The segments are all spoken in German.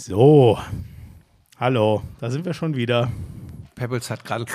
So, hallo, da sind wir schon wieder. Pebbles hat gerade.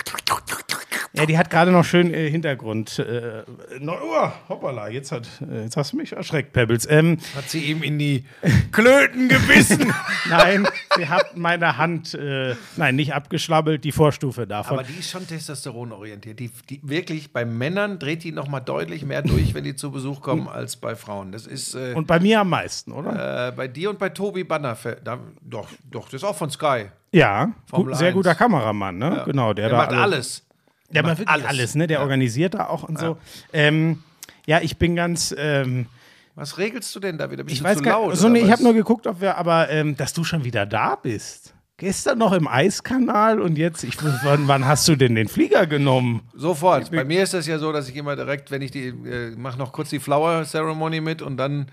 Ja, die hat gerade noch schön äh, Hintergrund. Äh, no, oh, hoppala, jetzt, hat, äh, jetzt hast du mich erschreckt, Pebbles. Ähm, Hat sie ihm in die Klöten gebissen. nein, sie hat meine Hand, äh, nein, nicht abgeschlabbelt, die Vorstufe davon. Aber die ist schon testosteronorientiert. Die, die wirklich bei Männern dreht die noch mal deutlich mehr durch, wenn die zu Besuch kommen, als bei Frauen. Das ist äh, Und bei mir am meisten, oder? äh, bei dir und bei Tobi Banner. Da, doch, doch, das ist auch von Sky. ja, gut, sehr 1. guter Kameramann, ne? Genau, der, Der da macht alle- alles. Der macht macht wirklich alles, alles. ne? Der organisiert da auch und so. Ähm, ja, ich bin ganz. Ähm, Was regelst du denn da wieder? Bist ich weiß zu gar laut? nicht. So, nee, ich habe nur geguckt, ob wir, aber ähm, dass du schon wieder da bist. Gestern noch im Eiskanal und jetzt, ich, wann, wann hast du denn den Flieger genommen? Sofort. Bei mir ist das ja so, dass ich immer direkt, wenn ich die, äh, mache noch kurz die Flower Ceremony mit und dann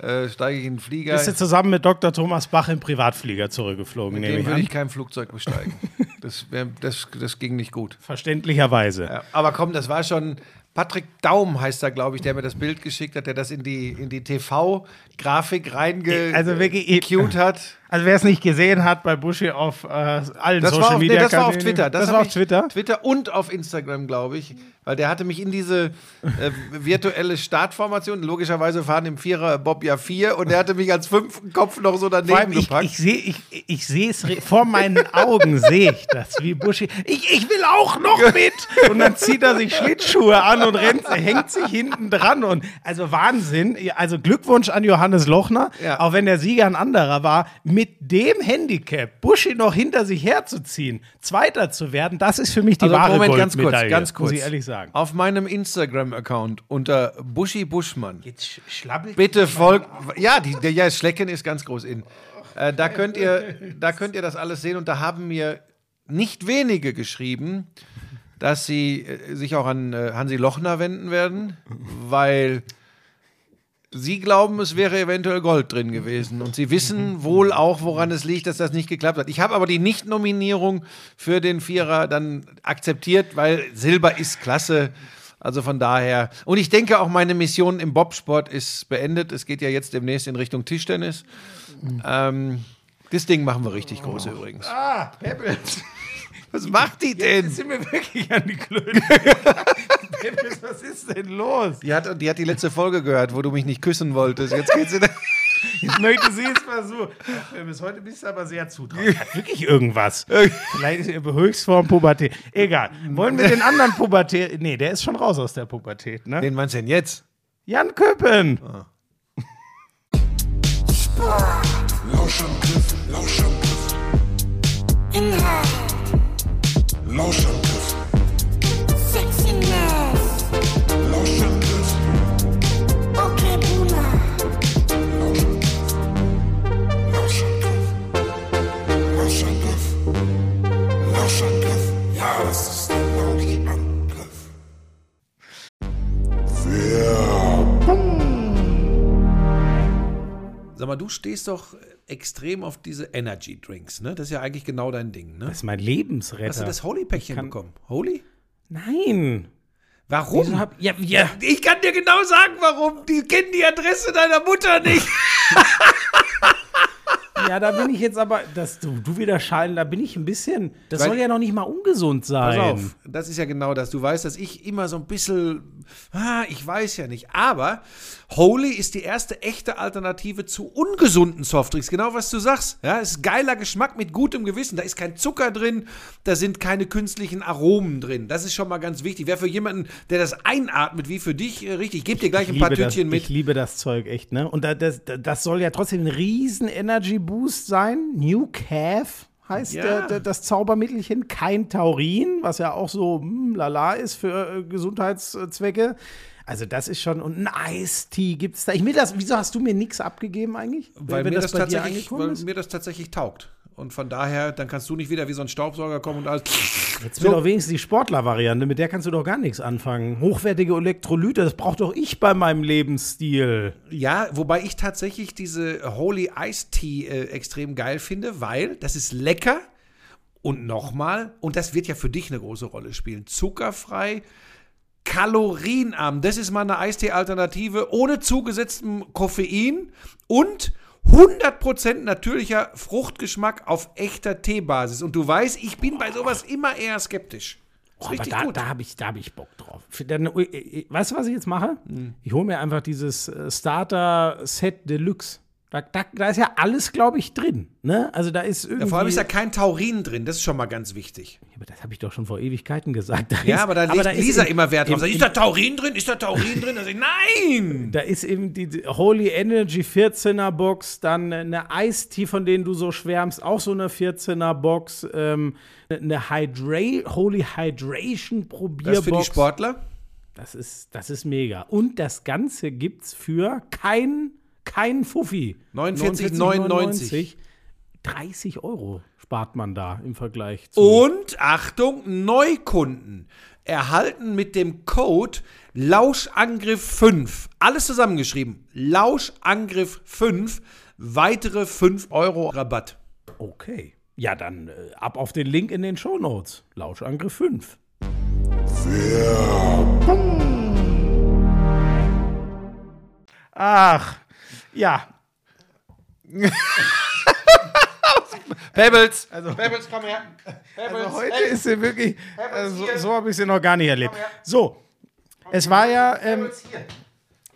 äh, steige ich in den Flieger. Bist du zusammen mit Dr. Thomas Bach im Privatflieger zurückgeflogen, mit dem ich würde ich kein Flugzeug besteigen. das, wär, das, das ging nicht gut. Verständlicherweise. Ja, aber komm, das war schon. Patrick Daum heißt da, glaube ich, der mir das Bild geschickt hat, der das in die, in die TV-Grafik reinge Also wirklich- hat. Also wer es nicht gesehen hat bei Buschi auf äh, allen Das Social war, auf, nee, Media das war auf Twitter. Das, hab war auf Twitter. Twitter und auf Instagram, glaube ich. Weil der hatte mich in diese äh, virtuelle Startformation, logischerweise fahren im Vierer Bob ja vier, und der hatte mich als fünften Kopf noch so allem, daneben ich, gepackt. ich sehe ich, ich sehe es vor meinen Augen sehe ich das wie Buschi. Ich, ich will auch noch mit und dann zieht er sich Schlittschuhe an und rennt, hängt sich hinten dran und also Wahnsinn. Also Glückwunsch an Johannes Lochner, Ja. auch wenn der Sieger ein anderer war, mit dem Handicap Buschi noch hinter sich herzuziehen, Zweiter zu werden, das ist für mich die Also, wahre Moment, ganz kurz, ganz kurz. muss ich ehrlich sagen. Auf meinem Instagram-Account unter Buschi Buschmann. Jetzt sch- schlabbelt Bitte folgt. Ja, die, der ja, Schlecken ist ganz groß in. Äh, da, könnt ihr, da könnt ihr das alles sehen und da haben mir nicht wenige geschrieben, dass sie äh, sich auch an äh, Hansi Lochner wenden werden, weil sie glauben, es wäre eventuell Gold drin gewesen. Und sie wissen wohl auch, woran es liegt, dass das nicht geklappt hat. Ich habe aber die Nicht-Nominierung für den Vierer dann akzeptiert, weil Silber ist klasse. Also von daher. Und ich denke auch, meine Mission im Bobsport ist beendet. Es geht ja jetzt demnächst in Richtung Tischtennis. Ähm, das Ding machen wir richtig groß übrigens. Ah, Pebbles. Was macht die denn? Jetzt sind wir wirklich an die Klöte. Pebbles, was ist denn los? Die hat, die hat die letzte Folge gehört, wo du mich nicht küssen wolltest. Jetzt geht's in Jetzt möchte sie es versuchen. Bis heute bist du aber sehr zutraulich. Hat wirklich irgendwas. Vielleicht ist ihr Höchstform Pubertät. Egal. Wollen wir den anderen Pubertät. Nee, der ist schon raus aus der Pubertät, ne? Wen meinst du denn jetzt? Jan Köppen. Lauschangriff, Lauschangriff. Inhalt, Lauschangriff, Sexiness, Lauschangriff, okay Boomer, Lauschangriff. Lauschangriff. Lauschangriff. Ja, das ist mal, du stehst doch extrem auf diese Energy Drinks, ne? Das ist ja eigentlich genau dein Ding, ne? Das ist mein Lebensretter. Hast du das Holy-Päckchen kann- bekommen? Holy? Nein. Warum? Hab, ja, ja. ich kann dir genau sagen, warum. Die kennen die Adresse deiner Mutter nicht. ja, da bin ich jetzt aber, dass du, du wieder schallen, da bin ich ein bisschen. Das Weil- soll ja noch nicht mal ungesund sein. Pass auf, das ist ja genau das. Du weißt, dass ich immer so ein bisschen, ah, ich weiß ja nicht. Aber Holy ist die erste echte Alternative zu ungesunden Softdrinks. Genau, was du sagst. Ja, es ist geiler Geschmack mit gutem Gewissen. Da ist kein Zucker drin, da sind keine künstlichen Aromen drin. Das ist schon mal ganz wichtig. Wäre für jemanden, der das einatmet, wie für dich, äh, richtig. Ich gebe dir gleich Ich ein paar liebe das, Tütchen mit. Ich liebe das Zeug echt, ne? Und da- das, das soll ja trotzdem ein riesen Energy Boost sein. New Calf heißt Ja. der, der, das Zaubermittelchen. Kein Taurin, was ja auch so hm, lala ist für äh, Gesundheitszwecke. Also das ist schon, und ein Ice-Tea gibt es da. Ich will das, wieso hast du mir nichts abgegeben eigentlich? weil, wenn mir das, dir tatsächlich, weil mir das tatsächlich taugt. Und von daher, dann kannst du nicht wieder wie so ein Staubsauger kommen und alles. Jetzt will doch wenigstens die Sportler-Variante, mit der kannst du doch gar nichts anfangen. Hochwertige Elektrolyte, das braucht doch ich bei meinem Lebensstil. Ja, wobei ich tatsächlich diese Holy Ice Tea äh, extrem geil finde, weil das ist lecker und nochmal, und das wird ja für dich eine große Rolle spielen, zuckerfrei, kalorienarm. Das ist mal eine Eistee-Alternative ohne zugesetztem Koffein und 100% natürlicher Fruchtgeschmack auf echter Teebasis. Und du weißt, ich bin bei sowas immer eher skeptisch. Oh, aber da, gut. da habe ich, da hab ich Bock drauf. Dann, äh, äh, weißt du, was ich jetzt mache? Hm. Ich hole mir einfach dieses äh, Starter-Set Deluxe. Da, da, da ist ja alles, glaube ich, drin. Ne? Also da ist irgendwie. Ja, vor allem ist da kein Taurin drin, das ist schon mal ganz wichtig. Ja, aber das habe ich doch schon vor Ewigkeiten gesagt. Da Ja, ist- aber da legt ist Lisa im- immer Wert drauf. im- Sagt, ist da Taurin drin? Ist da Taurin drin? Da ich, nein! Da ist eben die Holy Energy 14er Box, dann eine Ice-Tea, von denen du so schwärmst, auch so eine 14er Box, ähm, eine Hydra Holy Hydration Probierbox. Das für die Sportler? Das ist, das ist mega. Und das Ganze gibt's für kein, kein Fuffi. 49,99. 30 Euro spart man da im Vergleich zu. Und Achtung, Neukunden erhalten mit dem Code Lauschangriff 5, alles zusammengeschrieben, Lauschangriff 5, weitere 5 Euro Rabatt. Okay. Ja, dann äh, ab auf den Link in den Shownotes. Lauschangriff 5. Ach, ja. Pebbles, also, Pebbles, komm her. Pebbles, Also heute ist sie wirklich, also so, so habe ich sie noch gar nicht erlebt. So, es war ja, ähm,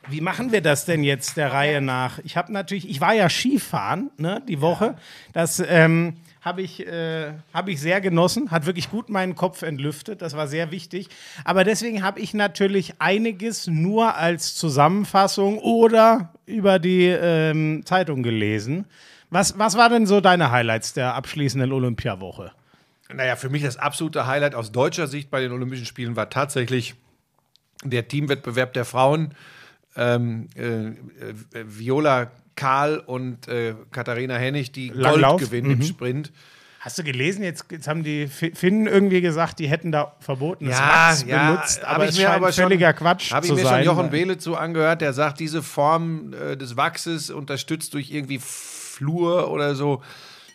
wie machen wir das denn jetzt der Reihe nach? Ich habe natürlich, ich war ja Skifahren, ne, die Woche. Das ähm, habe ich, äh, hab ich sehr genossen, hat wirklich gut meinen Kopf entlüftet, das war sehr wichtig. Aber deswegen habe ich natürlich einiges nur als Zusammenfassung oder über die ähm, Zeitung gelesen. Was, was war denn so deine Highlights der abschließenden Olympiawoche? Naja, für mich das absolute Highlight aus deutscher Sicht bei den Olympischen Spielen war tatsächlich der Teamwettbewerb der Frauen. Ähm, äh, äh, Viola Karl und äh, Katharina Hennig, die Langlauf? Gold gewinnen im Sprint. Hast du gelesen, jetzt, jetzt haben die Fi- Finnen irgendwie gesagt, die hätten da verbotenes Ja, Wachs ja, benutzt, aber ich es mir scheint aber schon- völliger Quatsch Habe ich zu mir sein. schon Jochen Behle zu angehört, der sagt, diese Form äh, des Wachses unterstützt durch irgendwie Flur oder so,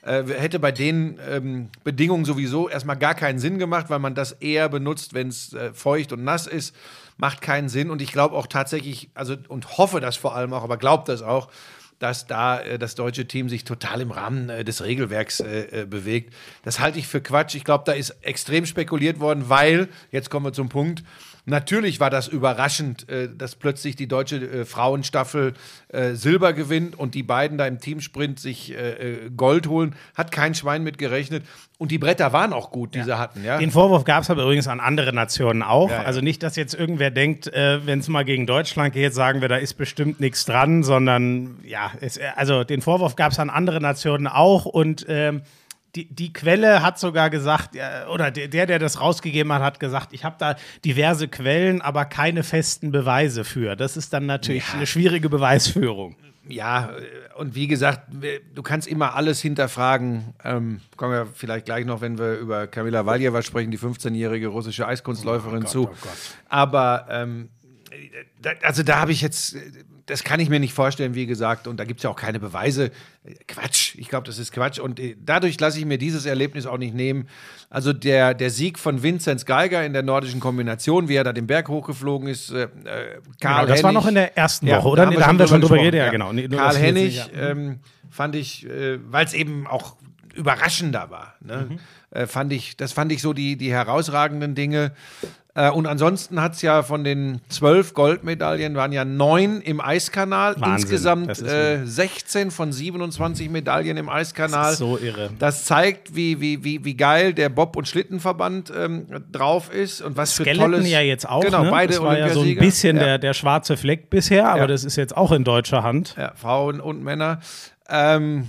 äh, hätte bei den ähm, Bedingungen sowieso erstmal gar keinen Sinn gemacht, weil man das eher benutzt, wenn es äh, feucht und nass ist. Macht keinen Sinn. Und ich glaube auch tatsächlich, also und hoffe das vor allem auch, aber glaubt das auch, dass da äh, das deutsche Team sich total im Rahmen äh, des Regelwerks äh, äh, bewegt. Das halte ich für Quatsch. Ich glaube, da ist extrem spekuliert worden, weil, jetzt kommen wir zum Punkt, natürlich war das überraschend, äh, dass plötzlich die deutsche äh, Frauenstaffel äh, Silber gewinnt und die beiden da im Teamsprint sich Gold holen. Hat kein Schwein mit gerechnet. Und die Bretter waren auch gut, die sie hatten. Ja? Den Vorwurf gab es aber übrigens an andere Nationen auch. Ja, ja. Also nicht, dass jetzt irgendwer denkt, wenn es mal gegen Deutschland geht, sagen wir, da ist bestimmt nichts dran, sondern ja, es, also den Vorwurf gab es an andere Nationen auch und ähm, die, die Quelle hat sogar gesagt, äh, oder der, der, das rausgegeben hat, hat gesagt, ich habe da diverse Quellen, aber keine festen Beweise für. Das ist dann natürlich eine schwierige Beweisführung. Ja, äh, und wie gesagt, du kannst immer alles hinterfragen. Ähm, kommen wir vielleicht gleich noch, wenn wir über Kamila Valjeva sprechen, die 15-jährige russische Eiskunstläuferin zu. Aber ähm, da, also da habe ich jetzt, äh, das kann ich mir nicht vorstellen, wie gesagt, und da gibt es ja auch keine Beweise. Quatsch, ich glaube, das ist Quatsch. Und äh, dadurch lasse ich mir dieses Erlebnis auch nicht nehmen. Also der, der Sieg von Vinzenz Geiger in der nordischen Kombination, wie er da den Berg hochgeflogen ist, äh, äh, Karl Genau, das war Hennig- noch in der ersten ja, Woche, oder? da Da haben wir schon drüber geredet, ja, genau. Nee, Karl Hennig nicht- ähm, fand ich, äh, weil es eben auch überraschender war. Ne? Mhm. Äh, fand ich, das fand ich so die, die herausragenden Dinge. Äh, und ansonsten hat es ja von den zwölf Goldmedaillen waren ja neun im Eiskanal. Wahnsinn, Insgesamt äh, 16 von 27 Medaillen im Eiskanal. Das ist so irre. Das zeigt, wie, wie, wie, wie geil der Bob- und Schlittenverband ähm, drauf ist und was für Skeleton tolles. ja jetzt auch. Genau, ne? beide das war ja so ein bisschen Ja. der, der schwarze Fleck bisher, aber Ja. das ist jetzt auch in deutscher Hand. Ja, Frauen und Männer. Ähm,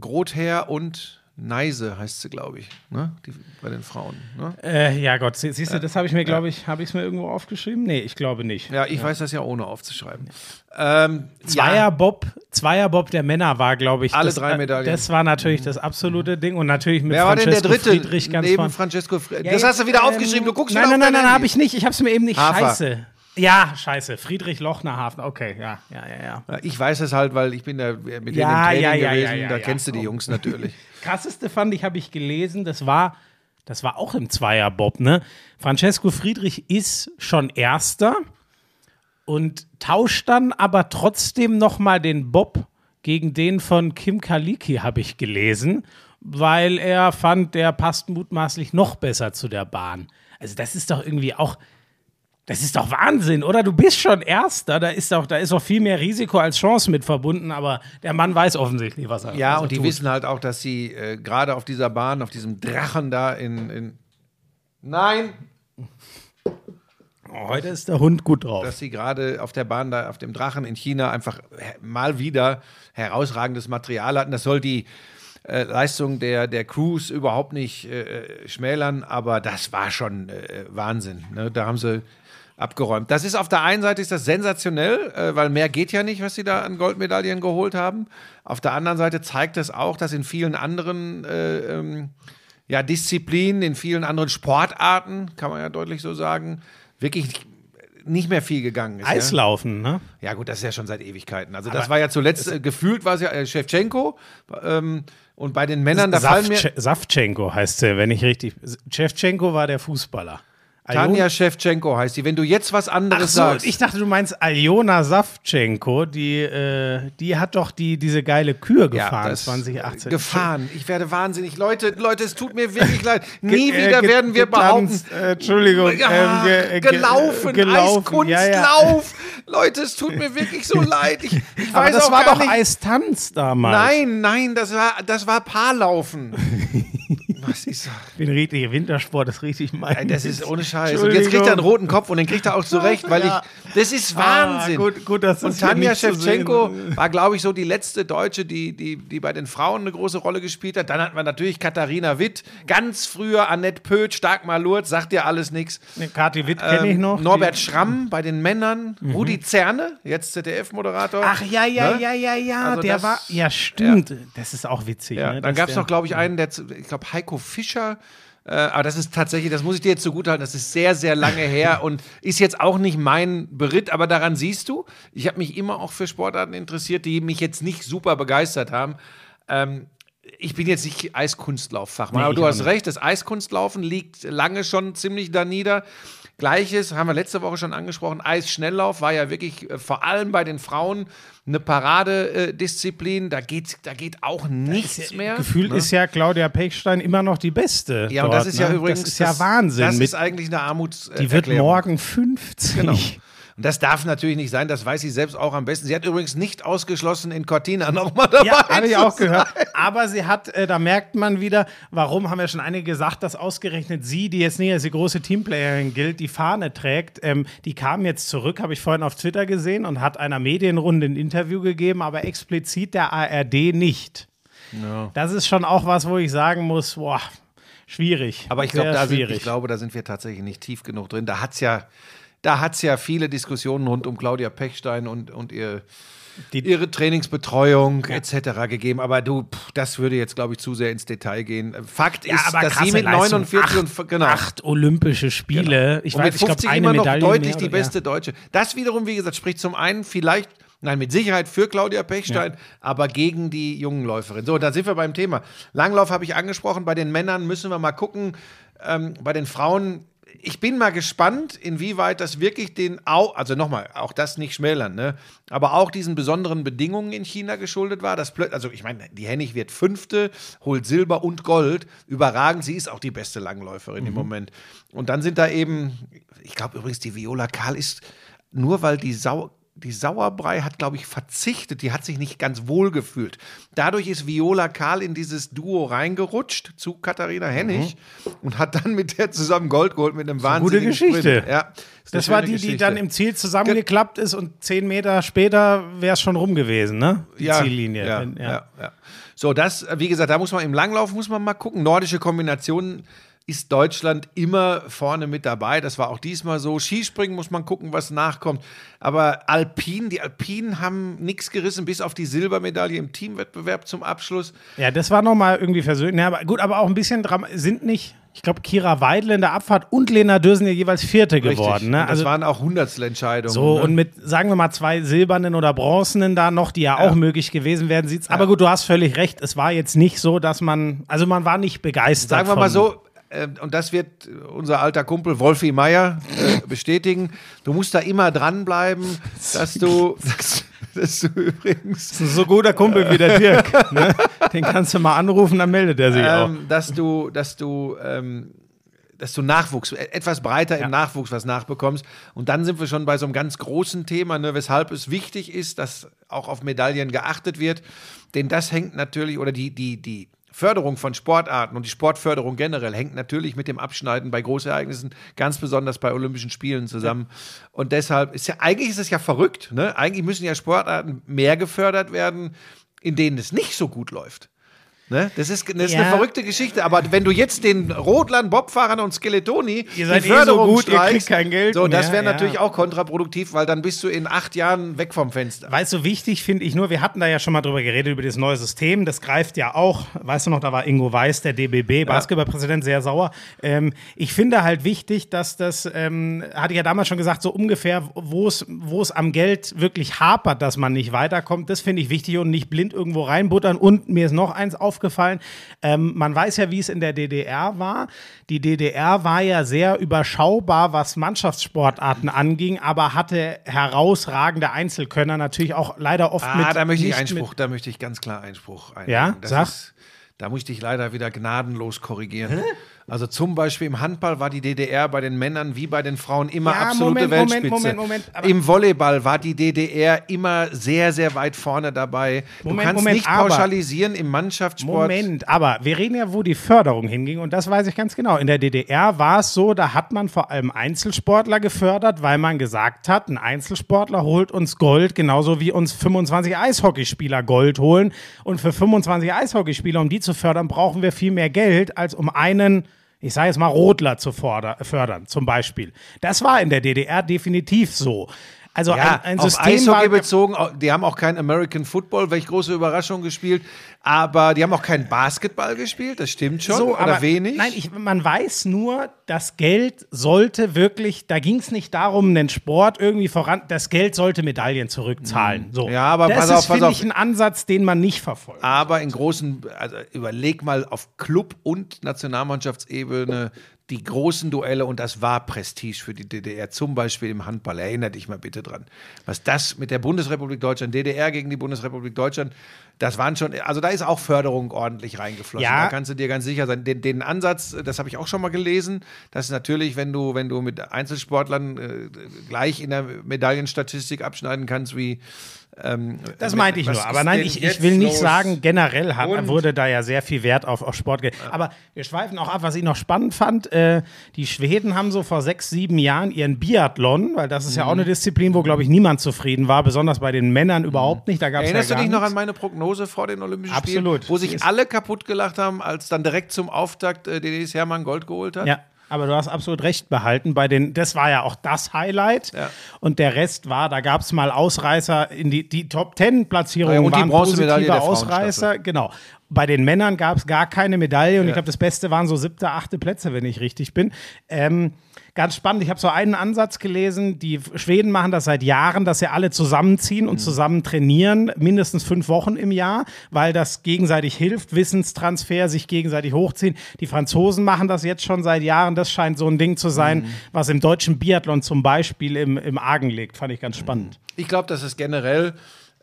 Grother und Neise heißt sie, glaube ich, ne? Die, bei den Frauen. Ne? Äh, ja Gott, sie- siehst du, das habe ich mir, glaube ich, habe ich es mir irgendwo aufgeschrieben? Nee, ich glaube nicht. Ja, ich weiß das ja ohne aufzuschreiben. Ähm, Zweierbob, Zweierbob der Männer war, glaube ich. Alle das, drei Medaillen. Das war natürlich das absolute Ding und natürlich mit Wer war denn der Francesco dritte Friedrich ganz neben. Francesco Friedrich? Ja, das hast du wieder ähm, aufgeschrieben. Du guckst Nein, nein, nein, nein, habe ich nicht. Ich habe es mir eben nicht. Hafer. Scheiße. Ja, scheiße. Friedrich Lochner Hafen. Okay, ja, ja, ja, ja. Ich weiß es halt, weil ich bin da mit denen Ja, im Training ja, ja, gewesen. da kennst du die Jungs natürlich. Krasseste fand ich, habe ich gelesen, das war, das war auch im Zweierbob, ne? Francesco Friedrich ist schon Erster und tauscht dann aber trotzdem nochmal den Bob gegen den von Kim Kaliki, habe ich gelesen, weil er fand, der passt mutmaßlich noch besser zu der Bahn. Also das ist doch irgendwie auch, das ist doch Wahnsinn, oder? Du bist schon Erster, da ist doch, da ist doch viel mehr Risiko als Chance mit verbunden, aber der Mann weiß offensichtlich, was er Ja, was er und die tut. wissen halt auch, dass sie äh, gerade auf dieser Bahn, auf diesem Drachen da in. in Nein! Oh, heute ist der Hund gut drauf. dass sie gerade auf der Bahn da, auf dem Drachen in China einfach mal wieder herausragendes Material hatten. Das soll die äh, Leistung der, der Crews überhaupt nicht äh, schmälern, aber das war schon äh, Wahnsinn. Ne? Da haben sie abgeräumt. Das ist auf der einen Seite ist das sensationell, äh, weil mehr geht ja nicht, was sie da an Goldmedaillen geholt haben. Auf der anderen Seite zeigt es auch, dass in vielen anderen äh, ähm, ja, Disziplinen, in vielen anderen Sportarten, kann man ja deutlich so sagen, wirklich nicht mehr viel gegangen ist. Ja? Eislaufen, ne? Ja, gut, das ist ja schon seit Ewigkeiten. Also, das war ja zuletzt, äh, gefühlt war es ja äh, Shevchenko. Ähm, und bei den Männern, da fallen mir. Savchenko heißt sie, wenn ich richtig. Shevchenko war der Fußballer. Tanja Shevchenko heißt die. Wenn du jetzt was Ach anderes so, sagst. ich dachte, du meinst Aljona Savchenko, die, äh, die hat doch die, diese geile Kür gefahren, das- 2018. Gefahren. Ich werde wahnsinnig. Leute, Leute, es tut mir wirklich leid. Nie äh, wieder ge- werden wir behaupten. Äh, Entschuldigung. Ja, ähm, ge- ge- gelaufen, äh, gelaufen. Ja, ja. Eiskunstlauf. Leute, es tut mir wirklich so leid. Ich, ich Aber weiß das auch war gar doch nicht. Eistanz damals. Nein, nein, das war, das war Paarlaufen. Was ist bin richtig, Wintersport ist richtig mein. Das ist ohne Scheiß. Und jetzt kriegt er einen roten Kopf und den kriegt er auch zurecht, weil Ja. ich. Das ist Wahnsinn. Ah, gut, gut, das und Tanja Shevchenko war, glaube ich, so die letzte Deutsche, die, die, die bei den Frauen eine große Rolle gespielt hat. Dann hatten wir natürlich Katharina Witt, ganz früher Annette Pöth, Stark Malurt, sagt dir alles nichts. Ne, Kathi Witt kenne ich noch. Ähm, Norbert Die- Mhm. Schramm bei den Männern, Rudi Zerne, jetzt ZDF-Moderator. Ach ja, ja, Ne? ja, ja, ja. Also der das- war. Ja, stimmt. Das ist auch witzig. Ja, ne? dann gab es noch, glaube ich, einen, der, ich glaube, Heiko Fischer. Äh, aber das ist tatsächlich, das muss ich dir jetzt zugutehalten, das ist sehr, sehr lange her und ist jetzt auch nicht mein Beritt, aber daran siehst du, ich habe mich immer auch für Sportarten interessiert, die mich jetzt nicht super begeistert haben. Ähm, ich bin jetzt nicht Eiskunstlauffachmann, Nee, aber du hast nicht. recht, das Eiskunstlaufen liegt lange schon ziemlich da nieder. Gleiches haben wir letzte Woche schon angesprochen. Eisschnelllauf war ja wirklich äh, vor allem bei den Frauen eine Paradedisziplin. Da geht, da geht auch nichts mehr. Gefühlt ne? ist ja Claudia Pechstein immer noch die Beste. Ja, und dort, das ist ja ne? übrigens. Das ist ja Wahnsinn. Das mit, ist eigentlich eine Armuts. die wird morgen 50. Genau. Und das darf natürlich nicht sein, das weiß sie selbst auch am besten. Sie hat übrigens nicht ausgeschlossen, in Cortina nochmal dabei Ja, habe ich auch sein. gehört. Aber sie hat, äh, da merkt man wieder, warum haben ja schon einige gesagt, dass ausgerechnet sie, die jetzt nicht als die große Teamplayerin gilt, die Fahne trägt. Ähm, die kam jetzt zurück, habe ich vorhin auf Twitter gesehen und hat einer Medienrunde ein Interview gegeben, aber explizit der ARD nicht. Das ist schon auch was, wo ich sagen muss, boah, schwierig. Aber ich, glaub, da sind, ich glaube, da sind wir tatsächlich nicht tief genug drin. Da hat es ja, da hat's ja viele Diskussionen rund um Claudia Pechstein und, und ihr, Die- ihre Trainingsbetreuung etc. gegeben. Aber du, pff, das würde jetzt, glaube ich, zu sehr ins Detail gehen. Fakt ist, dass sie mit Leistung. 49 acht, und genau. acht Olympische Spiele. Ich und weiß, mit ich glaube, 50 eine immer noch Medaille deutlich mehr die beste Deutsche. Das wiederum, wie gesagt, spricht zum einen vielleicht, nein, mit Sicherheit für Claudia Pechstein, aber gegen die jungen Läuferinnen. So, da sind wir beim Thema. Langlauf habe ich angesprochen. Bei den Männern müssen wir mal gucken. Ähm, bei den Frauen. Ich bin mal gespannt, inwieweit das wirklich den, Au also nochmal, auch das nicht schmälern, ne? aber auch diesen besonderen Bedingungen in China geschuldet war. Dass also ich meine, die Hennig wird Fünfte, holt Silber und Gold, überragend. Sie ist auch die beste Langläuferin im Moment. Und dann sind da eben, ich glaube übrigens, die Viola Karl ist nur weil die Sau die Sauerbrei hat, glaube ich, verzichtet. Die hat sich nicht ganz wohl gefühlt. Dadurch ist Viola Karl in dieses Duo reingerutscht zu Katharina Hennig und hat dann mit der zusammen Gold geholt mit einem Mhm. Gute wahnsinnigen Geschichte. Sprint. Ja, Das war die, die Geschichte. dann im Ziel zusammengeklappt ist und zehn Meter später wäre es schon rum gewesen, ne? Die Ziellinie. Ja, ja. Ja, So, das, äh, wie gesagt, da muss man im Langlauf muss man mal gucken. Nordische Kombinationen ist Deutschland immer vorne mit dabei. Das war auch diesmal so. Skispringen muss man gucken, was nachkommt. Aber Alpin, die Alpinen haben nichts gerissen, bis auf die Silbermedaille im Teamwettbewerb zum Abschluss. Ja, das war nochmal irgendwie versöhnt. Ja, aber gut, aber auch ein bisschen Dram sind nicht, ich glaube, Kira Weidel in der Abfahrt und Lena Dürsen ja jeweils Vierte geworden. Und Ne? das Also waren auch Hundertstelentscheidungen. so, ne? und mit, sagen wir mal, zwei silbernen oder bronzenen da noch, die ja, auch möglich gewesen wären, sieht's. Aber gut, du hast völlig recht. Es war jetzt nicht so, dass man, also man war nicht begeistert. Sagen wir mal so, äh, und das wird unser alter Kumpel Wolfi Meier äh, bestätigen, du musst da immer dranbleiben, dass du, dass, dass du übrigens Das ist ein so guter Kumpel wie der Dirk. Ne? Den kannst du mal anrufen, dann meldet er sich auch. ähm, dass du, dass du, ähm, dass du Nachwuchs, äh, etwas breiter Ja. im Nachwuchs was nachbekommst. Und dann sind wir schon bei so einem ganz großen Thema, ne, weshalb es wichtig ist, dass auch auf Medaillen geachtet wird. Denn das hängt natürlich, oder die, die, die Förderung von Sportarten und die Sportförderung generell hängt natürlich mit dem Abschneiden bei Großereignissen, ganz besonders bei Olympischen Spielen zusammen. Und deshalb ist ja, eigentlich ist es ja verrückt, ne? Eigentlich müssen ja Sportarten mehr gefördert werden, in denen es nicht so gut läuft. Ne? Das ist, das ist Ja. eine verrückte Geschichte. Aber wenn du jetzt den Rodlern, Bobfahrern und Skeletoni die eh so Förderung gut, ihr streichst, kriegt kein Geld so, das wäre ja. natürlich auch kontraproduktiv, weil dann bist du in acht Jahren weg vom Fenster. Weißt du, wichtig finde ich nur, wir hatten da ja schon mal drüber geredet, über das neue System. Das greift ja auch, weißt du noch, da war Ingo Weiß, der DBB, Basketballpräsident, sehr sauer. Ähm, ich finde halt wichtig, dass das, ähm, hatte ich ja damals schon gesagt, so ungefähr, wo es am Geld wirklich hapert, dass man nicht weiterkommt. Das finde ich wichtig und nicht blind irgendwo reinbuttern. Und mir ist noch eins aufgefallen. Ähm, man weiß ja, wie es in der DDR war. Die DDR war ja sehr überschaubar, was Mannschaftssportarten anging, aber hatte herausragende Einzelkönner, natürlich auch leider oft mit. Ah, da möchte ich Einspruch, da möchte ich ganz klar Einspruch einlegen. Ja? Das Sag. Ist, da muss ich dich leider wieder gnadenlos korrigieren. Also zum Beispiel im Handball war die DDR bei den Männern wie bei den Frauen immer Ja, absolute Moment, Moment, Weltspitze. Moment, Moment, aber- Im Volleyball war die DDR immer sehr, sehr weit vorne dabei. Moment, du kannst Moment, nicht pauschalisieren im Mannschaftssport. Moment, aber wir reden ja, wo die Förderung hinging und das weiß ich ganz genau. In der DDR war es so, da hat man vor allem Einzelsportler gefördert, weil man gesagt hat, ein Einzelsportler holt uns Gold, genauso wie uns 25 Eishockeyspieler Gold holen. Und für 25 Eishockeyspieler, um die zu fördern, brauchen wir viel mehr Geld, als um einen ich sage jetzt mal Rodler zu fördern, zum Beispiel. Das war in der DDR definitiv so. Also Ja, ein, ein auf System Eishockey war, bezogen, die haben auch kein American Football, welch große Überraschung gespielt, aber die haben auch kein Basketball gespielt, das stimmt schon, so, oder aber wenig. Nein, ich, man weiß nur, das Geld sollte wirklich, da ging es nicht darum, den Sport irgendwie voran, das Geld sollte Medaillen zurückzahlen. So. Mhm. Ja, aber das pass ist, auf, pass finde auf. ich, ein Ansatz, den man nicht verfolgt. Aber in großen, also überleg mal auf Club- und Nationalmannschaftsebene die großen Duelle und das war Prestige für die DDR, zum Beispiel im Handball. Erinner dich mal bitte dran. Was das mit der Bundesrepublik Deutschland, DDR gegen die Bundesrepublik Deutschland, das waren schon, also da ist auch Förderung ordentlich reingeflossen. Ja. Da kannst du dir ganz sicher sein. Den, den Ansatz, das habe ich auch schon mal gelesen, dass natürlich, wenn du, wenn du mit Einzelsportlern äh, gleich in der Medaillenstatistik abschneiden kannst, wie ähm, Das meinte ich nur. Aber nein, ich, ich will nicht sagen, generell hat, wurde da ja sehr viel Wert auf, auf Sport. ge- Aber wir schweifen auch ab, was ich noch spannend fand. Äh, die Schweden haben so vor sechs, sieben Jahren ihren Biathlon, weil das ist ja auch Mhm. eine Disziplin, wo, glaube ich, niemand zufrieden war, besonders bei den Männern überhaupt nicht. Da gab's Erinnerst ja du dich noch an meine Prognose vor den Olympischen Absolut. Spielen? Wo sich alle kaputt gelacht haben, als dann direkt zum Auftakt äh, Denise Hermann Gold geholt hat? Ja, aber du hast absolut recht behalten. Bei den, das war ja auch das Highlight. Ja. Und der Rest war, da gab es mal Ausreißer in die, die Top Ten Platzierungen Ja, und die waren Bronzemedaille positive Ausreißer. Genau. Bei den Männern gab es gar keine Medaille und Ja. ich glaube, das Beste waren so siebte, achte Plätze, wenn ich richtig bin. Ähm, ganz spannend. Ich habe so einen Ansatz gelesen. Die Schweden machen das seit Jahren, dass sie alle zusammenziehen Mhm. und zusammen trainieren, mindestens fünf Wochen im Jahr, weil das gegenseitig hilft, Wissenstransfer, sich gegenseitig hochziehen. Die Franzosen machen das jetzt schon seit Jahren. Das scheint so ein Ding zu sein, Mhm. was im deutschen Biathlon zum Beispiel im, im Argen liegt. Fand ich ganz spannend. Ich glaube, dass es generell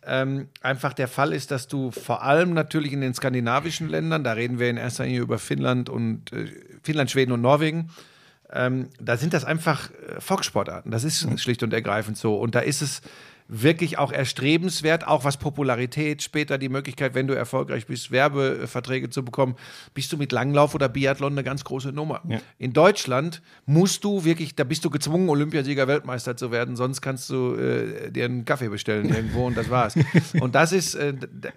ähm, einfach der Fall ist, dass du vor allem natürlich in den skandinavischen Ländern, da reden wir in erster Linie über Finnland und äh, Finnland, Schweden und Norwegen, ähm, da sind das einfach äh, Volkssportarten. Das ist schlicht und ergreifend so. Und da ist es wirklich auch erstrebenswert, auch was Popularität, später die Möglichkeit, wenn du erfolgreich bist, Werbeverträge zu bekommen, bist du mit Langlauf oder Biathlon eine ganz große Nummer. In Deutschland musst du wirklich, da bist du gezwungen, Olympiasieger, Weltmeister zu werden, sonst kannst du äh, dir einen Kaffee bestellen irgendwo und das war's. und das ist, äh,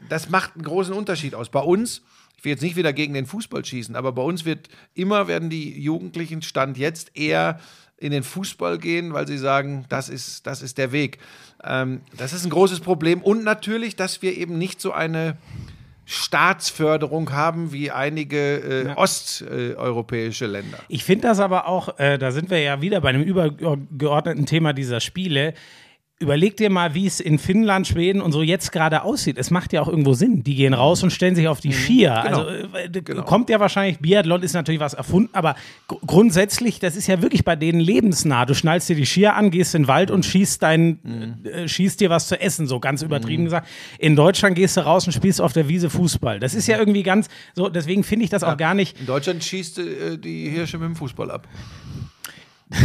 das macht einen großen Unterschied aus. Bei uns, will jetzt nicht wieder gegen den Fußball schießen, aber bei uns wird immer werden die Jugendlichen Stand jetzt eher in den Fußball gehen, weil sie sagen, das ist, das ist der Weg. Ähm, das ist ein großes Problem. Und natürlich, dass wir eben nicht so eine Staatsförderung haben wie einige äh, osteuropäische Länder. Ich finde das aber auch, äh, da sind wir ja wieder bei einem übergeordneten Thema dieser Spiele. Überleg dir mal, wie es in Finnland, Schweden und so jetzt gerade aussieht. Es macht ja auch irgendwo Sinn. Die gehen raus und stellen sich auf die Skier. Genau. Also äh, d- kommt ja wahrscheinlich, Biathlon ist natürlich was erfunden, aber gr- grundsätzlich, das ist ja wirklich bei denen lebensnah. Du schnallst dir die Skier an, gehst in den Wald und schießt dein, äh, schießt dir was zu essen, so ganz übertrieben gesagt. In Deutschland gehst du raus und spielst auf der Wiese Fußball. Das ist ja irgendwie ganz so, deswegen finde ich das auch gar nicht. In Deutschland schießt äh, die Hirsche mit dem Fußball ab.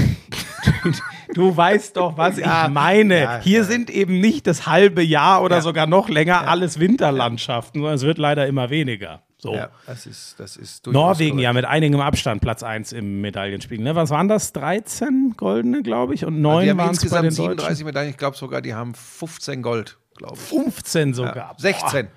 Du weißt doch, was Ja, ich meine. ja, Hier ja. sind eben nicht das halbe Jahr oder sogar noch länger alles Winterlandschaften, sondern es wird leider immer weniger. So. Ja, das ist, das ist Norwegen korrekt. ja mit einigem Abstand Platz 1 im Medaillenspiegel. Ne? Was waren das? 13 goldene, glaube ich, und Die 9 haben waren es bei insgesamt den 37 Deutschen. Medaillen. Ich glaube sogar, die haben 15 Gold, glaube ich. 15 sogar. Ja, 16.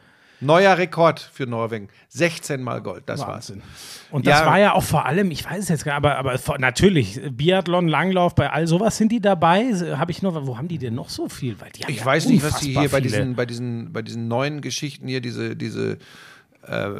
Neuer Rekord für Norwegen. 16 mal Gold, das Boah, war's. Wahnsinn. Und das Ja. war ja auch vor allem, ich weiß es jetzt gar nicht, aber, aber natürlich, Biathlon, Langlauf, bei all sowas sind die dabei. Habe ich nur, wo haben die denn noch so viel? Weil die haben Ich ja weiß nicht, was die hier bei viele. diesen, bei, diesen, bei diesen neuen Geschichten hier, diese, diese äh,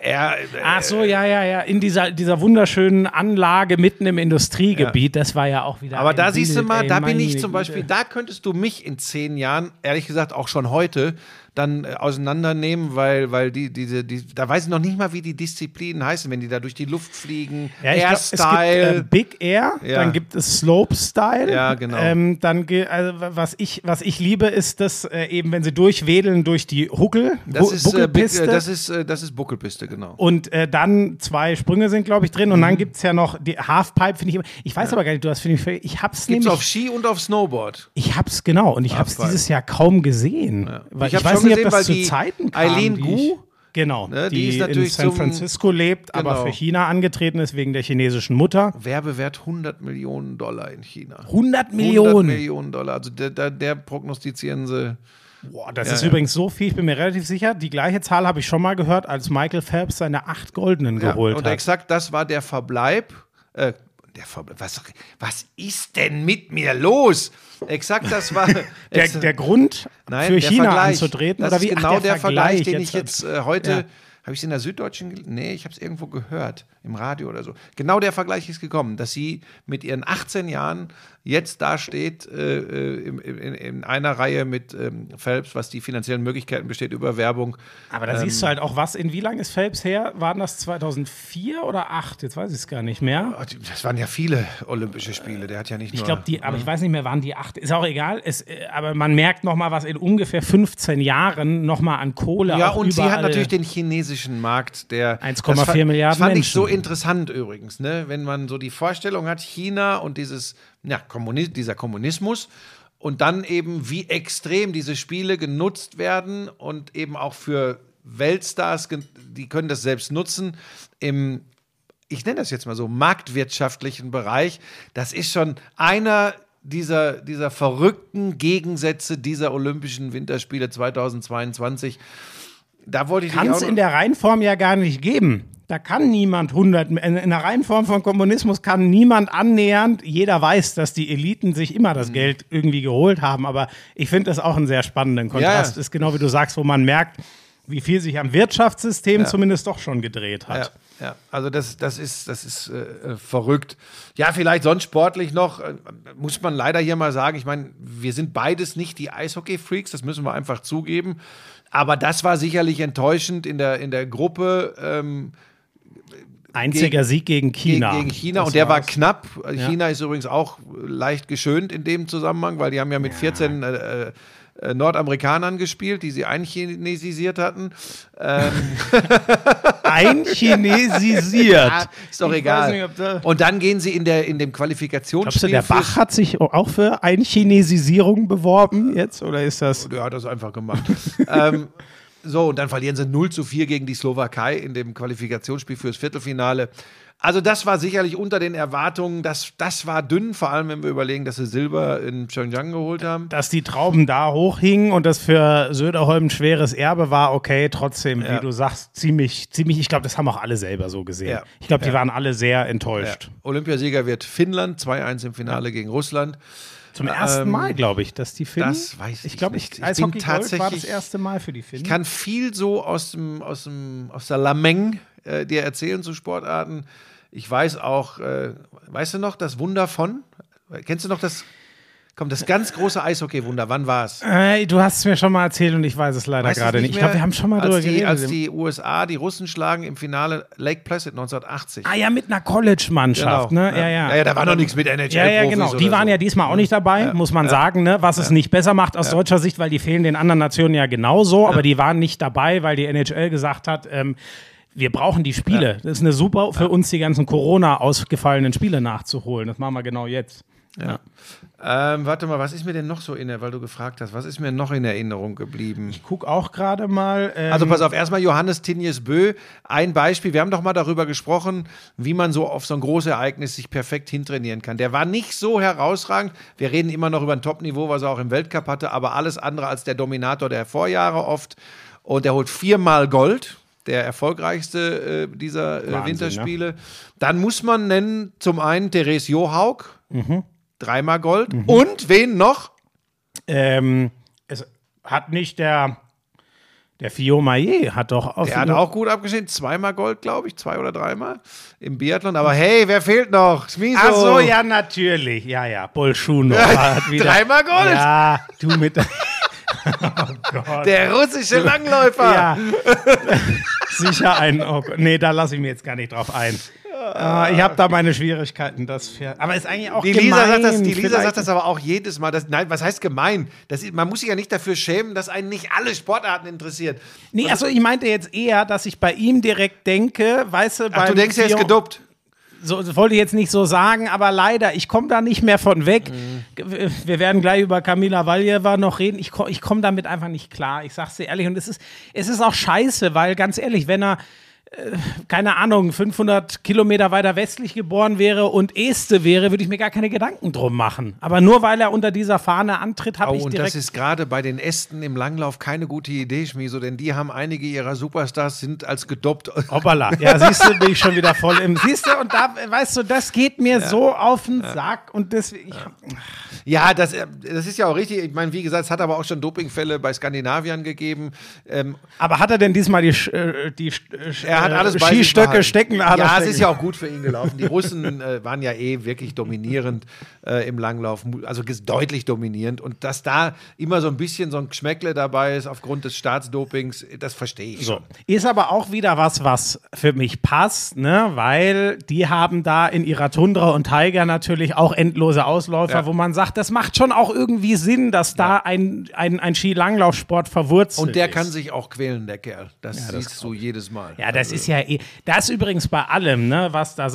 er, Ach so, ja, ja, ja. In dieser, dieser wunderschönen Anlage mitten im Industriegebiet, das war ja auch wieder. Aber da siehst du Bild, mal, ey, da bin ich zum Güte. Beispiel, da könntest du mich in zehn Jahren, ehrlich gesagt auch schon heute, dann äh, auseinandernehmen, weil, weil die, diese, die, da weiß ich noch nicht mal, wie die Disziplinen heißen, wenn die da durch die Luft fliegen. Ja, es gibt Airstyle. äh, Big Air, Ja. dann gibt es Slopestyle. Ja, genau. Ähm, dann, also, was, ich, was ich liebe, ist das äh, eben, wenn sie durchwedeln durch die Huckel, das, Bu- ist, äh, Big, Buckelpiste. äh, das, ist, äh, das ist Buckelpiste, genau. und äh, dann zwei Sprünge sind, glaube ich, drin. Und dann Mhm. gibt es ja noch die Halfpipe, finde ich immer. Ich weiß aber gar nicht, du hast, finde ich, ich hab's Gibt's nämlich. auf Ski und auf Snowboard. ich hab's genau und ich hab's Halfpipe. dieses Jahr kaum gesehen. Weil Ich ich, weiß schon nicht, gesehen, ob das zu Zeiten kam. Eileen Gu, ich- Genau, ne, die die, in San Francisco lebt, aber Genau. für China angetreten ist wegen der chinesischen Mutter. Werbewert 100 Millionen Dollar in China. 100 100 Millionen. Millionen Dollar. Also der, der, der prognostizieren sie. Boah, das Ja, ist ja. übrigens so viel, ich bin mir relativ sicher. Die gleiche Zahl habe ich schon mal gehört, als Michael Phelps seine acht Goldenen Ja, geholt und hat. exakt das war der Verbleib. Äh, der was, was ist denn mit mir los? Exakt das war. Der, der Grund Nein, für der China Vergleich. anzutreten? Das oder ist wie? Ach, genau der, Vergleich, den ich jetzt äh, heute. Ja. Habe ich es in der Süddeutschen? Nee, ich habe es irgendwo gehört, im Radio oder so. Genau der Vergleich ist gekommen, dass sie mit ihren 18 Jahren jetzt da steht, äh, äh, in, in einer Reihe mit ähm, Phelps, was die finanziellen Möglichkeiten besteht über Werbung. Aber da siehst du halt auch was, in wie lange ist Phelps her? Waren das 2004 oder 2008? Jetzt weiß ich es gar nicht mehr. Oh, Das waren ja viele Olympische Spiele. Der hat ja nicht nur. Ich glaube, die, aber ich weiß nicht mehr, waren die acht. Ist auch egal. Es, äh, aber man merkt noch mal, was in ungefähr 15 Jahren noch mal an Kohle Ja, und sie hat natürlich den chinesischen Markt, der 1,4 das fa- Milliarden Das fand ich Menschen. so interessant übrigens, ne? wenn man so die Vorstellung hat, China und dieses, ja, Kommuni dieser Kommunismus und dann eben, wie extrem diese Spiele genutzt werden und eben auch für Weltstars, die können das selbst nutzen im ich nenne das jetzt mal so, marktwirtschaftlichen Bereich, das ist schon einer dieser, dieser verrückten Gegensätze dieser Olympischen Winterspiele 2022. Da wollte ich kann es in der Reihenform ja gar nicht geben. Da kann niemand 100, in der Reihenform von Kommunismus kann niemand annähernd, jeder weiß, dass die Eliten sich immer Mhm. das Geld irgendwie geholt haben, aber ich finde das auch einen sehr spannenden Kontrast. Ja. Ist genau wie du sagst, wo man merkt, wie viel sich am Wirtschaftssystem zumindest doch schon gedreht hat. Ja, ja. also das, das ist, das ist äh, äh, verrückt. Ja, vielleicht sonst sportlich noch, äh, muss man leider hier mal sagen, ich meine, wir sind beides nicht die Eishockey-Freaks, das müssen wir einfach zugeben. Aber das war sicherlich enttäuschend in der, in der Gruppe. Ähm, Einziger Gegen- Sieg gegen gegen, China. gegen China. Das und der war war's. knapp. China ist übrigens auch leicht geschönt in dem Zusammenhang, weil die haben ja mit 14 äh, äh, Nordamerikanern gespielt, die sie einchinesisiert hatten. Einchinesisiert. Ah, ist doch Ich egal. nicht, da- und dann gehen sie in, der, in dem Glaubst du, Qualifikationsspiel. der Bach hat sich auch für Einchinesisierung beworben jetzt? Oder ist das. Der hat das einfach gemacht. ähm, so, und dann verlieren sie 0 zu 4 gegen die Slowakei in dem Qualifikationsspiel fürs Viertelfinale. Also, das war sicherlich unter den Erwartungen. Das, das war dünn, vor allem wenn wir überlegen, dass sie Silber in Pyeongchang geholt haben. dass die Trauben da hochhingen und das für Söderholm ein schweres Erbe war, okay, trotzdem, Ja. wie du sagst, ziemlich, ziemlich, ich glaube, das haben auch alle selber so gesehen. Ja. Ich glaube, die Ja. waren alle sehr enttäuscht. Olympiasieger wird Finnland, 2-1 im Finale gegen Russland. Zum ersten Ähm, Mal, glaube ich, dass die Finnen. das weiß ich Ich glaube, nicht. ich, Ich Eishockey bin Gold war das erste Mal für die Finnen. Ich kann viel so aus, dem, aus, dem, aus der Lameng äh, dir erzählen zu Sportarten. Ich weiß auch, äh, weißt du noch, das Wunder von? Kennst du noch das Komm, das ganz große Eishockey-Wunder, wann war es? Äh, du hast es mir schon mal erzählt und ich weiß es leider Weißt gerade nicht. Ich glaube, wir haben schon mal als drüber die, geredet. Als die USA die Russen schlagen im Finale Lake Placid 1980. ah ja, mit einer College-Mannschaft, Genau. ne? Ja, ja. Ja, ja, da war noch nichts mit NHL. Ja, ja, genau. Die waren so. ja diesmal auch nicht dabei, muss man sagen, ne? was es nicht besser macht aus deutscher Sicht, weil die fehlen den anderen Nationen ja genauso, aber die waren nicht dabei, weil die NHL gesagt hat, ähm, wir brauchen die Spiele. Das ist eine super für uns, die ganzen Corona ausgefallenen Spiele nachzuholen. Das machen wir genau jetzt. Ja. Ähm, warte mal, was ist mir denn noch so in der, weil du gefragt hast, was ist mir noch in Erinnerung geblieben? Guck auch gerade mal. Ähm, Also pass auf, erstmal Johannes Tinjes Bö, ein Beispiel. Wir haben doch mal darüber gesprochen, wie man so auf so ein großes Ereignis sich perfekt hintrainieren kann. Der war nicht so herausragend. Wir reden immer noch über ein Top-Niveau, was er auch im Weltcup hatte, aber alles andere als der Dominator der Vorjahre oft. Und er holt viermal Gold, der erfolgreichste äh, dieser äh, Wahnsinn, Winterspiele. Dann muss man nennen, zum einen Therese Johaug, Mhm. Dreimal Gold. Und wen noch? ähm, es hat nicht der, der Fio Maillet hat doch auf Er hat auch gut abgeschnitten, zweimal Gold, glaube ich, zwei oder dreimal im Biathlon. Aber hey, wer fehlt noch? Smiso. Ach so, ja, natürlich. Ja, ja. Bolschuno hat wieder. Dreimal Gold. Ja, du mit. oh Gott. Der russische Langläufer. Ja. Sicher ein. Oh Gott. Nee, da lasse ich mir jetzt gar nicht drauf ein. Ah, ich habe da meine Schwierigkeiten. Das für, aber ist eigentlich auch Die gemein. Lisa, sagt das, die Lisa vielleicht. sagt das aber auch jedes Mal. Das, nein, was heißt gemein? Das, man muss sich ja nicht dafür schämen, dass einen nicht alle Sportarten interessieren. Nee, also ich meinte jetzt eher, dass ich bei ihm direkt denke, weißt du, Ach, du denkst, er ist gedopt. so, das wollte ich jetzt nicht so sagen, aber leider, ich komme da nicht mehr von weg. Mhm. Wir werden gleich über Kamila Valjeva noch reden. Ich, ich komme damit einfach nicht klar. Ich sag's dir ehrlich. Und es ist, es ist auch scheiße, weil ganz ehrlich, wenn er, keine Ahnung, 500 Kilometer weiter westlich geboren wäre und Este wäre, würde ich mir gar keine Gedanken drum machen. Aber nur weil er unter dieser Fahne antritt, habe Oh, ich und direkt. das ist gerade bei den Ästen im Langlauf keine gute Idee, Schmieso, denn die haben einige ihrer Superstars sind als gedopt. Hoppala. Ja, siehst du, bin ich schon wieder voll im. Siehst du, und da, weißt du, das geht mir so auf den Sack und deswegen. Ja, das, äh, das ist ja auch richtig. Ich meine, wie gesagt, es hat aber auch schon Dopingfälle bei Skandinaviern gegeben. Ähm, Aber hat er denn diesmal die, äh, die äh, Er hat alles bei Skistöcke stecken? er Ja, es ist ja auch gut für ihn gelaufen. Die Russen äh, waren ja eh wirklich dominierend äh, im Langlauf, also deutlich dominierend. Und dass da immer so ein bisschen so ein Geschmäckle dabei ist aufgrund des Staatsdopings, das verstehe ich So. Ist aber auch wieder was, was für mich passt, ne? weil die haben da in ihrer Tundra und Tiger natürlich auch endlose Ausläufer, Ja. wo man sagt, das macht schon auch irgendwie Sinn, dass da ein, ein, ein Skilanglaufsport verwurzelt Und der ist. kann sich auch quälen, der Kerl. Das, siehst du jedes Mal. Ja, das ist ja eh, das übrigens bei allem, ne, was da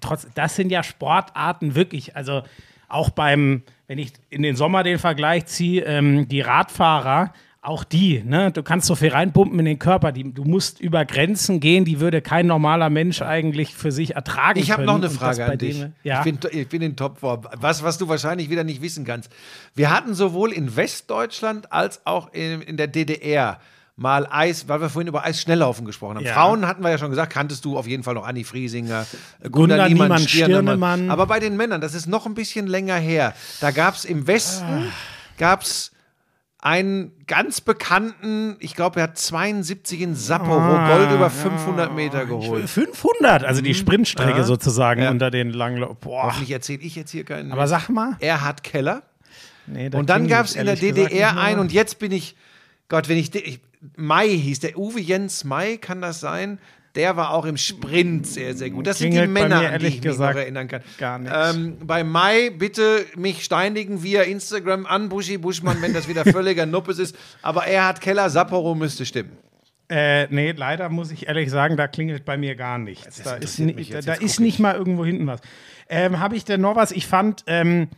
trotz, das sind ja Sportarten wirklich, also auch beim, wenn ich in den Sommer den Vergleich ziehe, ähm, die Radfahrer, auch die, ne, du kannst so viel reinpumpen in den Körper, die, du musst über Grenzen gehen, die würde kein normaler Mensch eigentlich für sich ertragen Ich habe noch eine Frage das bei an dich. denen- ja. Ich, bin, ich bin in Topform. Was, was du wahrscheinlich wieder nicht wissen kannst. Wir hatten sowohl in Westdeutschland als auch in, in der DDR mal Eis, weil wir vorhin über Eisschnelllaufen gesprochen haben. Ja. Frauen hatten wir ja schon gesagt, kanntest du auf jeden Fall noch Anni Friesinger, äh, Gunda Niemann, Stirnemann. Stirnemann. Aber bei den Männern, das ist noch ein bisschen länger her. Da gab es im Westen, gab's einen ganz bekannten, ich glaube, er hat 72 in Sapporo Ah, Gold über 500 Meter geholt. 500, also die Sprintstrecke Ja. sozusagen Ja. unter den Langlauf. Boah. Hoffentlich erzähle ich jetzt hier keinen. Aber sag mal. Erhard Keller. Nee, Und dann gab es in der DDR ein und jetzt bin ich, Gott, wenn ich, ich, Mai hieß der, Uwe Jens Mai, kann das sein? Der war auch im Sprint sehr, sehr gut. Das sind die Männer, an die ich mich noch erinnern kann. gar nichts. Ähm, bei Mai bitte mich steinigen via Instagram an, Buschi Buschmann, wenn das wieder völliger Nuppes ist. Aber Erhard Keller, Sapporo müsste stimmen. Äh, nee, leider muss ich ehrlich sagen, da klingelt bei mir gar nichts. Da ist, da, da ist nicht mal irgendwo hinten was. Ähm, Habe ich denn noch was? Ich fand, ähm,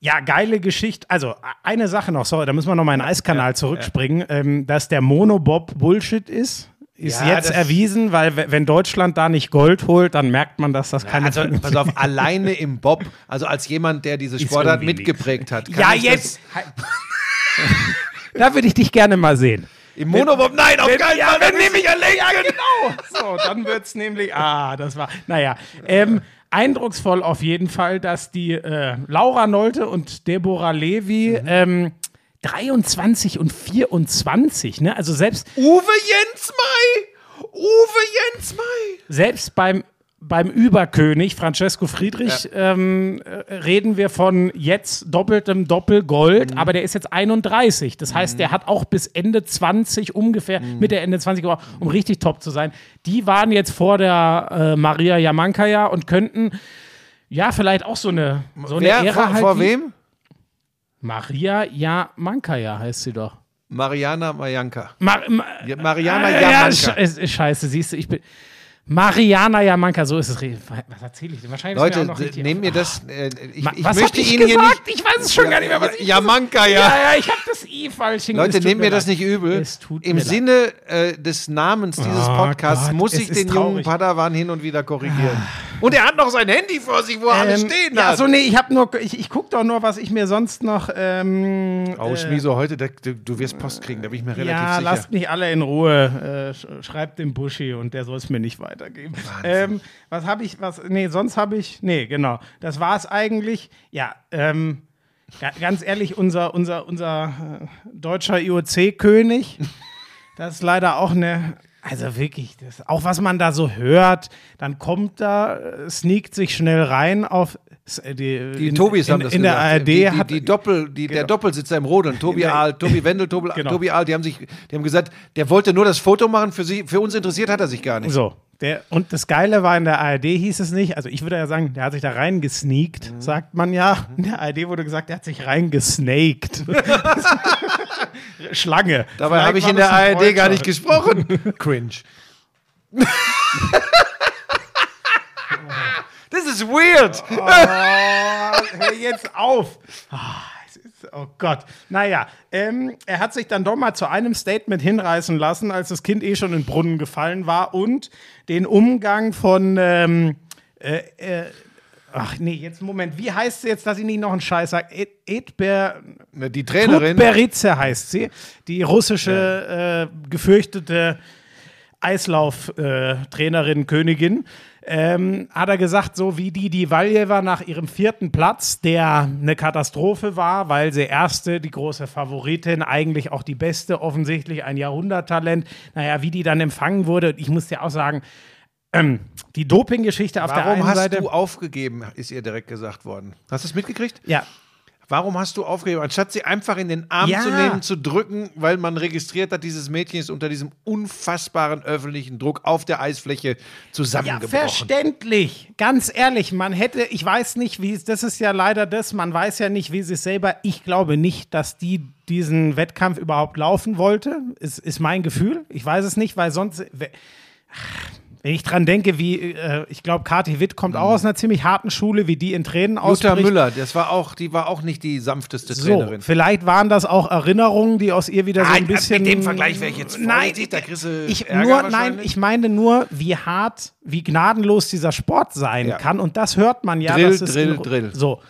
ja, geile Geschichte. Also, eine Sache noch, sorry, da müssen wir noch mal in den Eiskanal zurückspringen, Ähm, dass der Monobob Bullshit ist. Ist Ja, jetzt erwiesen, weil wenn Deutschland da nicht Gold holt, dann merkt man, dass das keine Also, pass auf, alleine im Bob, also als jemand, der diese Sportart mitgeprägt hat. Ja, jetzt! da würde ich dich gerne mal sehen. Im Monobob, nein, auf Wenn- keinen ja, Fall, dann nehme ich allein. Ja, genau. So, dann wird es nämlich. Ah, das war. Naja. Ähm, eindrucksvoll auf jeden Fall, dass die äh, Laura Nolte und Deborah Levi Mhm. ähm, 23 und 24, ne? Also selbst, Uwe Jens Mai! Uwe Jens Mai! selbst beim beim Überkönig Francesco Friedrich ähm, äh, reden wir von jetzt doppeltem Doppelgold, Mhm. aber der ist jetzt 31. Das heißt, der hat auch bis Ende 20 ungefähr, Mhm. Mitte Ende 20 gebraucht, um richtig top zu sein. Die waren jetzt vor der äh, Maria Jamankaya und könnten ja vielleicht auch so eine, so eine Wer? Ära Vor, halt vor wem? Maria Jamankaya heißt sie doch. Mariana Majanka. Mar Ma Ja, Mariana ja, Jamanka. ist scheiße, siehst du, ich bin. Mariana Jamanka, so ist es. Was erzähle ich denn? Wahrscheinlich Leute, auch noch richtig nehmt mir das. Äh, ich, ich was möchte ich Ihnen hier gesagt? nicht. Ich weiß es schon gar nicht mehr, was ich Jamanka, ja. Ja, ja, ich habe das I falsch Leute, nehmt mir das nicht übel. Es tut Im. Sinne äh, des Namens dieses Oh Podcasts Gott, muss ich den jungen traurig. Padawan hin und wieder korrigieren. Und er hat noch sein Handy vor sich, wo er alles Ähm, stehen ja, hat. so nee, ich habe nur, ich, ich gucke doch nur, was ich mir sonst noch. Ähm, Oh, Schmieso, heute, da, du, du wirst Post kriegen, da bin ich mir relativ ja, sicher. lasst mich alle in Ruhe. Äh, sch- schreibt dem Buschi und der soll es mir nicht weitergeben. Ähm, was habe ich, was, nee, sonst habe ich, nee, genau. Das war es eigentlich. Ja, ähm, ga, ganz ehrlich, unser, unser, unser äh, deutscher IOC-König, das ist leider auch eine, also wirklich, das, auch was man da so hört, dann kommt da, äh, sneakt sich schnell rein auf die, Die in, Tobis in, haben das in gesagt. der ARD die, die, hat die Doppel, die, der Genau. Doppelsitzer im Rodeln, Tobi der- Ahl, Tobi Wendel, Tobi, Genau. Tobi Ahl, die haben sich, die haben gesagt, der wollte nur das Foto machen, für sie, für uns interessiert hat er sich gar nicht. So. Der, und das Geile war, in der ARD hieß es nicht, also ich würde ja sagen, der hat sich da reingesneakt, Mhm. sagt man ja. In der ARD wurde gesagt, der hat sich reingesnaked. Schlange. Dabei habe ich in der ARD gar nicht gesprochen. Cringe. Das ist weird. Oh, hör jetzt auf. Ah, ist- Oh Gott. Naja, ähm, er hat sich dann doch mal zu einem Statement hinreißen lassen, als das Kind eh schon in den Brunnen gefallen war und den Umgang von. Ähm, äh, äh, ach nee, jetzt Moment. Wie heißt sie jetzt, dass ich nicht noch einen Scheiß sage? Ed- Edber. Die Trainerin. Beritze heißt sie. Die russische äh, gefürchtete Eislauf-Trainerin, Königin. Ähm, hat er gesagt, so wie die die Valjeva nach ihrem vierten Platz, der eine Katastrophe war, weil sie erste, die große Favoritin, eigentlich auch die beste, offensichtlich ein Jahrhunderttalent. Naja, wie die dann empfangen wurde, ich muss dir auch sagen, ähm, die Doping-Geschichte auf der Warum einen hast Seite. du aufgegeben, ist ihr direkt gesagt worden. Hast du es mitgekriegt? ja, Warum hast du aufgegeben, anstatt sie einfach in den Arm Ja. zu nehmen, zu drücken, weil man registriert hat, dieses Mädchen ist unter diesem unfassbaren öffentlichen Druck auf der Eisfläche Ja, zusammengebrochen. verständlich. Ganz ehrlich, man hätte, ich weiß nicht, wie es, das ist ja leider das, man weiß ja nicht, wie sie es selber, ich glaube nicht, dass die diesen Wettkampf überhaupt laufen wollte, ist, ist mein Gefühl. Ich weiß es nicht, weil sonst, we- wenn ich dran denke, wie, äh, ich glaube, Kathi Witt kommt auch aus einer ziemlich harten Schule, wie die in Tränen Jutta ausbricht. Müller, das war auch, die war auch nicht die sanfteste So, Trainerin. vielleicht waren das auch Erinnerungen, die aus ihr wieder so Ah, ein bisschen. mit dem Vergleich wäre ich jetzt Nein, vorsichtig, da kriegst ich nur, nein, ich meine nur, wie hart, wie gnadenlos dieser Sport sein Ja. kann. Und das hört man ja. Drill, dass es Drill, in- Drill. So.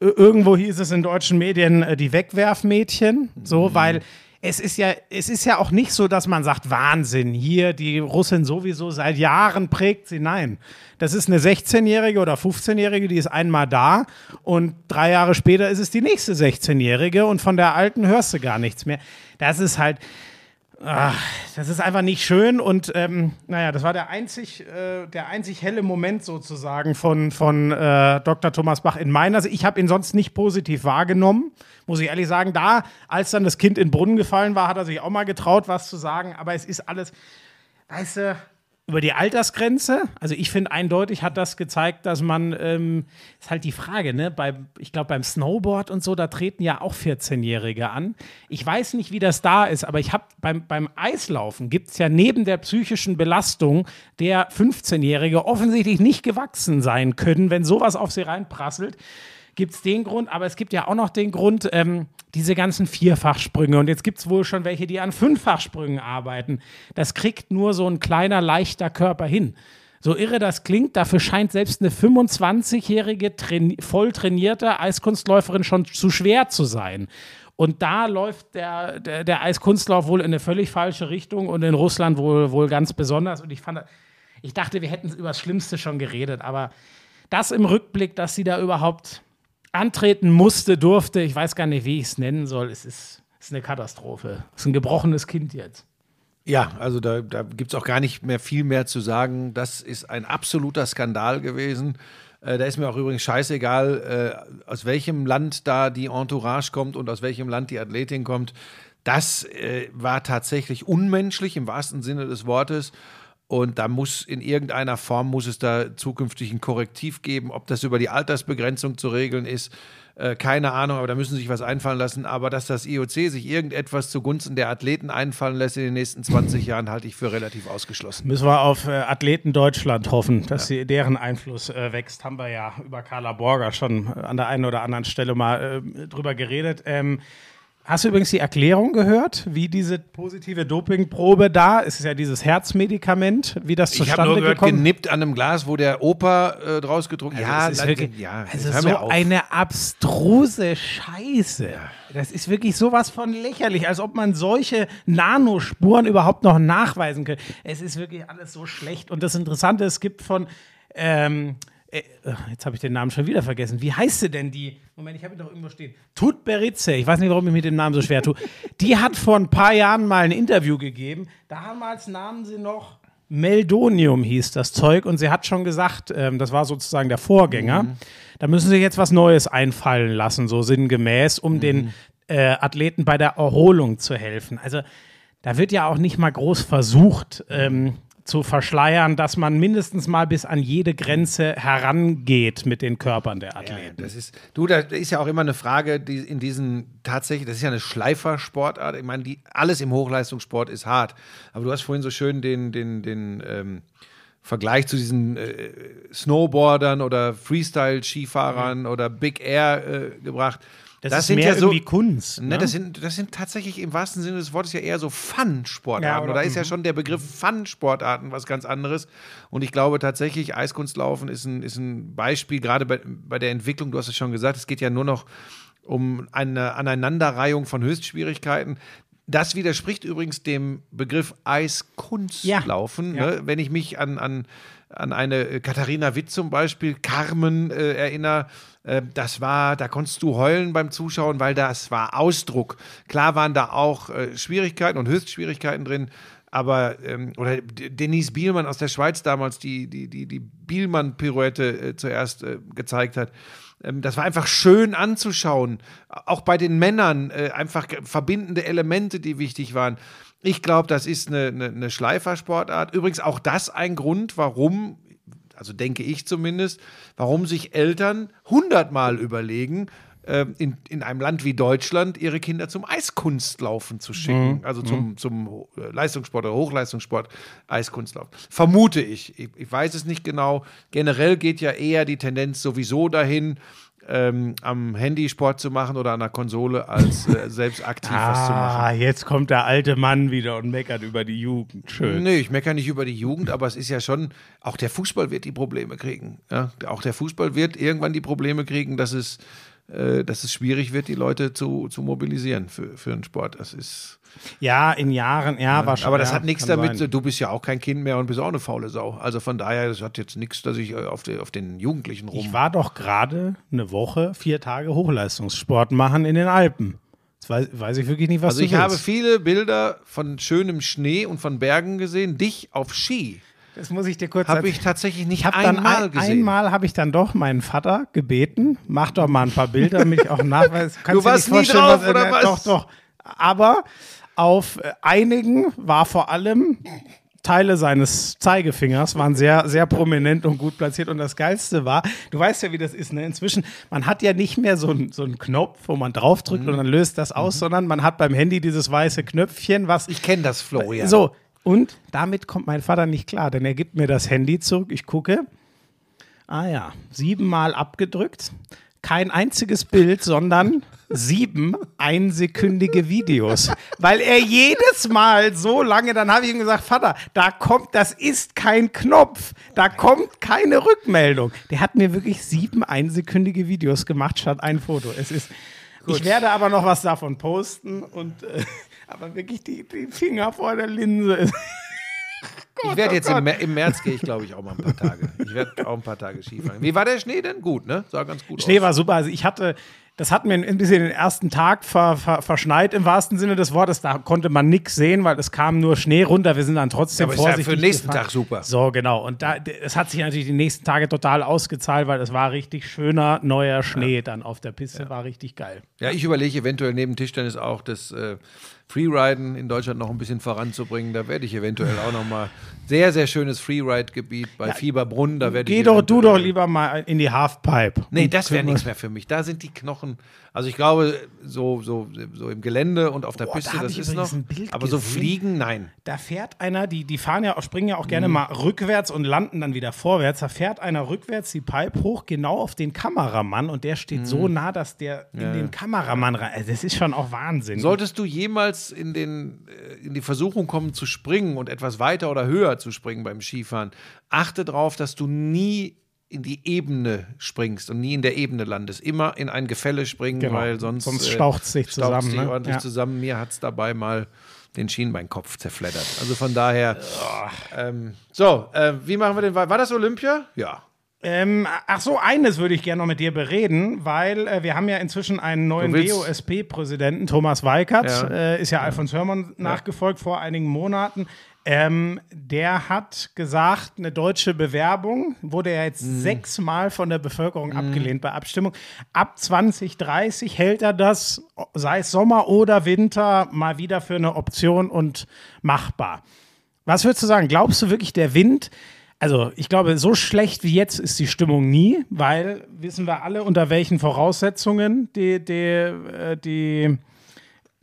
Ir- Irgendwo hieß es in deutschen Medien äh, die Wegwerfmädchen. So, Mhm. weil es ist ja, es ist ja auch nicht so, dass man sagt, Wahnsinn, hier, die Russin sowieso seit Jahren prägt sie. Nein. Das ist eine 16-Jährige oder 15-Jährige, die ist einmal da und drei Jahre später ist es die nächste 16-Jährige und von der alten hörst du gar nichts mehr. Das ist halt, ach, das ist einfach nicht schön und ähm, naja, das war der einzig, äh, der einzig helle Moment sozusagen von, von äh, Dr. Thomas Bach in meiner Sicht. Ich habe ihn sonst nicht positiv wahrgenommen, muss ich ehrlich sagen. Da, als dann das Kind in den Brunnen gefallen war, hat er sich auch mal getraut, was zu sagen, aber es ist alles, weißt du, über die Altersgrenze, also ich finde eindeutig hat das gezeigt, dass man, ähm, ist halt die Frage, ne, bei, ich glaube beim Snowboard und so, da treten ja auch 14-Jährige an. Ich weiß nicht, wie das da ist, aber ich habe beim, beim Eislaufen gibt es ja neben der psychischen Belastung der 15-Jährige offensichtlich nicht gewachsen sein können, wenn sowas auf sie reinprasselt gibt es den Grund, aber es gibt ja auch noch den Grund, ähm, diese ganzen Vierfachsprünge. Und jetzt gibt es wohl schon welche, die an Fünffachsprüngen arbeiten. Das kriegt nur so ein kleiner, leichter Körper hin. So irre das klingt, dafür scheint selbst eine 25-jährige, traini- voll trainierte Eiskunstläuferin schon zu schwer zu sein. Und da läuft der, der, der Eiskunstlauf wohl in eine völlig falsche Richtung und in Russland wohl, wohl ganz besonders. Und ich fand, ich dachte, wir hätten über das Schlimmste schon geredet, aber das im Rückblick, dass sie da überhaupt antreten musste, durfte, ich weiß gar nicht, wie ich es nennen soll, es ist, ist eine Katastrophe. Es ist ein gebrochenes Kind jetzt. Ja, also da, da gibt es auch gar nicht mehr viel mehr zu sagen. Das ist ein absoluter Skandal gewesen. Äh, da ist mir auch übrigens scheißegal, äh, aus welchem Land da die Entourage kommt und aus welchem Land die Athletin kommt. Das äh, war tatsächlich unmenschlich im wahrsten Sinne des Wortes. Und da muss in irgendeiner Form muss es da zukünftig ein Korrektiv geben, ob das über die Altersbegrenzung zu regeln ist. Äh, keine Ahnung, aber da müssen sie sich was einfallen lassen. Aber dass das IOC sich irgendetwas zugunsten der Athleten einfallen lässt in den nächsten 20 Jahren, halte ich für relativ ausgeschlossen. Müssen wir auf äh, Athleten Deutschland hoffen, dass sie, deren Einfluss äh, wächst. Haben wir ja über Carla Borger schon an der einen oder anderen Stelle mal äh, drüber geredet. Ähm, Hast du übrigens die Erklärung gehört, wie diese positive Dopingprobe da, es ist ja dieses Herzmedikament, wie das Ich habe zustande nur gehört, gekommen genippt an einem Glas, wo der Opa äh, draus getrunken Also Ja, es ist dann- wirklich, ja, also so eine abstruse Scheiße. Das ist wirklich sowas von lächerlich, als ob man solche Nanospuren überhaupt noch nachweisen könnte. Es ist wirklich alles so schlecht. Und das Interessante, es gibt von, ähm, äh, jetzt habe ich den Namen schon wieder vergessen. Wie heißt sie denn die? Moment, ich habe ihn doch irgendwo stehen. Tut Beritze. Ich weiß nicht, warum ich mit dem Namen so schwer tue. Die hat vor ein paar Jahren mal ein Interview gegeben. Damals nahmen sie noch Meldonium hieß das Zeug und sie hat schon gesagt, ähm, das war sozusagen der Vorgänger, da müssen sie jetzt was Neues einfallen lassen, so sinngemäß, um den äh, Athleten bei der Erholung zu helfen. Also da wird ja auch nicht mal groß versucht ähm, zu verschleiern, dass man mindestens mal bis an jede Grenze herangeht mit den Körpern der Ja, Athleten. das ist, du, da ist ja auch immer eine Frage, die in diesen tatsächlich, das ist ja eine Schleifersportart. Ich meine, die, alles im Hochleistungssport ist hart. Aber du hast vorhin so schön den, den, den ähm, Vergleich zu diesen äh, Snowboardern oder Freestyle-Skifahrern oder Big Air äh, gebracht. Das, ist mehr irgendwie Kunst. Ne, Ne? das, sind, das sind tatsächlich im wahrsten Sinne des Wortes ja eher so Fun-Sportarten. Ja, oder oder- da ist ja schon der Begriff Fun-Sportarten was ganz anderes. Und ich glaube tatsächlich, Eiskunstlaufen ist ein, ist ein Beispiel, gerade bei, bei der Entwicklung, du hast es schon gesagt, es geht ja nur noch um eine Aneinanderreihung von Höchstschwierigkeiten. Das widerspricht übrigens dem Begriff Eiskunstlaufen. Ja. Ne? Wenn ich mich an, an, an eine Katharina Witt zum Beispiel, Carmen äh, erinnere, das war, da konntest du heulen beim Zuschauen, weil das war Ausdruck. Klar waren da auch äh, Schwierigkeiten und Höchstschwierigkeiten drin, aber, ähm, oder Denise Bielmann aus der Schweiz damals, die die, die, die Bielmann-Pirouette äh, zuerst äh, gezeigt hat. Ähm, das war einfach schön anzuschauen. Auch bei den Männern äh, einfach verbindende Elemente, die wichtig waren. Ich glaube, das ist eine, eine, eine Schleifersportart. Übrigens auch das ein Grund, warum, also denke ich zumindest, warum sich Eltern hundertmal überlegen, äh, in, in einem Land wie Deutschland ihre Kinder zum Eiskunstlaufen zu schicken. Also zum, zum äh, Leistungssport oder Hochleistungssport Eiskunstlauf. Vermute ich. ich. Ich weiß es nicht genau. Generell geht ja eher die Tendenz sowieso dahin, ähm, am Handy Sport zu machen oder an der Konsole, als äh, selbst aktiv was zu machen. Ah, jetzt kommt der alte Mann wieder und meckert über die Jugend. Schön. Nee, ich meckere nicht über die Jugend, aber es ist ja schon, auch der Fußball wird die Probleme kriegen. Ja? Auch der Fußball wird irgendwann die Probleme kriegen, dass es, dass es schwierig wird, die Leute zu, zu mobilisieren für, für einen Sport. Das ist. Ja, in Jahren, ja, wahrscheinlich. Aber das ja, hat nichts damit, sein. du bist ja auch kein Kind mehr und bist auch eine faule Sau. Also von daher, das hat jetzt nichts, dass ich äh, auf, die, auf den Jugendlichen rum. Ich war doch gerade eine Woche, vier Tage Hochleistungssport machen in den Alpen. Jetzt weiß, weiß ich wirklich nicht, was also du ich habe willst. viele Bilder von schönem Schnee und von Bergen gesehen. Dich auf Ski Das muss ich dir kurz habe erzählen. ich tatsächlich nicht Ich habe dann einmal ein, gesehen. einmal habe ich dann doch meinen Vater gebeten, mach doch mal ein paar Bilder, damit ich auch nachweisen. Du warst nie drauf, oder was? Doch, doch. Aber auf äh, einigen war vor allem Teile seines Zeigefingers waren sehr, sehr prominent und gut platziert. Und das Geilste war, du weißt ja, wie das ist, ne? Inzwischen, man hat ja nicht mehr so, einen- so einen Knopf, wo man draufdrückt Mhm. und dann löst das aus, sondern man hat beim Handy dieses weiße Knöpfchen, was Ich kenne das, Florian. so, und damit kommt mein Vater nicht klar, denn er gibt mir das Handy zurück. Ich gucke. Ah ja, siebenmal abgedrückt. Kein einziges Bild, sondern sieben einsekündige Videos. Weil er jedes Mal so lange, dann habe ich ihm gesagt, Vater, da kommt, das ist kein Knopf, da kommt keine Rückmeldung. Der hat mir wirklich sieben einsekündige Videos gemacht statt ein Foto. Es ist, ich werde aber noch was davon posten und, äh, aber wirklich die, die Finger vor der Linse. Ich werde jetzt im, im März gehe ich, glaube ich, auch mal ein paar Tage. Ich werde auch ein paar Tage Skifahren. Wie war der Schnee denn? Gut, ne? Sah ganz gut Schnee aus. war super. Also ich hatte das hat mir ein bisschen den ersten Tag ver, ver, verschneit im wahrsten Sinne des Wortes. Da konnte man nichts sehen, weil es kam nur Schnee runter. Wir sind dann trotzdem Aber ist ja vorsichtig. für den nächsten gefahren. Tag super. So, genau. Und da, es hat sich natürlich die nächsten Tage total ausgezahlt, weil es war richtig schöner, neuer Schnee dann auf der Piste. War richtig geil. Ja, ich überlege eventuell neben Tischtennis auch das äh, Freeriden in Deutschland noch ein bisschen voranzubringen. Da werde ich eventuell auch noch mal sehr, sehr schönes Freeride-Gebiet bei Fieberbrunn. Da werde ich Geh doch, du doch lieber mal in die Halfpipe. Nee, das wäre nichts mehr für mich. Da sind die Knochen. Also ich glaube, so, so, so im Gelände und auf der Boah, Piste, da das ist noch. Aber so gesehen. fliegen, nein. Da fährt einer, die, die fahren ja, springen ja auch gerne Mhm. mal rückwärts und landen dann wieder vorwärts. Da fährt einer rückwärts die Pipe hoch, genau auf den Kameramann und der steht so Mhm. nah, dass der in den Kameramann rein. Also das ist schon auch Wahnsinn. Solltest du jemals in, den, äh, in die Versuchung kommen zu springen und etwas weiter oder höher zu springen beim Skifahren, achte darauf, dass du nie in die Ebene springst und nie in der Ebene landest. Immer in ein Gefälle springen, Genau. weil sonst, Sonst äh, staucht's sich staucht's zusammen, dich ne? ordentlich Ja. zusammen. Mir hat es dabei mal den Schienbeinkopf zerfleddert. Also von daher. Ähm, so, äh, wie machen wir den? War war das Olympia? Ja. Ähm, ach so, eines würde ich gerne noch mit dir bereden, weil äh, wir haben ja inzwischen einen neuen DOSP-Präsidenten, Thomas Weikert, Ja. äh, ist ja Alfons Hörmann nachgefolgt vor einigen Monaten. Ähm, der hat gesagt, eine deutsche Bewerbung wurde ja jetzt Mhm. sechsmal von der Bevölkerung abgelehnt bei Abstimmung. Ab 2030 hält er das, sei es Sommer oder Winter, mal wieder für eine Option und machbar. Was würdest du sagen? Glaubst du wirklich, der Wind? Also, ich glaube, so schlecht wie jetzt ist die Stimmung nie, weil wissen wir alle, unter welchen Voraussetzungen die, die, äh, die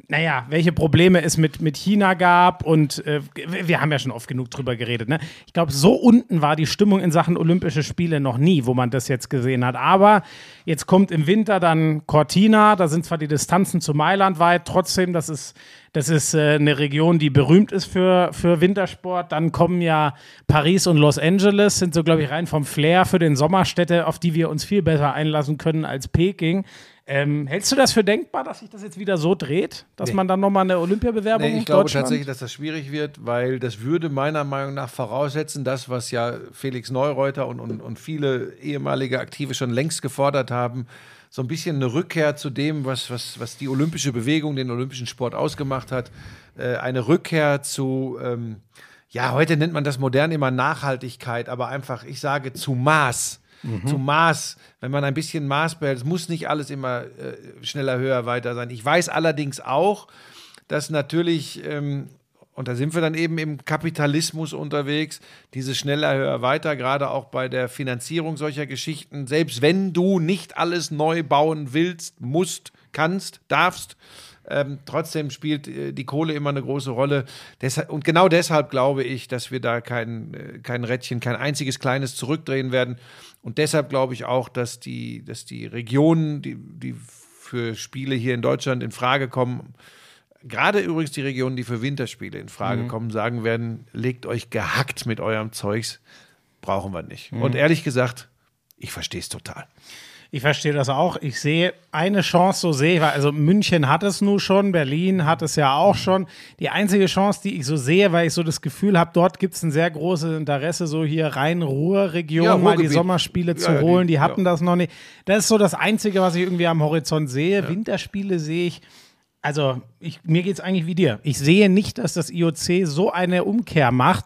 naja, welche Probleme es mit, mit China gab und äh, wir haben ja schon oft genug drüber geredet. Ne? Ich glaube, so unten war die Stimmung in Sachen Olympische Spiele noch nie, wo man das jetzt gesehen hat. Aber jetzt kommt im Winter dann Cortina, da sind zwar die Distanzen zu Mailand weit, trotzdem, das ist, das ist äh, eine Region, die berühmt ist für, für Wintersport. Dann kommen ja Paris und Los Angeles, sind so, glaube ich, rein vom Flair für den Sommerstädte, auf die wir uns viel besser einlassen können als Peking. Ähm, hältst du das für denkbar, dass sich das jetzt wieder so dreht, dass man dann nochmal eine Olympiabewerbung Nee, ich glaube tatsächlich, dass das schwierig wird, weil das würde meiner Meinung nach voraussetzen, das, was ja Felix Neureuter und, und, und viele ehemalige Aktive schon längst gefordert haben, so ein bisschen eine Rückkehr zu dem, was, was, was die olympische Bewegung, den olympischen Sport ausgemacht hat. Äh, eine Rückkehr zu, ähm, ja, heute nennt man das modern immer Nachhaltigkeit, aber einfach, ich sage, zu Maß. Zu Maß, wenn man ein bisschen Maß behält, es muss nicht alles immer äh, schneller, höher, weiter sein. Ich weiß allerdings auch, dass natürlich, ähm, und da sind wir dann eben im Kapitalismus unterwegs, diese schneller, höher, weiter, gerade auch bei der Finanzierung solcher Geschichten, selbst wenn du nicht alles neu bauen willst, musst, kannst, darfst, ähm, trotzdem spielt äh, die Kohle immer eine große Rolle. Deshalb, und genau deshalb glaube ich, dass wir da kein, äh, kein Rädchen, kein einziges kleines zurückdrehen werden. Und deshalb glaube ich auch, dass die, dass die Regionen, die, die für Spiele hier in Deutschland in Frage kommen, gerade übrigens die Regionen, die für Winterspiele in Frage kommen, sagen werden, legt euch gehackt mit eurem Zeugs, brauchen wir nicht. Und ehrlich gesagt, ich verstehe es total. Ich verstehe das auch. Ich sehe eine Chance, so sehe ich, weil also München hat es nun schon, Berlin hat es ja auch schon. Die einzige Chance, die ich so sehe, weil ich so das Gefühl habe, dort gibt es ein sehr großes Interesse, so hier Rhein-Ruhr-Region Ja, mal die. Sommerspiele zu ja, die- holen. Die hatten ja. das noch nicht. Das ist so das Einzige, was ich irgendwie am Horizont sehe. Winterspiele sehe ich. Also, ich, mir geht es eigentlich wie dir. Ich sehe nicht, dass das IOC so eine Umkehr macht.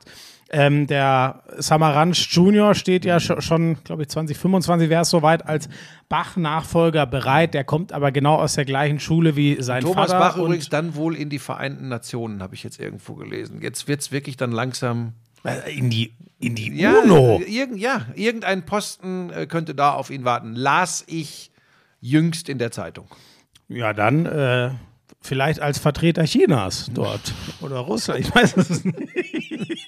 Ähm, der Samaranch Junior steht ja schon, glaube ich, 2025 wäre es soweit als Bach-Nachfolger bereit. Der kommt aber genau aus der gleichen Schule wie sein Thomas Vater. Bach und- übrigens dann wohl in die Vereinten Nationen, habe ich jetzt irgendwo gelesen. Jetzt wird es wirklich dann langsam. Äh, in die, in die Ja, UNO. irgend, ja, irgendein Posten äh, könnte da auf ihn warten. Las ich jüngst in der Zeitung. Ja, dann äh, vielleicht als Vertreter Chinas dort. Oder Russland. Ich weiß es nicht.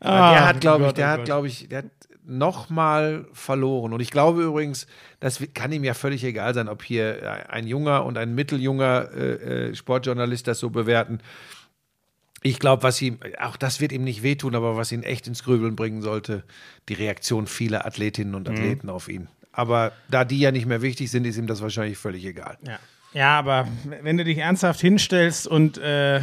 Aber der hat, glaube ich, der oh hat, glaube ich, der hat nochmal verloren. Und ich glaube übrigens, das kann ihm ja völlig egal sein, ob hier äh, ein junger und ein mitteljunger äh, äh, Sportjournalist das so bewerten. Ich glaube, was ihm, auch das wird ihm nicht wehtun, aber was ihn echt ins Grübeln bringen sollte, die Reaktion vieler Athletinnen und Athleten auf ihn. Aber da die ja nicht mehr wichtig sind, ist ihm das wahrscheinlich völlig egal. Ja. Ja, aber wenn du dich ernsthaft hinstellst und äh,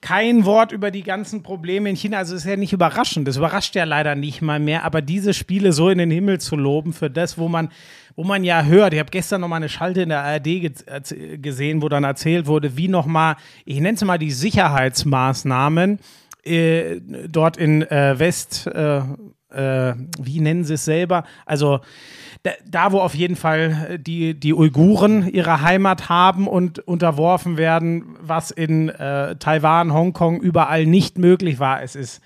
kein Wort über die ganzen Probleme in China. Also ist ja nicht überraschend. Das überrascht ja leider nicht mal mehr. Aber diese Spiele so in den Himmel zu loben für das, wo man, wo man ja hört. Ich habe gestern noch mal eine Schalte in der ARD ge gesehen, wo dann erzählt wurde, wie noch mal, ich nenne es mal die Sicherheitsmaßnahmen äh, dort in äh, West, äh, äh, wie nennen sie es selber? Also da, da, wo auf jeden Fall die, die Uiguren ihre Heimat haben und unterworfen werden, was in äh, Taiwan, Hongkong überall nicht möglich war. Es ist,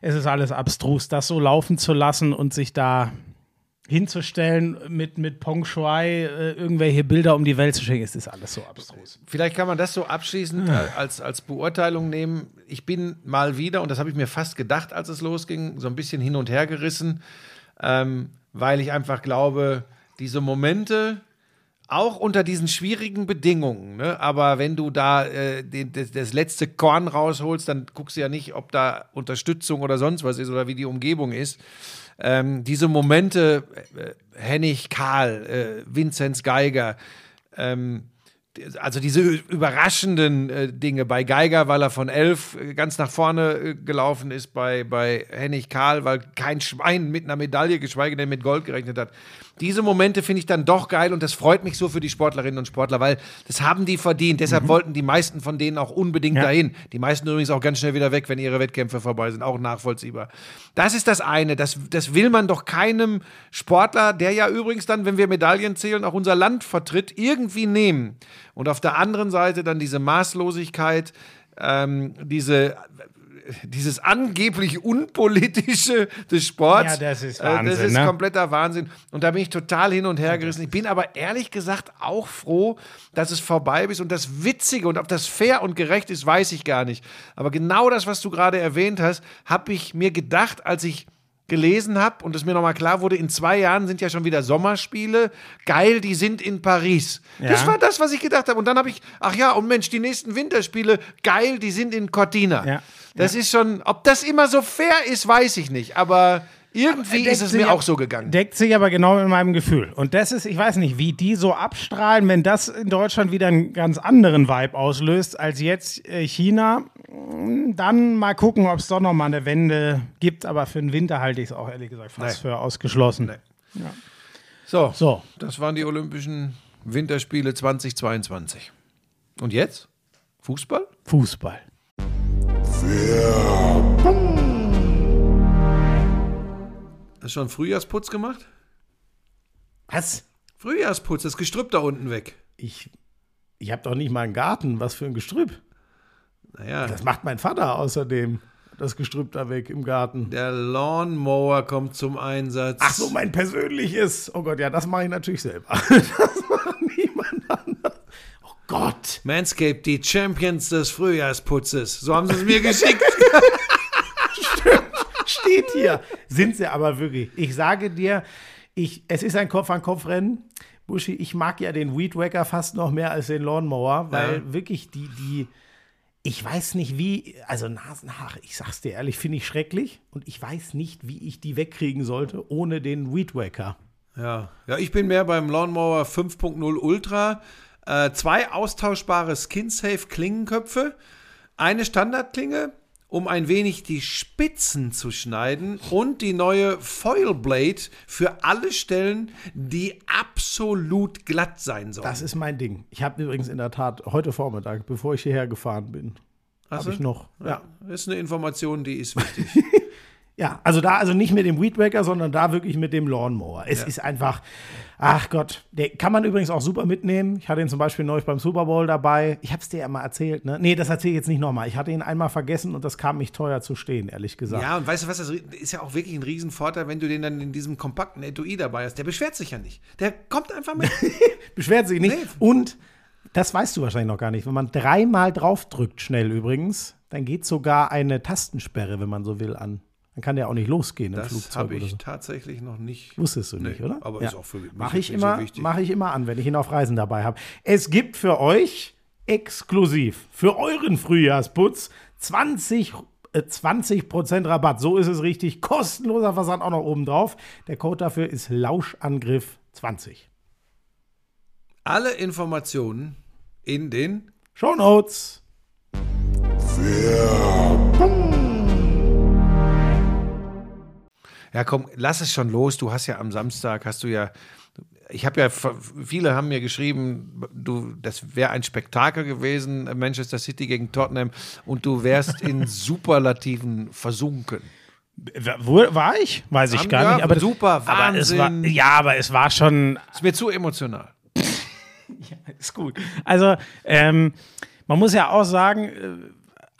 es ist alles abstrus, das so laufen zu lassen und sich da hinzustellen mit, mit Peng Shuai äh, irgendwelche Bilder um die Welt zu schicken, ist alles so abstrus. Vielleicht kann man das so abschließend als, als Beurteilung nehmen. Ich bin mal wieder, und das habe ich mir fast gedacht, als es losging, so ein bisschen hin und her gerissen, ähm, weil ich einfach glaube, diese Momente, auch unter diesen schwierigen Bedingungen, ne? aber wenn du da äh, den, das, das letzte Korn rausholst, dann guckst du ja nicht, ob da Unterstützung oder sonst was ist oder wie die Umgebung ist. Ähm, diese Momente, äh, Hennig Karl, äh, Vinzenz Geiger, ähm, also diese überraschenden äh, Dinge bei Geiger, weil er von elf äh, ganz nach vorne äh, gelaufen ist, bei, bei Hennig Karl, weil kein Schwein mit einer Medaille, geschweige denn mit Gold gerechnet hat. Diese Momente finde ich dann doch geil und das freut mich so für die Sportlerinnen und Sportler, weil das haben die verdient. Deshalb wollten die meisten von denen auch unbedingt Ja. dahin. Die meisten übrigens auch ganz schnell wieder weg, wenn ihre Wettkämpfe vorbei sind. Auch nachvollziehbar. Das ist das eine. Das, das will man doch keinem Sportler, der ja übrigens dann, wenn wir Medaillen zählen, auch unser Land vertritt, irgendwie nehmen. Und auf der anderen Seite dann diese Maßlosigkeit, ähm, diese dieses angeblich unpolitische des Sports. Ja, das ist Äh, Das Wahnsinn, ist ne? kompletter Wahnsinn. Und da bin ich total hin und her gerissen. Ich bin aber ehrlich gesagt auch froh, dass es vorbei ist. Und das Witzige und ob das fair und gerecht ist, weiß ich gar nicht. Aber genau das, was du gerade erwähnt hast, habe ich mir gedacht, als ich gelesen habe und es mir nochmal klar wurde, in zwei Jahren sind ja schon wieder Sommerspiele. Geil, die sind in Paris. Das Ja. war das, was ich gedacht habe. Und dann habe ich, ach ja, und Mensch, die nächsten Winterspiele, geil, die sind in Cortina. Ja. Das ist schon, ob das immer so fair ist, weiß ich nicht. Aber irgendwie Deckt ist es sich mir ab- auch so gegangen. Deckt sich aber genau mit meinem Gefühl. Und das ist, ich weiß nicht, wie die so abstrahlen, wenn das in Deutschland wieder einen ganz anderen Vibe auslöst als jetzt äh, China. Mm, Dann mal gucken, ob es doch noch mal eine Wende gibt. Aber für den Winter halte ich es auch ehrlich gesagt fast Nee. für ausgeschlossen. So, So, das waren die Olympischen Winterspiele 2022. Und jetzt? Fußball? Fußball. Hast du schon Frühjahrsputz gemacht? Was? Frühjahrsputz, das Gestrüpp da unten weg. Ich, ich habe doch nicht mal einen Garten. Was für ein Gestrüpp. Naja, Das macht mein Vater außerdem. Das Gestrüpp da weg im Garten. der Lawnmower kommt zum Einsatz. Ach so, mein persönliches. Oh Gott, ja, das mache ich natürlich selber. Das macht niemand anders. Oh Gott. Manscaped, die Champions des Frühjahrsputzes. So haben sie es mir geschickt. Steht hier. Sind sie aber wirklich. Ich sage dir, ich, es ist ein Kopf-an-Kopf-Rennen. Buschi, ich mag ja den Weed Wacker fast noch mehr als den Lawnmower, weil Ja. wirklich die, die, ich weiß nicht wie, also Nasenhaare, ich sag's dir ehrlich, finde ich schrecklich und ich weiß nicht, wie ich die wegkriegen sollte ohne den Weed Wacker. Ja. ja, ich bin mehr beim Lawnmower 5.0 Ultra. Äh, zwei austauschbare Skin-Safe Klingenköpfe, eine Standardklinge, um ein wenig die Spitzen zu schneiden und die neue Foil Blade für alle Stellen, die absolut glatt sein sollen. Das ist mein Ding. Ich habe übrigens in der Tat heute Vormittag, bevor ich hierher gefahren bin, habe ich noch. Ja. ist eine Information, die ist wichtig. Ja, also da, also nicht mit dem Weed Wacker, sondern da wirklich mit dem Lawnmower. Es ist einfach, ach Gott, der kann man übrigens auch super mitnehmen. Ich hatte ihn zum Beispiel neulich beim Super Bowl dabei. Ich habe es dir ja mal erzählt, ne? Nee, das erzähle ich jetzt nicht nochmal. Ich hatte ihn einmal vergessen und das kam mich teuer zu stehen, ehrlich gesagt. ja, und weißt du was, das ist ja auch wirklich ein Riesenvorteil, wenn du den dann in diesem kompakten Etui dabei hast. Der beschwert sich ja nicht. Der kommt einfach mit. Beschwert sich nicht. Nee. Und das weißt du wahrscheinlich noch gar nicht. Wenn man dreimal draufdrückt, schnell übrigens, dann geht sogar eine Tastensperre, wenn man so will, an. Dann kann der auch nicht losgehen im Das Flugzeug habe oder ich so. tatsächlich noch nicht. Wusstest du nicht, Nee, oder? aber ist auch für mich Mache jetzt ich, nicht so immer, wichtig. mach ich immer an, wenn ich ihn auf Reisen dabei habe. Es gibt für euch exklusiv für euren Frühjahrsputz 20 äh, 20% Rabatt. So ist es richtig. Kostenloser Versand auch noch oben drauf. Der Code dafür ist Lauschangriff 20. Alle Informationen in den Show Notes. Ja, komm, lass es schon los. Du hast ja am Samstag, hast du ja, ich habe ja, viele haben mir geschrieben, du, das wäre ein Spektakel gewesen, Manchester City gegen Tottenham, und du wärst in Superlativen versunken. Wo war ich? Weiß ich gar Ja, nicht. Aber super, aber es war, Wahnsinn. ja, aber es war schon Ist mir zu emotional. ist gut. Also, ähm, man muss ja auch sagen, äh,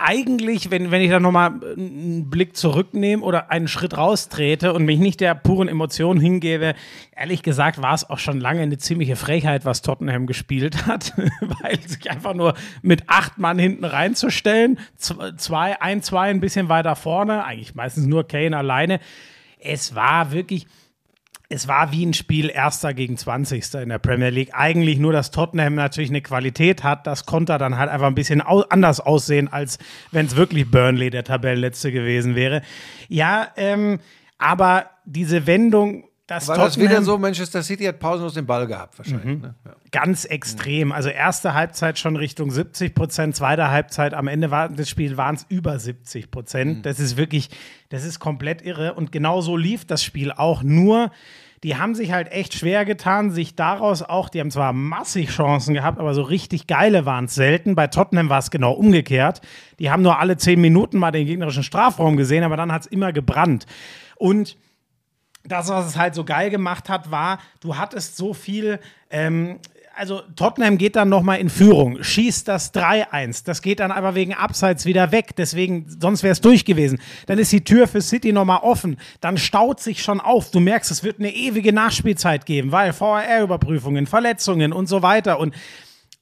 eigentlich, wenn, wenn ich da nochmal einen Blick zurücknehme oder einen Schritt raustrete und mich nicht der puren Emotion hingebe, ehrlich gesagt war es auch schon lange eine ziemliche Frechheit, was Tottenham gespielt hat, weil sich einfach nur mit acht Mann hinten reinzustellen, zwei, ein, zwei ein bisschen weiter vorne, eigentlich meistens nur Kane alleine. Es war wirklich, es war wie ein Spiel Erster gegen 20. in der Premier League. Eigentlich nur, dass Tottenham natürlich eine Qualität hat. Das konnte dann halt einfach ein bisschen anders aussehen, als wenn es wirklich Burnley der Tabellenletzte gewesen wäre. Ja, ähm, aber diese Wendung, dass War das Tottenham wieder so, Manchester City hat pausenlos den Ball gehabt wahrscheinlich. Ne? Ja. ganz extrem. Also erste Halbzeit schon Richtung 70 Prozent, zweite Halbzeit am Ende war, des Spiels waren es über 70 Prozent. Das ist wirklich, das ist komplett irre. Und genau so lief das Spiel auch. Nur, die haben sich halt echt schwer getan, sich daraus auch, die haben zwar massig Chancen gehabt, aber so richtig geile waren es selten. Bei Tottenham war es genau umgekehrt. Die haben nur alle zehn Minuten mal den gegnerischen Strafraum gesehen, aber dann hat es immer gebrannt. Und das, was es halt so geil gemacht hat, war, du hattest so viel. Ähm, also Tottenham geht dann nochmal in Führung, schießt das 3-1. Das geht dann aber wegen Abseits wieder weg. Deswegen, sonst wäre es durch gewesen. Dann ist die Tür für City nochmal offen. Dann staut sich schon auf. Du merkst, es wird eine ewige Nachspielzeit geben, weil VAR-Überprüfungen, Verletzungen und so weiter. Und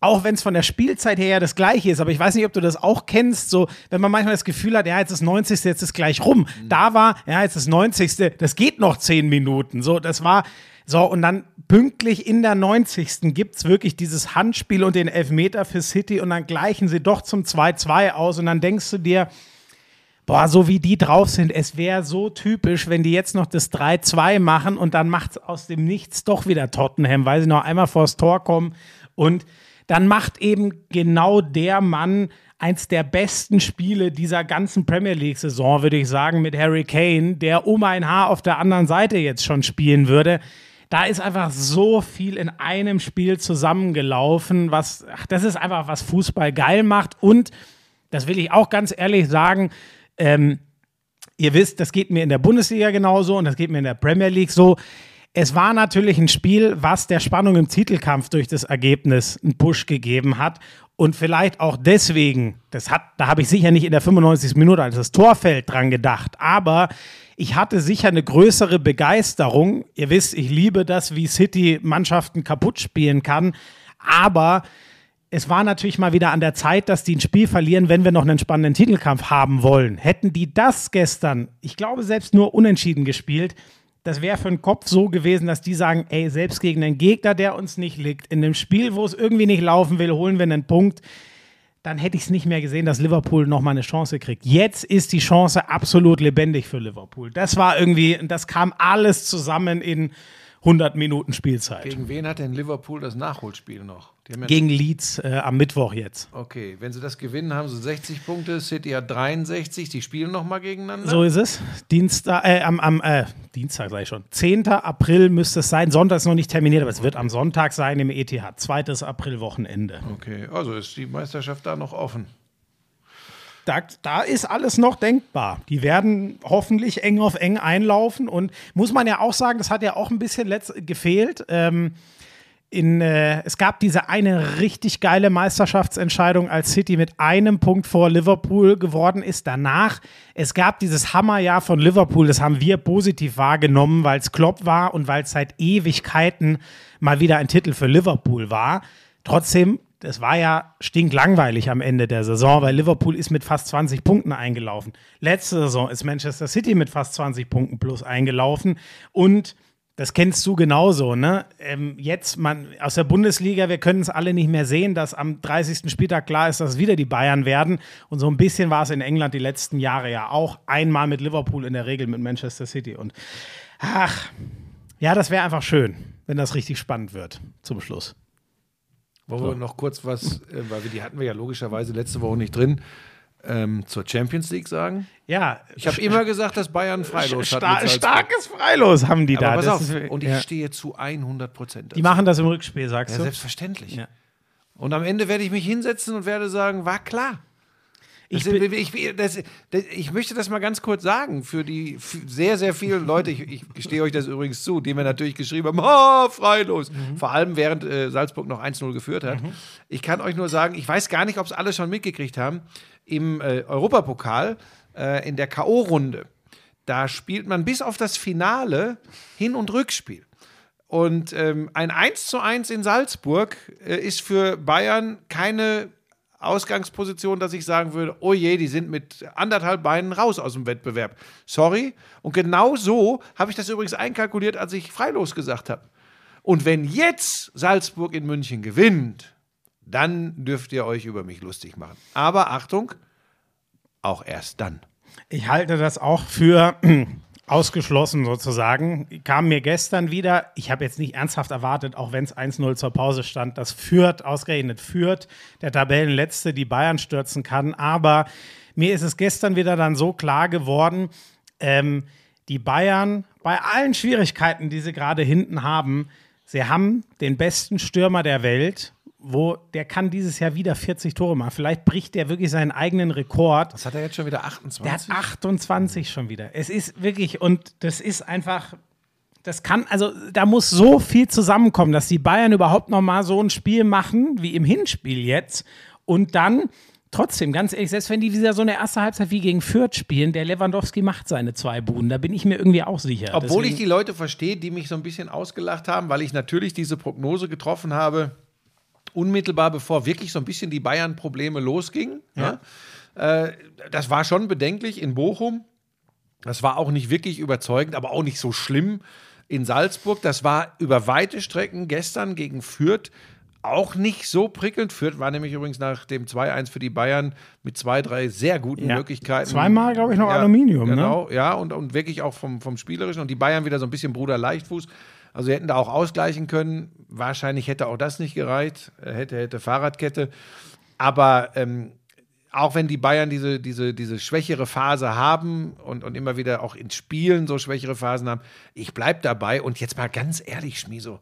auch wenn es von der Spielzeit her ja das gleiche ist, aber ich weiß nicht, ob du das auch kennst, so, wenn man manchmal das Gefühl hat, ja, jetzt ist 90. jetzt ist gleich rum. Da war, ja, jetzt ist 90. das geht noch 10 Minuten. So, das war, so, und dann pünktlich in der 90. gibt es wirklich dieses Handspiel und den Elfmeter für City und dann gleichen sie doch zum 2-2 aus und dann denkst du dir, Boah, so wie die drauf sind, es wäre so typisch, wenn die jetzt noch das 3-2 machen und dann macht es aus dem Nichts doch wieder Tottenham, weil sie noch einmal vors Tor kommen. Und dann macht eben genau der Mann eins der besten Spiele dieser ganzen Premier League-Saison, würde ich sagen, mit Harry Kane, der um ein Haar auf der anderen Seite jetzt schon spielen würde. Da ist einfach so viel in einem Spiel zusammengelaufen, was, ach, das ist einfach, was Fußball geil macht. Und, das will ich auch ganz ehrlich sagen, ähm, ihr wisst, das geht mir in der Bundesliga genauso und das geht mir in der Premier League so. Es war natürlich ein Spiel, was der Spannung im Titelkampf durch das Ergebnis einen Push gegeben hat. Und vielleicht auch deswegen, das hat, da habe ich sicher nicht in der 95. Minute, als das Tor fällt, dran gedacht. Aber ich hatte sicher eine größere Begeisterung. Ihr wisst, ich liebe das, wie City Mannschaften kaputt spielen kann. Aber es war natürlich mal wieder an der Zeit, dass die ein Spiel verlieren, wenn wir noch einen spannenden Titelkampf haben wollen. Hätten die das gestern, ich glaube, selbst nur unentschieden gespielt, das wäre für den Kopf so gewesen, dass die sagen, ey, selbst gegen einen Gegner, der uns nicht liegt, in einem Spiel, wo es irgendwie nicht laufen will, holen wir einen Punkt, dann hätte ich es nicht mehr gesehen, dass Liverpool nochmal eine Chance kriegt. Jetzt ist die Chance absolut lebendig für Liverpool. Das war irgendwie, das kam alles zusammen in 100 Minuten Spielzeit. Gegen wen hat denn Liverpool das Nachholspiel noch? Ja Gegen Leeds äh, am Mittwoch jetzt. Okay, wenn sie das gewinnen, haben sie 60 Punkte, City hat 63, die spielen nochmal gegeneinander. So ist es. Dienstag, äh, am, am äh, Dienstag sage ich schon. 10. April müsste es sein. Sonntag ist noch nicht terminiert, aber es wird am Sonntag sein im ETH. 2. Aprilwochenende. Okay, also ist die Meisterschaft da noch offen. Da, da ist alles noch denkbar. Die werden hoffentlich eng auf eng einlaufen und muss man ja auch sagen, das hat ja auch ein bisschen gefehlt. Ähm, in, äh, es gab diese eine richtig geile Meisterschaftsentscheidung, als City mit einem Punkt vor Liverpool geworden ist. Danach, es gab dieses Hammerjahr von Liverpool, das haben wir positiv wahrgenommen, weil es Klopp war und weil es seit Ewigkeiten mal wieder ein Titel für Liverpool war. Trotzdem, das war ja stinklangweilig am Ende der Saison, weil Liverpool ist mit fast 20 Punkten eingelaufen. Letzte Saison ist Manchester City mit fast 20 Punkten plus eingelaufen und das kennst du genauso, ne? Ähm, jetzt, man, aus der Bundesliga, wir können es alle nicht mehr sehen, dass am 30. Spieltag klar ist, dass wieder die Bayern werden. Und so ein bisschen war es in England die letzten Jahre ja auch. Einmal mit Liverpool, in der Regel mit Manchester City. Und ach, ja, das wäre einfach schön, wenn das richtig spannend wird zum Schluss. Wollen wir noch kurz was, äh, weil wir die hatten wir ja logischerweise letzte Woche nicht drin. Ähm, zur Champions League sagen? Ja, Ich habe immer gesagt, dass Bayern freilos hat. sta mit Salzburg. starkes Freilos haben die da. Aber Das auf, ist- und ich ja. stehe zu 100 Prozent. Die machen das im Rückspiel, sagst ja, du? selbstverständlich. Ja. Und am Ende werde ich mich hinsetzen und werde sagen, war klar. Ich Das, ich, das, das, ich möchte das mal ganz kurz sagen für die f- sehr, sehr vielen Leute. Ich, ich gestehe euch das übrigens zu, die mir natürlich geschrieben haben: oh, freilos. Vor allem während äh, Salzburg noch 1-0 geführt hat. Ich kann euch nur sagen, ich weiß gar nicht, ob es alle schon mitgekriegt haben. Im äh, Europapokal, äh, in der K.O.-Runde, da spielt man bis auf das Finale Hin- und Rückspiel. Und ähm, ein 1 zu 1 in Salzburg äh, ist für Bayern keine Ausgangsposition, dass ich sagen würde, oh je, die sind mit anderthalb Beinen raus aus dem Wettbewerb. Sorry. Und genau so habe ich das übrigens einkalkuliert, als ich freilos gesagt habe. Und wenn jetzt Salzburg in München gewinnt, dann dürft ihr euch über mich lustig machen. Aber Achtung, auch erst dann. Ich halte das auch für ausgeschlossen sozusagen. Kam mir gestern wieder, ich habe jetzt nicht ernsthaft erwartet, auch wenn es 1-0 zur Pause stand, dass Fürth, ausgerechnet Fürth, der Tabellenletzte, die Bayern stürzen kann. Aber mir ist es gestern wieder dann so klar geworden, ähm, die Bayern, bei allen Schwierigkeiten, die sie gerade hinten haben, sie haben den besten Stürmer der Welt, wo der kann dieses Jahr wieder 40 Tore machen. Vielleicht bricht der wirklich seinen eigenen Rekord. Was hat er jetzt schon wieder 28? Der hat 28 schon wieder. Es ist wirklich, und das ist einfach, das kann, also da muss so viel zusammenkommen, dass die Bayern überhaupt noch mal so ein Spiel machen, wie im Hinspiel jetzt. Und dann, trotzdem, ganz ehrlich, selbst wenn die wieder so eine erste Halbzeit wie gegen Fürth spielen, der Lewandowski macht seine zwei Buden. Da bin ich mir irgendwie auch sicher. Obwohl ich Deswegen- die Leute verstehe, die mich so ein bisschen ausgelacht haben, weil ich natürlich diese Prognose getroffen habe, unmittelbar bevor wirklich so ein bisschen die Bayern-Probleme losgingen. Ja. Äh, das war schon bedenklich in Bochum. Das war auch nicht wirklich überzeugend, aber auch nicht so schlimm in Salzburg. Das war über weite Strecken gestern gegen Fürth auch nicht so prickelnd. Fürth war nämlich übrigens nach dem 2-1 für die Bayern mit zwei, drei sehr guten Ja. Möglichkeiten. Zweimal, glaube ich, noch Aluminium, ne? Genau, ja, und, und wirklich auch vom, vom Spielerischen. Und die Bayern wieder so ein bisschen Bruder Leichtfuß. Also hätten da auch ausgleichen können. Wahrscheinlich hätte auch das nicht gereicht. Hätte, hätte Fahrradkette. Aber ähm, auch wenn die Bayern diese, diese, diese schwächere Phase haben und, und immer wieder auch in Spielen so schwächere Phasen haben, ich bleibe dabei. Und jetzt mal ganz ehrlich, Schmieso,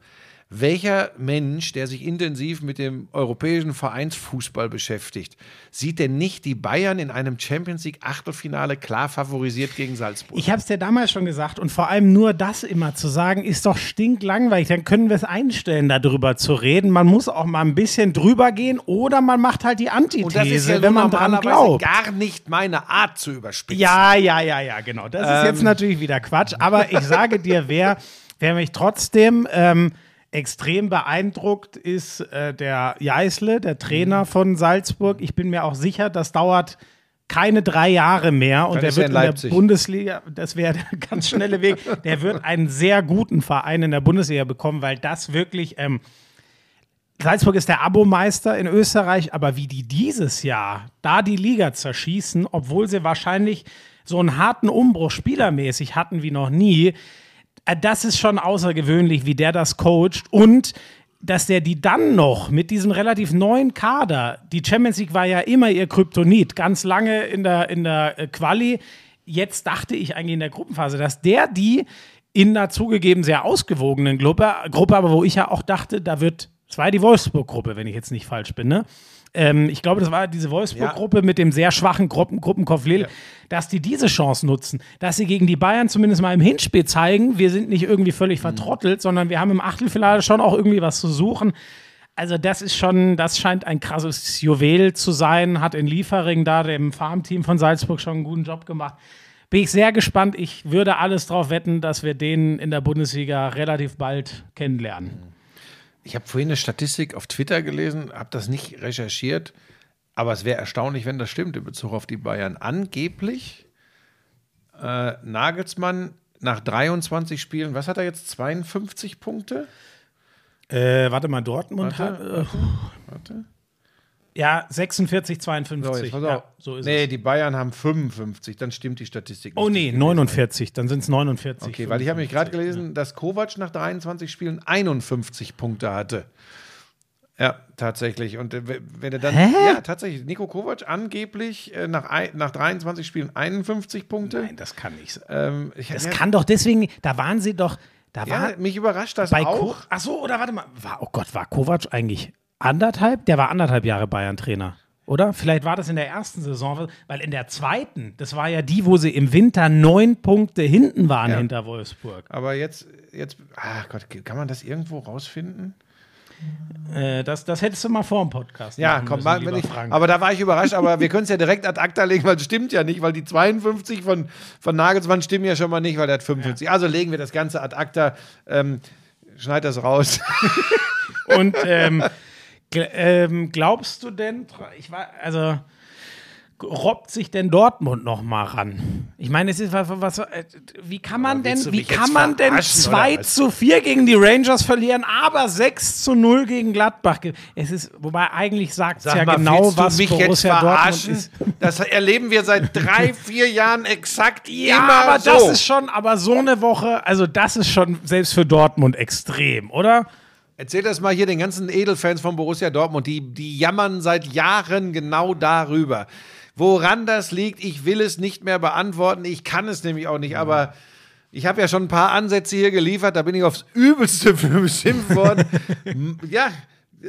welcher Mensch, der sich intensiv mit dem europäischen Vereinsfußball beschäftigt, sieht denn nicht die Bayern in einem Champions League Achtelfinale klar favorisiert gegen Salzburg? Ich habe es dir damals schon gesagt und vor allem nur das immer zu sagen, ist doch stinklangweilig. Dann können wir es einstellen, darüber zu reden. Man muss auch mal ein bisschen drüber gehen oder man macht halt die Antithese, und das ist ja wenn man dran glaubt. gar nicht meine Art zu überspitzen. Ja, ja, ja, ja, genau. Das ist Ähm. jetzt natürlich wieder Quatsch. Aber ich sage dir, wer, wer mich trotzdem ähm, extrem beeindruckt, ist äh, der Jeißle, der Trainer Mhm. von Salzburg. Ich bin mir auch sicher, das dauert keine drei Jahre mehr und Dann der er wird in in, der. Bundesliga, das wäre der ganz schnelle Weg, der wird einen sehr guten Verein in der Bundesliga bekommen, weil das wirklich ähm, Salzburg ist der Abomeister in Österreich, aber wie die dieses Jahr da die Liga zerschießen, obwohl sie wahrscheinlich so einen harten Umbruch spielermäßig hatten wie noch nie, das ist schon außergewöhnlich, wie der das coacht und dass der die dann noch mit diesem relativ neuen Kader, die Champions League war ja immer ihr Kryptonit, ganz lange in der, in der äh, Quali. Jetzt dachte ich eigentlich in der Gruppenphase, dass der die in einer zugegeben sehr ausgewogenen Gruppe, Gruppe aber wo ich ja auch dachte, da wird, es war die Wolfsburg-Gruppe, wenn ich jetzt nicht falsch bin, ne? Ähm, ich glaube, das war diese Wolfsburg-Gruppe mit dem sehr schwachen Gruppen, Gruppenkopf Lille, dass die diese Chance nutzen, dass sie gegen die Bayern zumindest mal im Hinspiel zeigen, wir sind nicht irgendwie völlig vertrottelt, sondern wir haben im Achtelfinale schon auch irgendwie was zu suchen. Also das ist schon, das scheint ein krasses Juwel zu sein, hat in Liefering da, dem Farmteam von Salzburg, schon einen guten Job gemacht. Bin ich sehr gespannt. Ich würde alles drauf wetten, dass wir den in der Bundesliga relativ bald kennenlernen. Ich habe vorhin eine Statistik auf Twitter gelesen, habe das nicht recherchiert, aber es wäre erstaunlich, wenn das stimmt in Bezug auf die Bayern. Angeblich äh, Nagelsmann nach 23 Spielen, was hat er jetzt? 52 Punkte? Äh, warte mal, Dortmund hat. Warte, Äh, Warte. Ja, 46, 52. So, ja, so ist nee, es. die Bayern haben 55, dann stimmt die Statistik nicht. Oh nee, ich gelesen habe. 49, dann sind es 49. Okay, weil ich habe mich gerade 55, gelesen, dass Kovac nach 23 Spielen 51 Punkte hatte. Ja, tatsächlich. Und äh, wenn er dann. Hä? Ja, tatsächlich. Nico Kovac angeblich äh, nach, nach 23 Spielen 51 Punkte. Nein, das kann nicht sein. Ähm, ich, Das ja, kann doch deswegen, da waren sie doch, da war ja, mich überrascht das bei Ko auch. Ach so, oder warte mal, war, oh Gott, war Kovac eigentlich anderthalb? Der war anderthalb Jahre Bayern-Trainer. Oder? Vielleicht war das in der ersten Saison, weil in der zweiten, das war ja die, wo sie im Winter neun Punkte hinten waren Ja. hinter Wolfsburg. Aber jetzt, jetzt, ach Gott, kann man das irgendwo rausfinden? Äh, das, das hättest du mal vor dem Podcast. Ja, komm, müssen, mal, ich, aber da war ich überrascht, aber wir können es ja direkt ad acta legen, weil es stimmt ja nicht, weil die 52 von, von Nagelsmann stimmen ja schon mal nicht, weil der hat 55. Also legen wir das Ganze ad acta, ähm, schneid das raus. Und ähm, ähm, glaubst du denn, ich war, also robbt sich denn Dortmund noch mal ran? Ich meine, es ist was, was äh, wie kann man denn, wie kann man denn verarschen, 2 oder was? zu 4 gegen die Rangers verlieren, aber 6 zu 0 gegen Gladbach? Es ist, wobei eigentlich sagt es ja genau, willst du was mich Borussia jetzt Dortmund verarschen? ist. Das erleben wir seit drei, vier Jahren exakt Ja, immer aber so. das ist schon, aber so eine Woche, also das ist schon selbst für Dortmund extrem, oder? Erzähl das mal hier den ganzen Edelfans von Borussia Dortmund, die, die jammern seit Jahren genau darüber. Woran das liegt, ich will es nicht mehr beantworten. Ich kann es nämlich auch nicht, aber ich habe ja schon ein paar Ansätze hier geliefert, da bin ich aufs Übelste für beschimpft worden. Ja,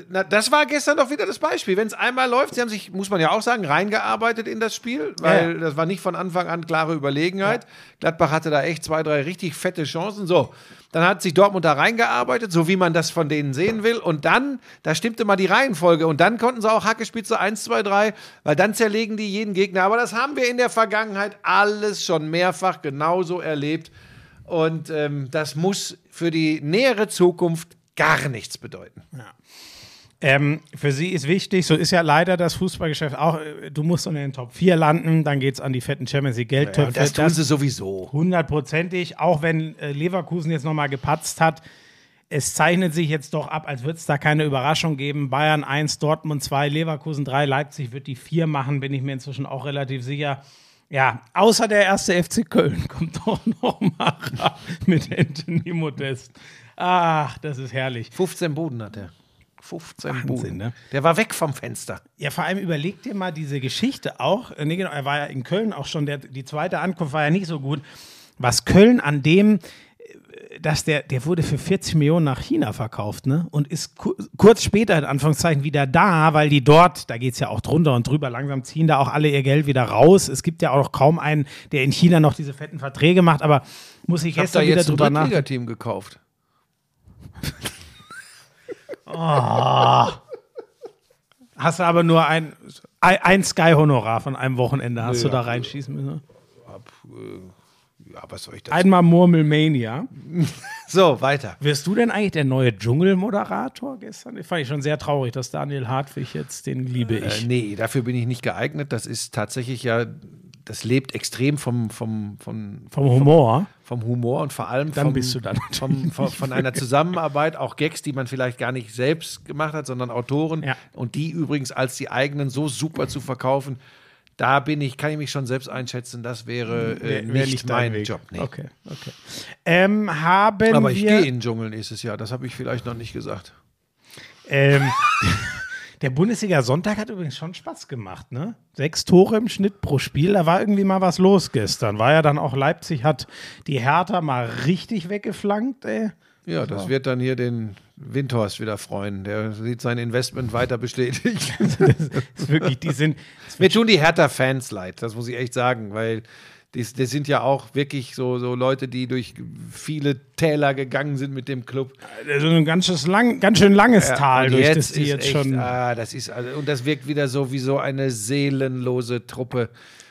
na, das war gestern doch wieder das Beispiel. Wenn es einmal läuft, sie haben sich, muss man ja auch sagen, reingearbeitet in das Spiel, weil Ja. das war nicht von Anfang an klare Überlegenheit. Gladbach hatte da echt zwei, drei richtig fette Chancen. So, dann hat sich Dortmund da reingearbeitet, so wie man das von denen sehen will. Und dann, da stimmte mal die Reihenfolge. Und dann konnten sie auch Hackespitze 1, 2, 3, weil dann zerlegen die jeden Gegner. Aber das haben wir in der Vergangenheit alles schon mehrfach genauso erlebt. Und ähm, das muss für die nähere Zukunft gar nichts bedeuten. Ähm, für sie ist wichtig, so ist ja leider das Fußballgeschäft auch, äh, du musst in den Top 4 landen, dann geht es an die fetten Champions League Geldtöpfe. und das tun sie sowieso. hundertprozentig, auch wenn äh, Leverkusen jetzt nochmal gepatzt hat. Es zeichnet sich jetzt doch ab, als würde es da keine Überraschung geben. Bayern 1, Dortmund 2, Leverkusen 3, Leipzig wird die 4 machen, bin ich mir inzwischen auch relativ sicher. Ja, außer der erste FC Köln kommt doch noch mal ran mit Anthony Modest. Ach, das ist herrlich. 15 Buden hat er. 15 Wahnsinn, Buden. ne? Der war weg vom Fenster. Ja, vor allem überleg dir mal diese Geschichte auch. äh, Nee, genau, er war ja in Köln auch schon, der, die zweite Ankunft war ja nicht so gut. Was Köln an dem, äh, dass der, der wurde für 40 Millionen nach China verkauft, ne? Und ist ku kurz später in Anführungszeichen wieder da, weil die dort, da geht es ja auch drunter und drüber, langsam ziehen da auch alle ihr Geld wieder raus. Es gibt ja auch noch kaum einen, der in China noch diese fetten Verträge macht, aber muss ich, Ich habe da gestern wieder jetzt ein drüber nach. Drittligateam gekauft. Hast du aber nur ein, ein, Sky-Honorar von einem Wochenende, hast du Ja. da reinschießen müssen. Ja, was soll ich da? Einmal Murmelmania. So, weiter. Wirst du denn eigentlich der neue Dschungelmoderator gestern? Ich fand ich schon sehr traurig, dass Daniel Hartwig jetzt, den liebe Äh, ich. nee, dafür bin ich nicht geeignet. Das ist tatsächlich ja, das lebt extrem vom, vom, vom, Vom Humor. vom Humor und vor allem Dann vom, bist du dann vom, von, von einer Zusammenarbeit, auch Gags, die man vielleicht gar nicht selbst gemacht hat, sondern Autoren. Ja. Und die übrigens als die eigenen so super zu verkaufen. Da bin ich, kann ich mich schon selbst einschätzen, das wäre äh, Wär- wär nicht, dein mein Weg. Job. Nee. Okay, okay. Ähm, haben Aber ich gehe in den Dschungel nächstes Jahr, das habe ich vielleicht noch nicht gesagt. ähm, der Bundesliga-Sonntag hat übrigens schon Spaß gemacht, ne? Sechs Tore im Schnitt pro Spiel, da war irgendwie mal was los gestern. War ja dann auch Leipzig, hat die Hertha mal richtig weggeflankt, ey. Ja, das wird dann hier den Windhorst wieder freuen. Der sieht sein Investment weiter bestätigt. Das ist wirklich, die sind, Mir tun die Hertha-Fans leid, das muss ich echt sagen, weil die, die sind ja auch wirklich so, so Leute, die durch viele Täler gegangen sind mit dem Club. so ein ganzes lang, ganz schön langes Tal, und durch das jetzt die jetzt echt, schon. Ah, das ist, also, und das wirkt wieder so wie so eine seelenlose Truppe.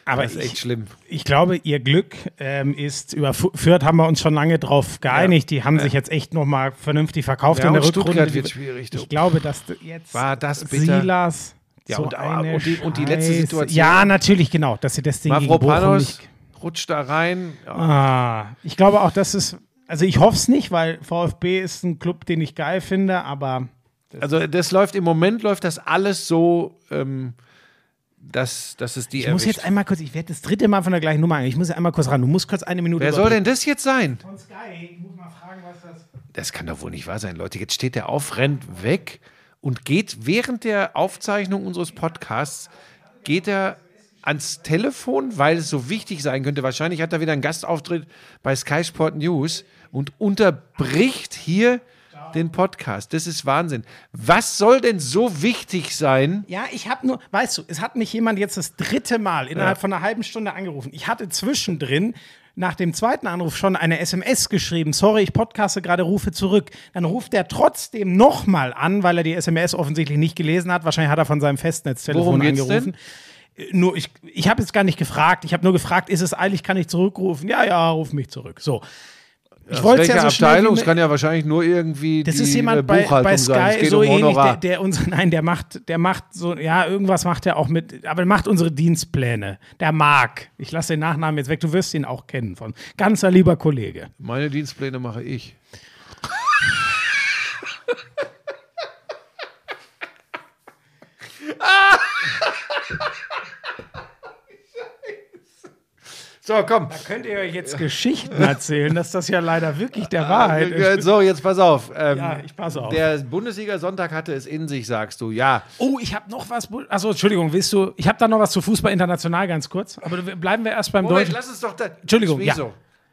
Aber das ist echt ich- schlimm. Ich glaube, ihr Glück ähm, ist über Fürth haben wir uns schon lange drauf geeinigt. Die haben sich jetzt echt noch mal vernünftig verkauft Ja, in der und Rückrunde. Stuttgart wird schwierig. Ich glaube, dass du jetzt War das bitter? Silas Ja, so und- eine und die- und die letzte Situation- Ja, natürlich, genau, dass sie das Ding gegen Bochum nicht. Rutscht da rein. Ja. Ah, ich glaube auch, dass es. Also ich hoffe es nicht, weil VfB ist ein Club, den ich geil finde, aber Also das läuft im Moment läuft das alles so, ähm, dass, dass es die ich muss erwischt. jetzt einmal kurz, ich werde das dritte Mal von der gleichen Nummer an. Ich muss einmal kurz ran. Du musst kurz eine Minute Wer soll denn das jetzt sein? Von Sky, ich muss mal fragen, was das. Das kann doch wohl nicht wahr sein, Leute. Jetzt steht der auf, rennt weg und geht während der Aufzeichnung unseres Podcasts, geht er ans Telefon, weil es so wichtig sein könnte. Wahrscheinlich hat er wieder einen Gastauftritt bei Sky Sport News und unterbricht hier den Podcast. Das ist Wahnsinn. Was soll denn so wichtig sein? Ja, ich habe nur, weißt du, es hat mich jemand jetzt das dritte Mal innerhalb von einer halben Stunde angerufen. Ich hatte zwischendrin nach dem zweiten Anruf schon eine SMS geschrieben. Sorry, ich podcaste gerade, rufe zurück. Dann ruft er trotzdem nochmal an, weil er die SMS offensichtlich nicht gelesen hat. Wahrscheinlich hat er von seinem Festnetztelefon angerufen. Äh, Nur ich, ich habe jetzt gar nicht gefragt. Ich habe nur gefragt, ist es eilig, kann ich zurückrufen? Ja, ja, ruf mich zurück. So. Ich wollte ja so Abteilung? Es kann ja wahrscheinlich nur irgendwie das die ist äh, jemand bei, Buchhaltung bei Sky so um ähnlich, der, der uns, nein, der macht, der macht so, ja, irgendwas macht er auch mit, aber der macht unsere Dienstpläne. Der mag. Ich lasse den Nachnamen jetzt weg, du wirst ihn auch kennen von. Ganzer lieber Kollege. Meine Dienstpläne mache ich. So, komm. Könnt ihr euch jetzt Geschichten erzählen, dass das ja leider wirklich der Wahrheit Äh, ist? So, jetzt pass auf. Ähm, Ja, ich passe auf. Der Bundesliga-Sonntag hatte es in sich, sagst du. Ja, Oh, ich habe noch was. Achso, Entschuldigung, willst du? Ich habe da noch was zu Fußball international ganz kurz. Aber bleiben wir erst beim Moment, Deutschen. lass es doch da. Entschuldigung, ja.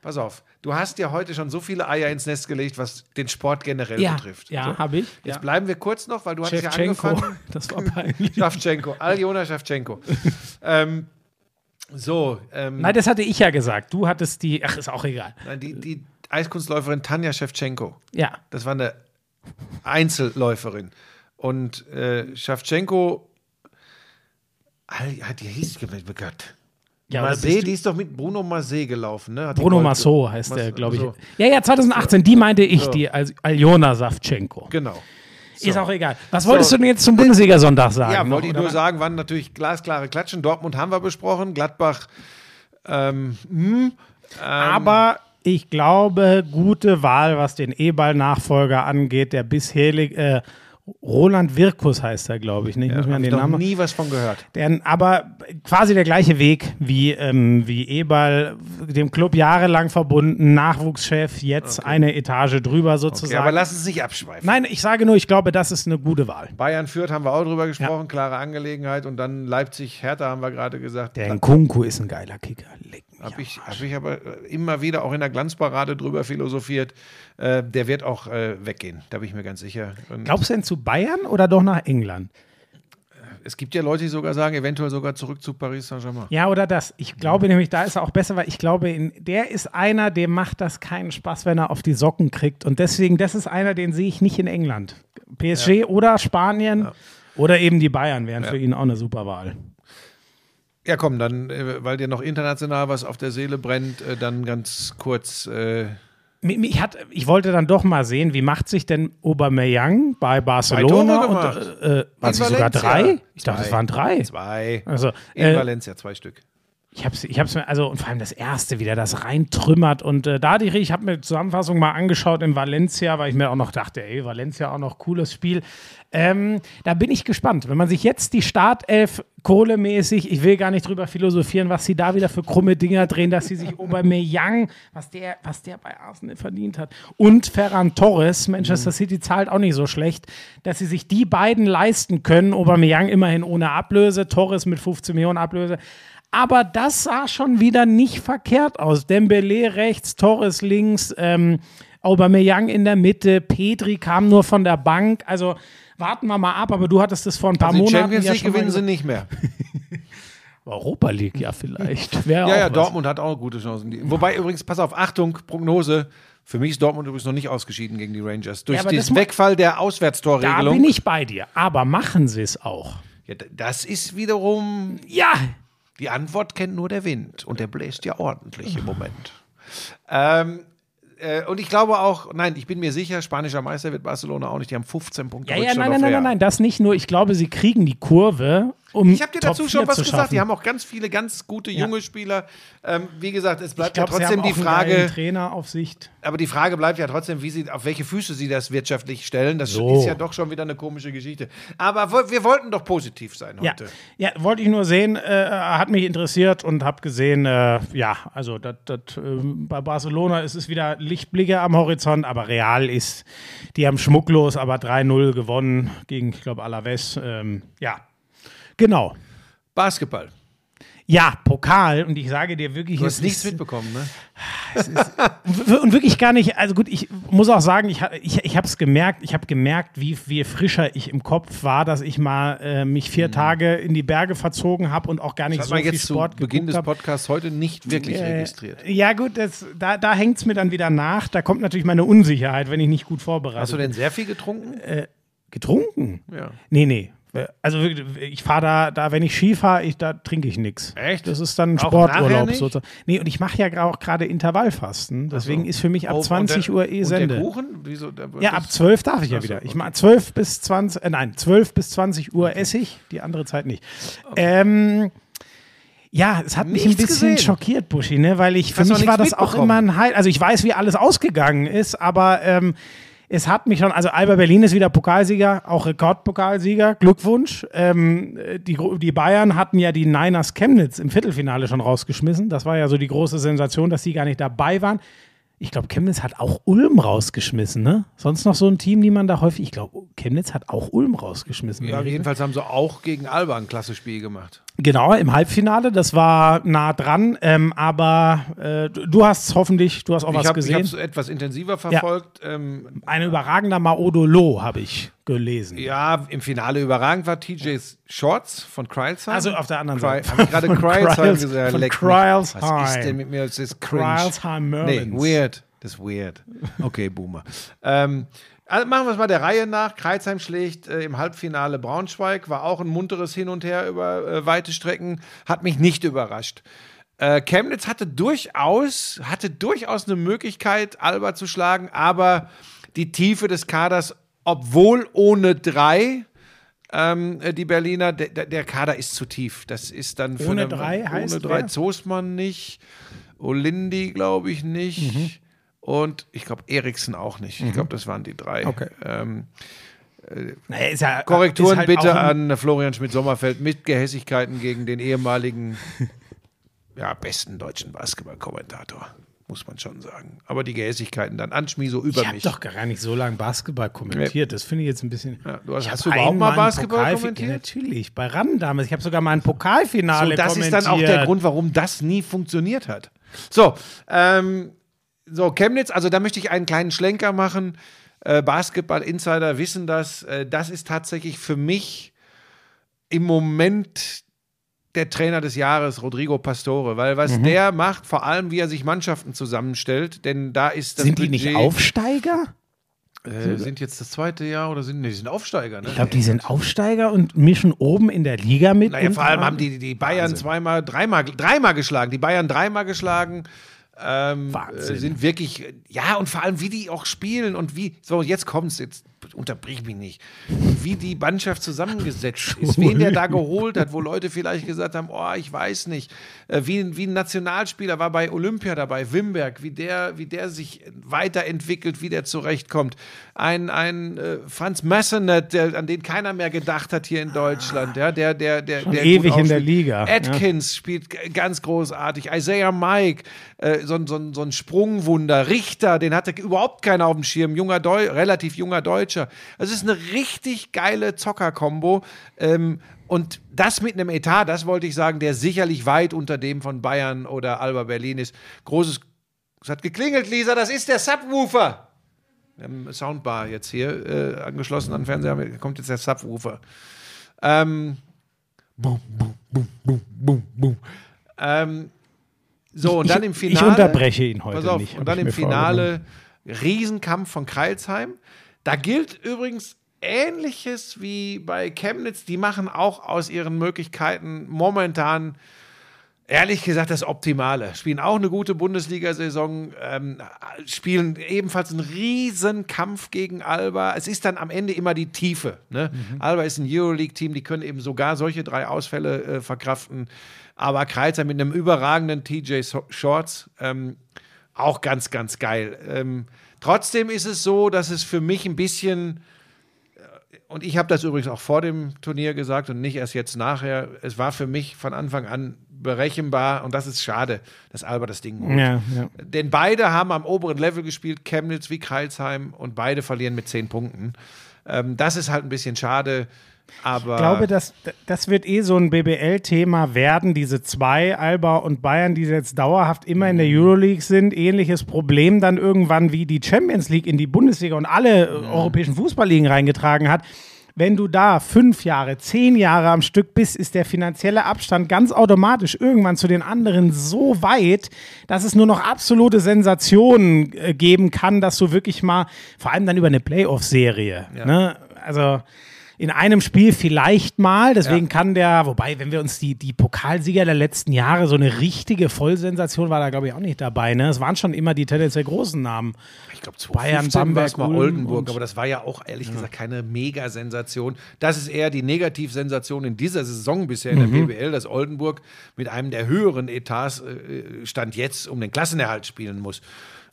Pass auf. Du hast ja heute schon so viele Eier ins Nest gelegt, was den Sport generell Ja, betrifft. ja, so. habe ich. Jetzt Ja. bleiben wir kurz noch, weil du hast ja angefangen. das war peinlich. Schafchenko, Aljona Schafchenko. ähm, so, ähm, Nein, das hatte ich ja gesagt. Du hattest die. Ach, ist auch egal. nein, die, die Eiskunstläuferin Tanja Schewtschenko. Ja. Das war eine Einzelläuferin. Und äh, ja, die hieß, oh Gott. Ja, Marseille, die ist doch mit Bruno Marseille gelaufen, ne? Hat Bruno Massot heißt Mas- der, glaube ich. so, Ja, ja, 2018, die meinte ich, So. die als Aljona Savchenko. Genau. Ist auch egal. Was wolltest So. du denn jetzt zum Bundesliga-Sonntag sagen? Ja, wollte ich nur sagen, waren natürlich glasklare Klatschen. Dortmund haben wir besprochen, Gladbach. Ähm, hm, Aber ich glaube, gute Wahl, was den E-Ball-Nachfolger angeht, der bisherige. Äh, Roland Wirkus heißt er, glaube ich. Ne? Ich muss mir an den noch Namen. nie was von gehört. Der, aber quasi der gleiche Weg wie, ähm, wie Eberl, dem Club jahrelang verbunden, Nachwuchschef, jetzt eine Etage drüber sozusagen. Okay, aber lass es nicht abschweifen. Nein, ich sage nur, ich glaube, das ist eine gute Wahl. Bayern Fürth haben wir auch drüber gesprochen, klare Angelegenheit. Und dann Leipzig, Hertha haben wir gerade gesagt. Der Nkunku ist ein geiler Kicker. Leck Habe ich, hab ich aber äh, immer wieder auch in der Glanzparade drüber philosophiert. Äh, der wird auch äh, weggehen, da bin ich mir ganz sicher. Und Glaubst du denn zu Bayern oder doch nach England? es gibt ja Leute, die sogar sagen, eventuell sogar zurück zu Paris Saint-Germain. Ja, oder das. Ich glaube nämlich, da ist er auch besser, weil ich glaube, in, der ist einer, dem macht das keinen Spaß, wenn er auf die Socken kriegt. Und deswegen, das ist einer, den sehe ich nicht in England. PSG oder Spanien oder eben die Bayern wären für ihn auch eine super Wahl. Ja, komm, dann, äh, weil dir noch international was auf der Seele brennt, äh, dann ganz kurz. Äh, Mi- mi- Ich, hat, ich wollte dann doch mal sehen, wie macht sich denn Aubameyang bei Barcelona? Und, äh, äh, waren sie sogar drei? Ich dachte, es waren drei. zwei. Also, In äh, Valencia, zwei Stück. Ich hab's, ich hab's mir, also und vor allem das erste wieder, das reintrümmert und äh, da die, ich habe mir die Zusammenfassung mal angeschaut in Valencia, weil ich mir auch noch dachte, ey, Valencia auch noch cooles Spiel. Ähm, da bin ich gespannt, wenn man sich jetzt die Startelf kohlemäßig, ich will gar nicht drüber philosophieren, was sie da wieder für krumme Dinger drehen, dass sie sich Aubameyang, was der, was der bei Arsenal verdient hat und Ferran Torres, Manchester City zahlt auch nicht so schlecht, dass sie sich die beiden leisten können. Aubameyang immerhin ohne Ablöse, Torres mit 15 Millionen Ablöse. Aber das sah schon wieder nicht verkehrt aus. Dembele rechts, Torres links, ähm, Aubameyang in der Mitte, Petri kam nur von der Bank. Also warten wir mal ab, aber du hattest es vor ein paar Also die Monaten Champions ja League schon mal gewinnen sie nicht mehr. Europa League, ja vielleicht. Wäre Ja, auch ja, was. Dortmund hat auch gute Chancen. Wobei übrigens, pass auf, Achtung, Prognose. Für mich ist Dortmund übrigens noch nicht ausgeschieden gegen die Rangers. Durch Ja, den das Wegfall der Da Auswärtstorregelung. bin ich bei dir. Aber machen sie es auch. Ja, das ist wiederum, Ja, die Antwort kennt nur der Wind. Und der bläst ja ordentlich im Moment. Ähm, äh, und ich glaube auch, nein, ich bin mir sicher, spanischer Meister wird Barcelona auch nicht. Die haben 15 Punkte ja, ja, nein, nein, nein, nein, das nicht nur. Ich glaube, sie kriegen die Kurve. Um Ich habe dir Top dazu 4 schon was gesagt. Die haben auch ganz viele ganz gute junge Spieler. Ähm, wie gesagt, es bleibt ja glaube, sie trotzdem die Frage, Trainer auf Sicht. aber die Frage bleibt ja trotzdem, wie sie, auf welche Füße sie das wirtschaftlich stellen. Das So. ist ja doch schon wieder eine komische Geschichte. Aber wir wollten doch positiv sein Ja, heute. ja, wollte ich nur sehen, äh, hat mich interessiert und habe gesehen, äh, ja, also dat, dat, ähm, bei Barcelona ist es wieder Lichtblicke am Horizont, aber Real ist, die haben schmucklos, aber 3-0 gewonnen gegen, ich glaube, Alaves. Ähm, ja, genau. Basketball. Ja, Pokal und ich sage dir wirklich, Du hast nichts ist- mitbekommen, ne? W- Und wirklich gar nicht, also gut, ich muss auch sagen, ich, ich, ich habe es gemerkt, ich habe gemerkt, wie, wie frischer ich im Kopf war, dass ich mal äh, mich vier Tage in die Berge verzogen habe und auch gar nicht Mhm. So viel jetzt zu Sport Beginn des. Podcasts heute nicht wirklich Äh, registriert. Ja, gut, das, da, da hängt es mir dann wieder nach. Da kommt natürlich meine Unsicherheit, wenn ich nicht gut vorbereitet Hast du denn sehr viel getrunken? bin. Getrunken? Ja. Nee, nee. Also ich fahre da, da, wenn ich Ski fahre, ich, da trinke ich nichts. Echt? Das ist dann Sporturlaub. sozusagen. Nee, und ich mache ja auch gerade Intervallfasten. Deswegen ist für mich ab Oh, und 20 der- Uhr eh und Sende. Der Kuchen? Wieso? Ja, ab 12 darf ich ja so, wieder. Ich okay. mache 12 bis 20, äh, nein, 12 bis 20 Uhr esse ich, die andere Zeit nicht. Ähm, ja, es hat mich ein Nichts bisschen gesehen. schockiert, Buschi, ne? weil ich, für Hast mich war nichts das auch immer ein Heil. Also ich weiß, wie alles ausgegangen ist, aber ähm, es hat mich schon, also Alba Berlin ist wieder Pokalsieger, auch Rekordpokalsieger, Glückwunsch. Ähm, die, die Bayern hatten ja die Niners Chemnitz im Viertelfinale schon rausgeschmissen. Das war ja so die große Sensation, dass die gar nicht dabei waren. Ich glaube, Chemnitz hat auch Ulm rausgeschmissen, ne? Sonst noch so ein Team, die man da häufig. Ich glaube, Chemnitz hat auch Ulm rausgeschmissen. Ja, jedenfalls haben sie auch gegen Alba ein klasse Spiel gemacht. Genau, im Halbfinale, das war nah dran, ähm, aber äh, du hast hoffentlich, du hast auch Ich was habe gesehen. es etwas intensiver verfolgt. Ähm, Ein überragender Maodolo habe ich gelesen. ja, im Finale überragend war TJ Shorts von Kreilsheim. Also auf der anderen Seite. Hab ich gerade Kreils- gesagt? von. Kreilsheim. Was ist denn mit mir? Das ist cringe. Kreilsheim Nee, Merlins. weird. Das ist weird. Okay, Boomer. ähm, also machen wir es mal der Reihe nach. Kreilsheim schlägt äh, im Halbfinale Braunschweig. War auch ein munteres Hin und Her über äh, weite Strecken. Hat mich nicht überrascht. Äh, Chemnitz hatte durchaus, hatte durchaus eine Möglichkeit, Alba zu schlagen, aber die Tiefe des Kaders, obwohl ohne drei, ähm, äh, die Berliner, der, der- der Kader ist zu tief. Das ist dann für Ohne eine- drei heißt ohne drei wer? Zosmann nicht, Olindi glaube ich nicht Mhm. und ich glaube Eriksen auch nicht. Ich glaube, das waren die drei. Okay. Ähm, Naja, ist ja, Korrekturen halt bitte an Florian Schmidt-Sommerfeld mit Gehässigkeiten gegen den ehemaligen ja, besten deutschen Basketballkommentator, muss man schon sagen. Aber die Gehässigkeiten dann an so über Ich habe mich. doch gar nicht so lange Basketball kommentiert. Das finde ich jetzt ein bisschen. Ja, du hast- Ich hast du überhaupt mal Basketball Pokalfi- kommentiert? Ja, natürlich, bei RAN damals. Ich habe sogar mal ein Pokalfinale So, das ist kommentiert. dann auch der Grund, warum das nie funktioniert hat. So, ähm, so Chemnitz, also da möchte ich einen kleinen Schlenker machen. Äh, Basketball-Insider wissen das. Äh, das ist tatsächlich für mich im Moment der Trainer des Jahres, Rodrigo Pastore, weil was Mhm. der macht, vor allem wie er sich Mannschaften zusammenstellt, denn da ist das Sind die nicht Budget- Aufsteiger? Äh, sind jetzt das zweite Jahr oder sind nee, die sind Aufsteiger? Ne? Ich glaube, die sind Aufsteiger und mischen oben in der Liga mit. Naja, vor allem haben die, die Bayern zweimal, dreimal, dreimal geschlagen. Die Bayern dreimal geschlagen. Ähm, Wahnsinn. äh, sind wirklich, ja, und vor allem, wie die auch spielen und wie, so, jetzt kommt's, jetzt unterbrich mich nicht, wie die Mannschaft zusammengesetzt ist, wen der da geholt hat, wo Leute vielleicht gesagt haben, oh, ich weiß nicht, äh, wie, wie ein Nationalspieler war bei Olympia dabei, Wimberg, wie der, wie der sich weiterentwickelt, wie der zurechtkommt. Ein, ein äh, Franz Massenet, der, an den keiner mehr gedacht hat hier in Deutschland, ja, der, der, der, der ewig in der. Liga, ja. Atkins spielt g- ganz großartig. Isaiah Mike, äh, so, ein- so, so ein Sprungwunder. Richter, den hatte überhaupt keiner auf dem Schirm. Junger Deu relativ junger Deutscher. Also es ist eine richtig geile Zocker-Kombo. Ähm, und das mit einem Etat, das wollte ich sagen, der sicherlich weit unter dem von Bayern oder Alba Berlin ist. Großes. Es hat geklingelt, Lisa, das ist der Subwoofer. Wir haben eine Soundbar jetzt hier äh, angeschlossen an den Fernseher. Da kommt jetzt der Subwoofer. Ähm, boom, boom, boom, boom, boom, boom. Ähm, so, und Ich- dann im ich Finale. unterbreche ihn heute pass auf, nicht, Und dann ich im Finale Riesenkampf von Kreilsheim. Da gilt übrigens Ähnliches wie bei Chemnitz. Die machen auch aus ihren Möglichkeiten momentan Ehrlich gesagt, das Optimale. Spielen auch eine gute Bundesliga-Saison, ähm, spielen ebenfalls einen riesen Kampf gegen Alba. Es ist dann am Ende immer die Tiefe. Ne? Alba ist ein Euroleague-Team, die können eben sogar solche drei Ausfälle äh, verkraften. Aber Kreizer mit einem überragenden TJ Shorts, ähm, auch ganz, ganz geil. Ähm, trotzdem ist es so, dass es für mich ein bisschen und ich habe das übrigens auch vor dem Turnier gesagt und nicht erst jetzt nachher. Es war für mich von Anfang an berechenbar und das ist schade, dass Alba das Ding holt. Ja, ja. Denn beide haben am oberen Level gespielt, Chemnitz wie Kreilsheim und beide verlieren mit zehn Punkten. Ähm, das ist halt ein bisschen schade, aber Ich glaube, das, das wird eh so ein BBL-Thema werden, diese zwei, Alba und Bayern, die jetzt dauerhaft immer in der Euroleague sind. Ähnliches Problem dann irgendwann wie die Champions League in die Bundesliga und alle äh, europäischen Fußballligen reingetragen hat. Wenn du da fünf Jahre, zehn Jahre am Stück bist, ist der finanzielle Abstand ganz automatisch irgendwann zu den anderen so weit, dass es nur noch absolute Sensationen äh, geben kann, dass du wirklich mal, vor allem dann über eine Playoff-Serie, ne? also in einem Spiel vielleicht mal, deswegen Ja. kann der, wobei, wenn wir uns die, die Pokalsieger der letzten Jahre, so eine richtige Vollsensation war da, glaube ich, auch nicht dabei. Ne? Es waren schon immer die tendenziell großen Namen. Ich glaube, Bayern, 2015 war Bamberg, Ulm Oldenburg, aber das war ja auch ehrlich gesagt keine Mega-Sensation. Das ist eher die Negativsensation in dieser Saison bisher in der Mhm. BBL, dass Oldenburg mit einem der höheren Etats äh, Stand jetzt um den Klassenerhalt spielen muss.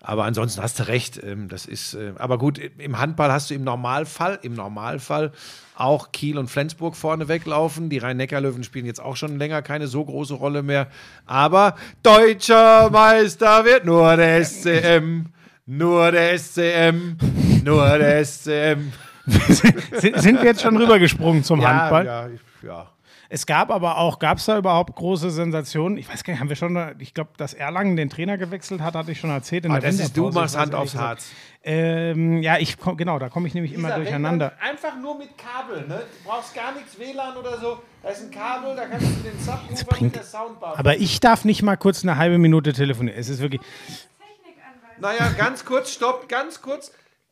Aber ansonsten hast du recht. Ähm, das ist, äh, aber gut, im Handball hast du im Normalfall, im Normalfall auch Kiel und Flensburg vorne weglaufen. Die Rhein-Neckar-Löwen spielen jetzt auch schon länger keine so große Rolle mehr. Aber deutscher Meister wird nur der SCM. Nur der SCM, nur der SCM. sind, sind wir jetzt schon rübergesprungen zum Handball? Ja, ich- ja. Es gab aber auch, gab es da überhaupt große Sensationen? Ich weiß gar nicht, haben wir schon, ich glaube, dass Erlangen den Trainer gewechselt hat, hatte ich schon erzählt. In Ah, der das ist, du machst Hand aufs Harz. Ähm, ja, ich komm, genau, da komme ich nämlich immer durcheinander. Einfach nur mit Kabel, ne? Du brauchst gar nichts WLAN oder so. Da ist ein Kabel, da kannst du den Subwoofer mit der Soundbar. Aber ich darf nicht mal kurz eine halbe Minute telefonieren. Es ist wirklich. Naja, ganz kurz, stopp, ganz kurz.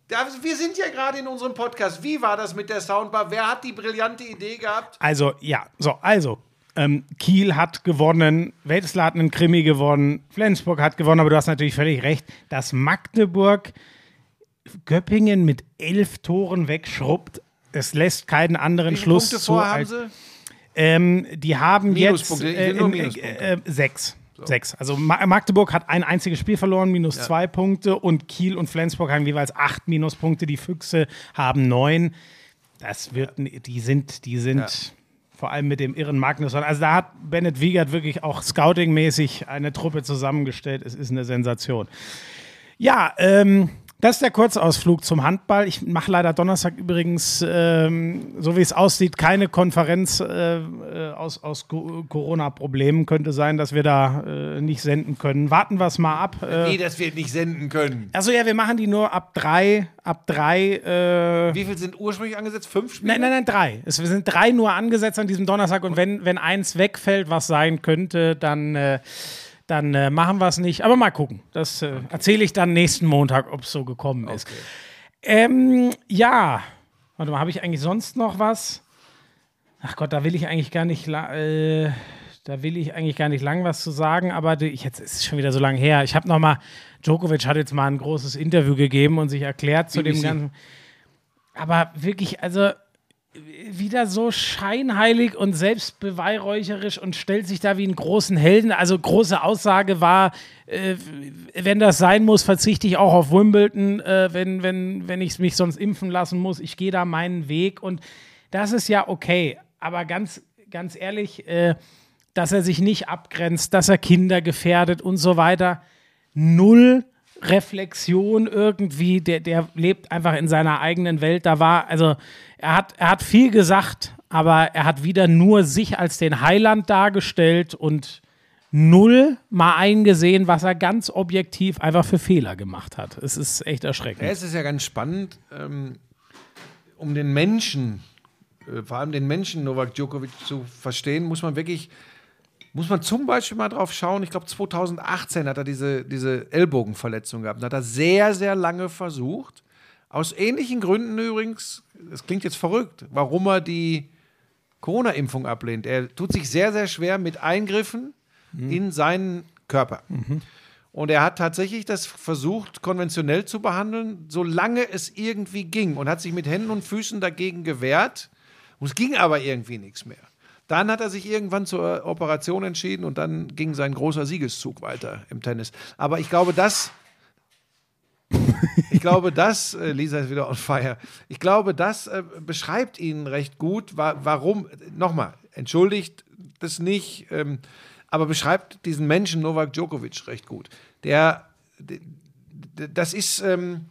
Wir sind ja gerade in unserem Podcast. Wie war das mit der Soundbar? Wer hat die brillante Idee gehabt? Also, ja, so, also. Ähm, Kiel hat gewonnen, Wetzlar hat einen Krimi gewonnen, Flensburg hat gewonnen, aber du hast natürlich völlig recht, dass Magdeburg Göppingen mit elf Toren wegschrubbt. Es lässt keinen anderen Wie Schluss Punkte zu. vor haben sie? Ähm, die haben Minuspunkte, jetzt äh, in, äh, äh, sechs. Sechs. Also Ma Magdeburg hat ein einziges Spiel verloren, minus zwei Punkte und Kiel und Flensburg haben jeweils acht Minuspunkte. Die Füchse haben neun. Das wird, die sind, die sind vor allem mit dem irren Magnusson. Also da hat Bennett Wiegert wirklich auch scoutingmäßig eine Truppe zusammengestellt. Es ist eine Sensation. Ja, ähm, das ist der Kurzausflug zum Handball. Ich mache leider Donnerstag übrigens, ähm, so wie es aussieht, keine Konferenz äh, äh, aus, aus Co- Corona-Problemen. Könnte sein, dass wir da äh, nicht senden können. Warten wir es mal ab. Äh, Nee, das wir nicht senden können. also ja, wir machen die nur ab drei, ab drei. Äh, Wie viel sind ursprünglich angesetzt? Fünf Spiele? Nein, nein, nein, drei. Es sind drei nur angesetzt an diesem Donnerstag und wenn, wenn eins wegfällt, was sein könnte, dann, äh, dann äh, machen wir es nicht. Aber mal gucken. Das äh, erzähle ich dann nächsten Montag, ob es so gekommen ist. Ähm, ja. Warte mal, habe ich eigentlich sonst noch was? Ach Gott, da will ich eigentlich gar nicht. Äh, da will ich eigentlich gar nicht lang was zu sagen, aber ich, jetzt ist es schon wieder so lange her. Ich habe noch mal, Djokovic hat jetzt mal ein großes Interview gegeben und sich erklärt zu dem BBC. ganzen. Aber wirklich, also wieder so scheinheilig und selbstbeweihräucherisch und stellt sich da wie einen großen Helden. Also große Aussage war, äh, wenn das sein muss, verzichte ich auch auf Wimbledon, äh, wenn, wenn, wenn ich mich sonst impfen lassen muss. Ich gehe da meinen Weg und das ist ja okay. Aber ganz, ganz ehrlich, äh, dass er sich nicht abgrenzt, dass er Kinder gefährdet und so weiter. Null Reflexion irgendwie, der, der lebt einfach in seiner eigenen Welt. Da war, also er hat, er hat viel gesagt, aber er hat wieder nur sich als den Heiland dargestellt und null mal eingesehen, was er ganz objektiv einfach für Fehler gemacht hat. Es ist echt erschreckend. Ja, es ist ja ganz spannend, ähm, um den Menschen, äh, vor allem den Menschen Novak Djokovic zu verstehen, muss man wirklich, muss man zum Beispiel mal drauf schauen. Ich glaube, 2018 hat er diese, diese Ellbogenverletzung gehabt. Da hat er sehr, sehr lange versucht. Aus ähnlichen Gründen übrigens, das klingt jetzt verrückt, warum er die Corona-Impfung ablehnt. Er tut sich sehr, sehr schwer mit Eingriffen, in seinen Körper. Und er hat tatsächlich das versucht, konventionell zu behandeln, solange es irgendwie ging. Und hat sich mit Händen und Füßen dagegen gewehrt. Und es ging aber irgendwie nichts mehr. Dann hat er sich irgendwann zur Operation entschieden und dann ging sein großer Siegeszug weiter im Tennis. Aber ich glaube, das. Ich glaube, das, äh, Lisa ist wieder on fire. Ich glaube, das äh, beschreibt ihn recht gut. Wa warum, nochmal, entschuldigt das nicht, ähm, aber beschreibt diesen Menschen Novak Djokovic recht gut. Der, das ist, ähm,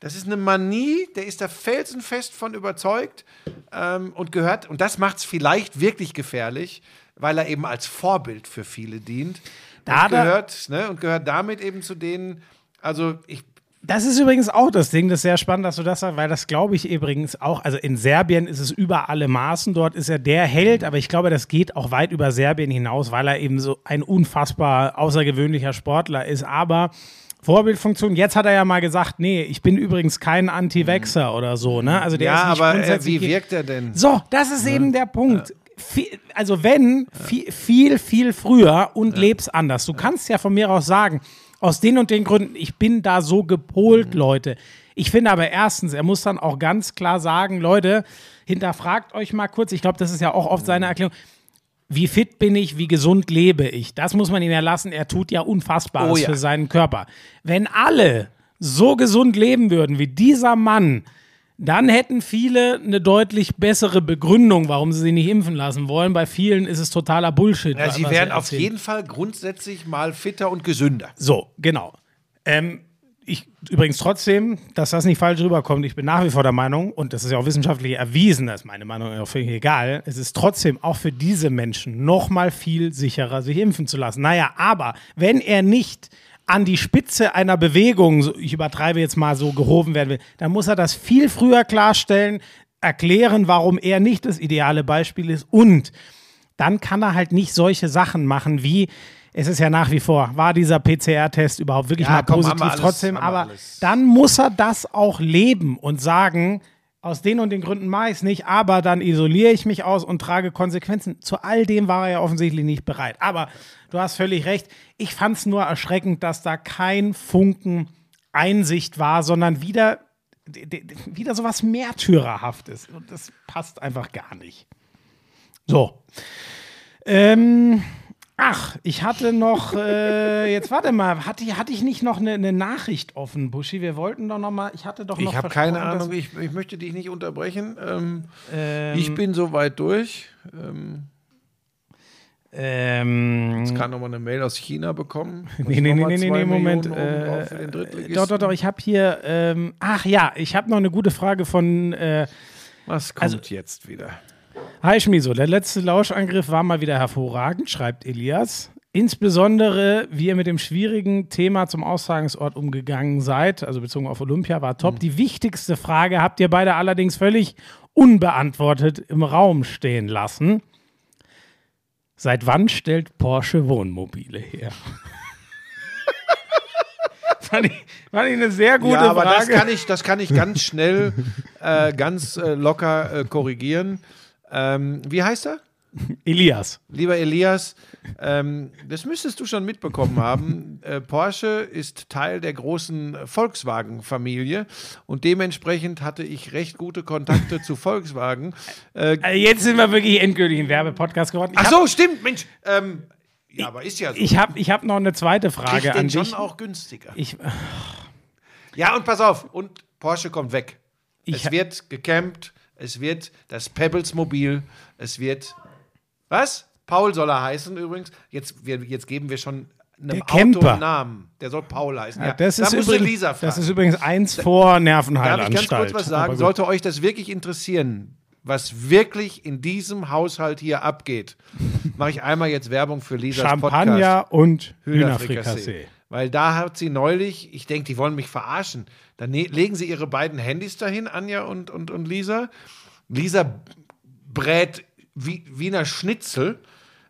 das ist eine Manie, der ist da felsenfest von überzeugt ähm, und gehört, und das macht es vielleicht wirklich gefährlich, weil er eben als Vorbild für viele dient. Da und, gehört, ne, und gehört damit eben zu denen, also ich, Das ist übrigens auch das Ding, das ist sehr spannend, dass du das sagst, weil das glaube ich übrigens auch, also in Serbien ist es über alle Maßen, dort ist er der Held, aber ich glaube, das geht auch weit über Serbien hinaus, weil er eben so ein unfassbar außergewöhnlicher Sportler ist, aber Vorbildfunktion, jetzt hat er ja mal gesagt, nee, ich bin übrigens kein Anti-Vaxxer oder so, ne? Also der ja, ist nicht aber äh, grundsätzlich wie wirkt er denn? so, das ist eben der Punkt. Viel, also wenn, viel, viel, viel früher und leb's anders. Du kannst ja von mir aus sagen, aus den und den Gründen, ich bin da so gepolt, Leute. Ich finde aber erstens, er muss dann auch ganz klar sagen, Leute, hinterfragt euch mal kurz, ich glaube, das ist ja auch oft seine Erklärung, wie fit bin ich, wie gesund lebe ich. Das muss man ihm ja lassen. Er tut ja Unfassbares Oh ja. für seinen Körper. Wenn alle so gesund leben würden wie dieser Mann, dann hätten viele eine deutlich bessere Begründung, warum sie sich nicht impfen lassen wollen. Bei vielen ist es totaler Bullshit. Ja, sie wären auf jeden Fall grundsätzlich mal fitter und gesünder. So, genau. Ähm, ich übrigens trotzdem, dass das nicht falsch rüberkommt, ich bin nach wie vor der Meinung, und das ist ja auch wissenschaftlich erwiesen, das ist meine Meinung auch völlig egal, es ist trotzdem auch für diese Menschen noch mal viel sicherer, sich impfen zu lassen. Naja, aber wenn er nicht an die Spitze einer Bewegung, ich übertreibe jetzt mal so, gehoben werden will, dann muss er das viel früher klarstellen, erklären, warum er nicht das ideale Beispiel ist und dann kann er halt nicht solche Sachen machen wie, es ist ja nach wie vor, war dieser PCR-Test überhaupt wirklich Ja, mal komm, positiv alles, trotzdem, aber dann muss er das auch leben und sagen, aus den und den Gründen mache ich es nicht, aber dann isoliere ich mich aus und trage Konsequenzen. Zu all dem war er ja offensichtlich nicht bereit. Aber du hast völlig recht. Ich fand es nur erschreckend, dass da kein Funken Einsicht war, sondern wieder, wieder so was Märtyrerhaftes. Und das passt einfach gar nicht. So. Ähm, ach, ich hatte noch, äh, jetzt warte mal, hatte, hatte ich nicht noch eine, eine Nachricht offen, Buschi? Wir wollten doch noch mal, ich hatte doch noch Ich habe keine Ahnung, ich, ich möchte dich nicht unterbrechen. Ähm, Ähm, ich bin soweit durch. Ähm, ähm, ich kann nochmal eine Mail aus China bekommen. Nee, nee, nee, nee, nee, nee, Moment. Äh, doch, doch, doch, ich habe hier, ähm, ach ja, ich habe noch eine gute Frage von, äh, Was kommt also- jetzt wieder? Hi Schmiso, der letzte Lauschangriff war mal wieder hervorragend, schreibt Elias. Insbesondere, wie ihr mit dem schwierigen Thema zum Austragungsort umgegangen seid, also bezogen auf Olympia, war top. Die wichtigste Frage habt ihr beide allerdings völlig unbeantwortet im Raum stehen lassen. Seit wann stellt Porsche Wohnmobile her? fand, ich, fand ich eine sehr gute ja, aber Frage. das kann ich, das kann ich ganz schnell, äh, ganz äh, locker äh, korrigieren. Ähm, wie heißt er? Elias. Lieber Elias, ähm, das müsstest du schon mitbekommen haben. Äh, Porsche ist Teil der großen Volkswagen-Familie und dementsprechend hatte ich recht gute Kontakte zu Volkswagen. Äh, Also jetzt sind wir wirklich endgültig ein Werbepodcast geworden. Ich ach so, stimmt, Mensch. Ähm, ja, aber ist ja so. Ich habe ich hab noch eine zweite Frage Kriegt an den schon dich. auch günstiger. Ich, Ja, und pass auf, und Porsche kommt weg. Ich es wird gecampt, es wird das Pebbles-Mobil, es wird. Was? Paul soll er heißen übrigens. Jetzt, wir, jetzt geben wir schon einem Der Auto einen Namen. Der soll Paul heißen. Ja, das, da ist übrigens, das ist übrigens eins vor Darf Nervenheilanstalt. ich ganz kurz was sagen? Sollte euch das wirklich interessieren, was wirklich in diesem Haushalt hier abgeht, mache ich einmal jetzt Werbung für Lisas Podcast. Champagner und Hühnerfrikassee. Hühnerfrikassee. Weil da hat sie neulich, ich denke, die wollen mich verarschen. Dann ne legen sie ihre beiden Handys dahin, Anja und, und, und Lisa. Lisa brät wie, Wiener Schnitzel.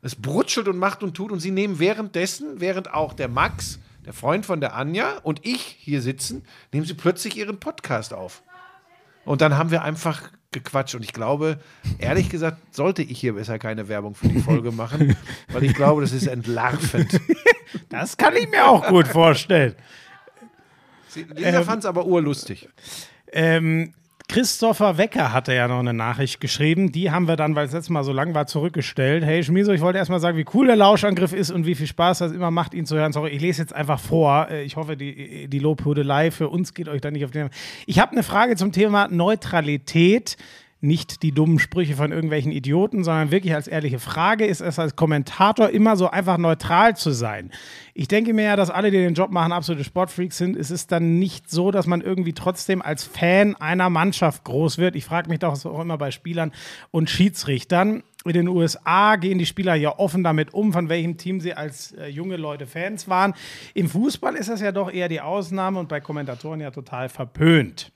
Es brutschelt und macht und tut. Und sie nehmen währenddessen, während auch der Max, der Freund von der Anja und ich hier sitzen, nehmen sie plötzlich ihren Podcast auf. Und dann haben wir einfach Gequatsch. Und ich glaube, ehrlich gesagt, sollte ich hier besser keine Werbung für die Folge machen, weil ich glaube, das ist entlarvend. Das kann ich mir auch gut vorstellen. Lisa fand es aber urlustig. Ähm, Christopher Wecker hatte ja noch eine Nachricht geschrieben. Die haben wir dann, weil es letztes Mal so lang war, zurückgestellt. Hey Schmieso, ich wollte erstmal sagen, wie cool der Lauschangriff ist und wie viel Spaß das immer macht, ihn zu hören. Sorry, ich lese jetzt einfach vor. Äh, Ich hoffe, die, die Lobhudelei für uns geht euch da nicht auf den. Ich habe eine Frage zum Thema Neutralität. Nicht die dummen Sprüche von irgendwelchen Idioten, sondern wirklich als ehrliche Frage, ist es als Kommentator immer so einfach neutral zu sein? Ich denke mir ja, dass alle, die den Job machen, absolute Sportfreaks sind. Es ist dann nicht so, dass man irgendwie trotzdem als Fan einer Mannschaft groß wird. Ich frage mich doch auch immer bei Spielern und Schiedsrichtern. In den USA gehen die Spieler ja offen damit um, von welchem Team sie als äh, junge Leute Fans waren. Im Fußball ist das ja doch eher die Ausnahme und bei Kommentatoren ja total verpönt.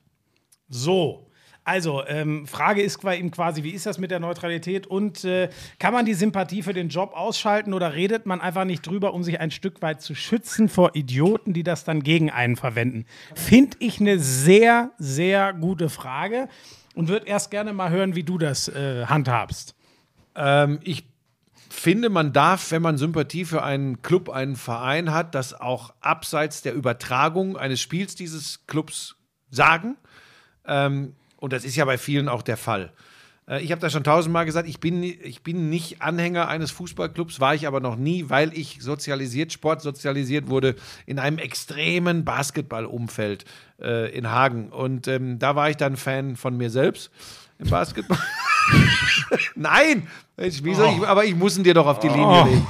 So. Also, ähm, Frage ist qua- ihm quasi, wie ist das mit der Neutralität und äh, kann man die Sympathie für den Job ausschalten oder redet man einfach nicht drüber, um sich ein Stück weit zu schützen vor Idioten, die das dann gegen einen verwenden? Finde ich eine sehr, sehr gute Frage und würde erst gerne mal hören, wie du das äh, handhabst. Ähm, ich finde, man darf, wenn man Sympathie für einen Club, einen Verein hat, das auch abseits der Übertragung eines Spiels dieses Clubs sagen. Ähm, und das ist ja bei vielen auch der Fall. Äh, Ich habe das schon tausendmal gesagt, ich bin, ich bin nicht Anhänger eines Fußballclubs, war ich aber noch nie, weil ich sozialisiert, sportsozialisiert wurde in einem extremen Basketballumfeld äh, in Hagen. Und ähm, da war ich dann Fan von mir selbst im Basketball. Nein, Mensch, wieso? Ich, aber ich muss ihn dir doch auf die Linie legen.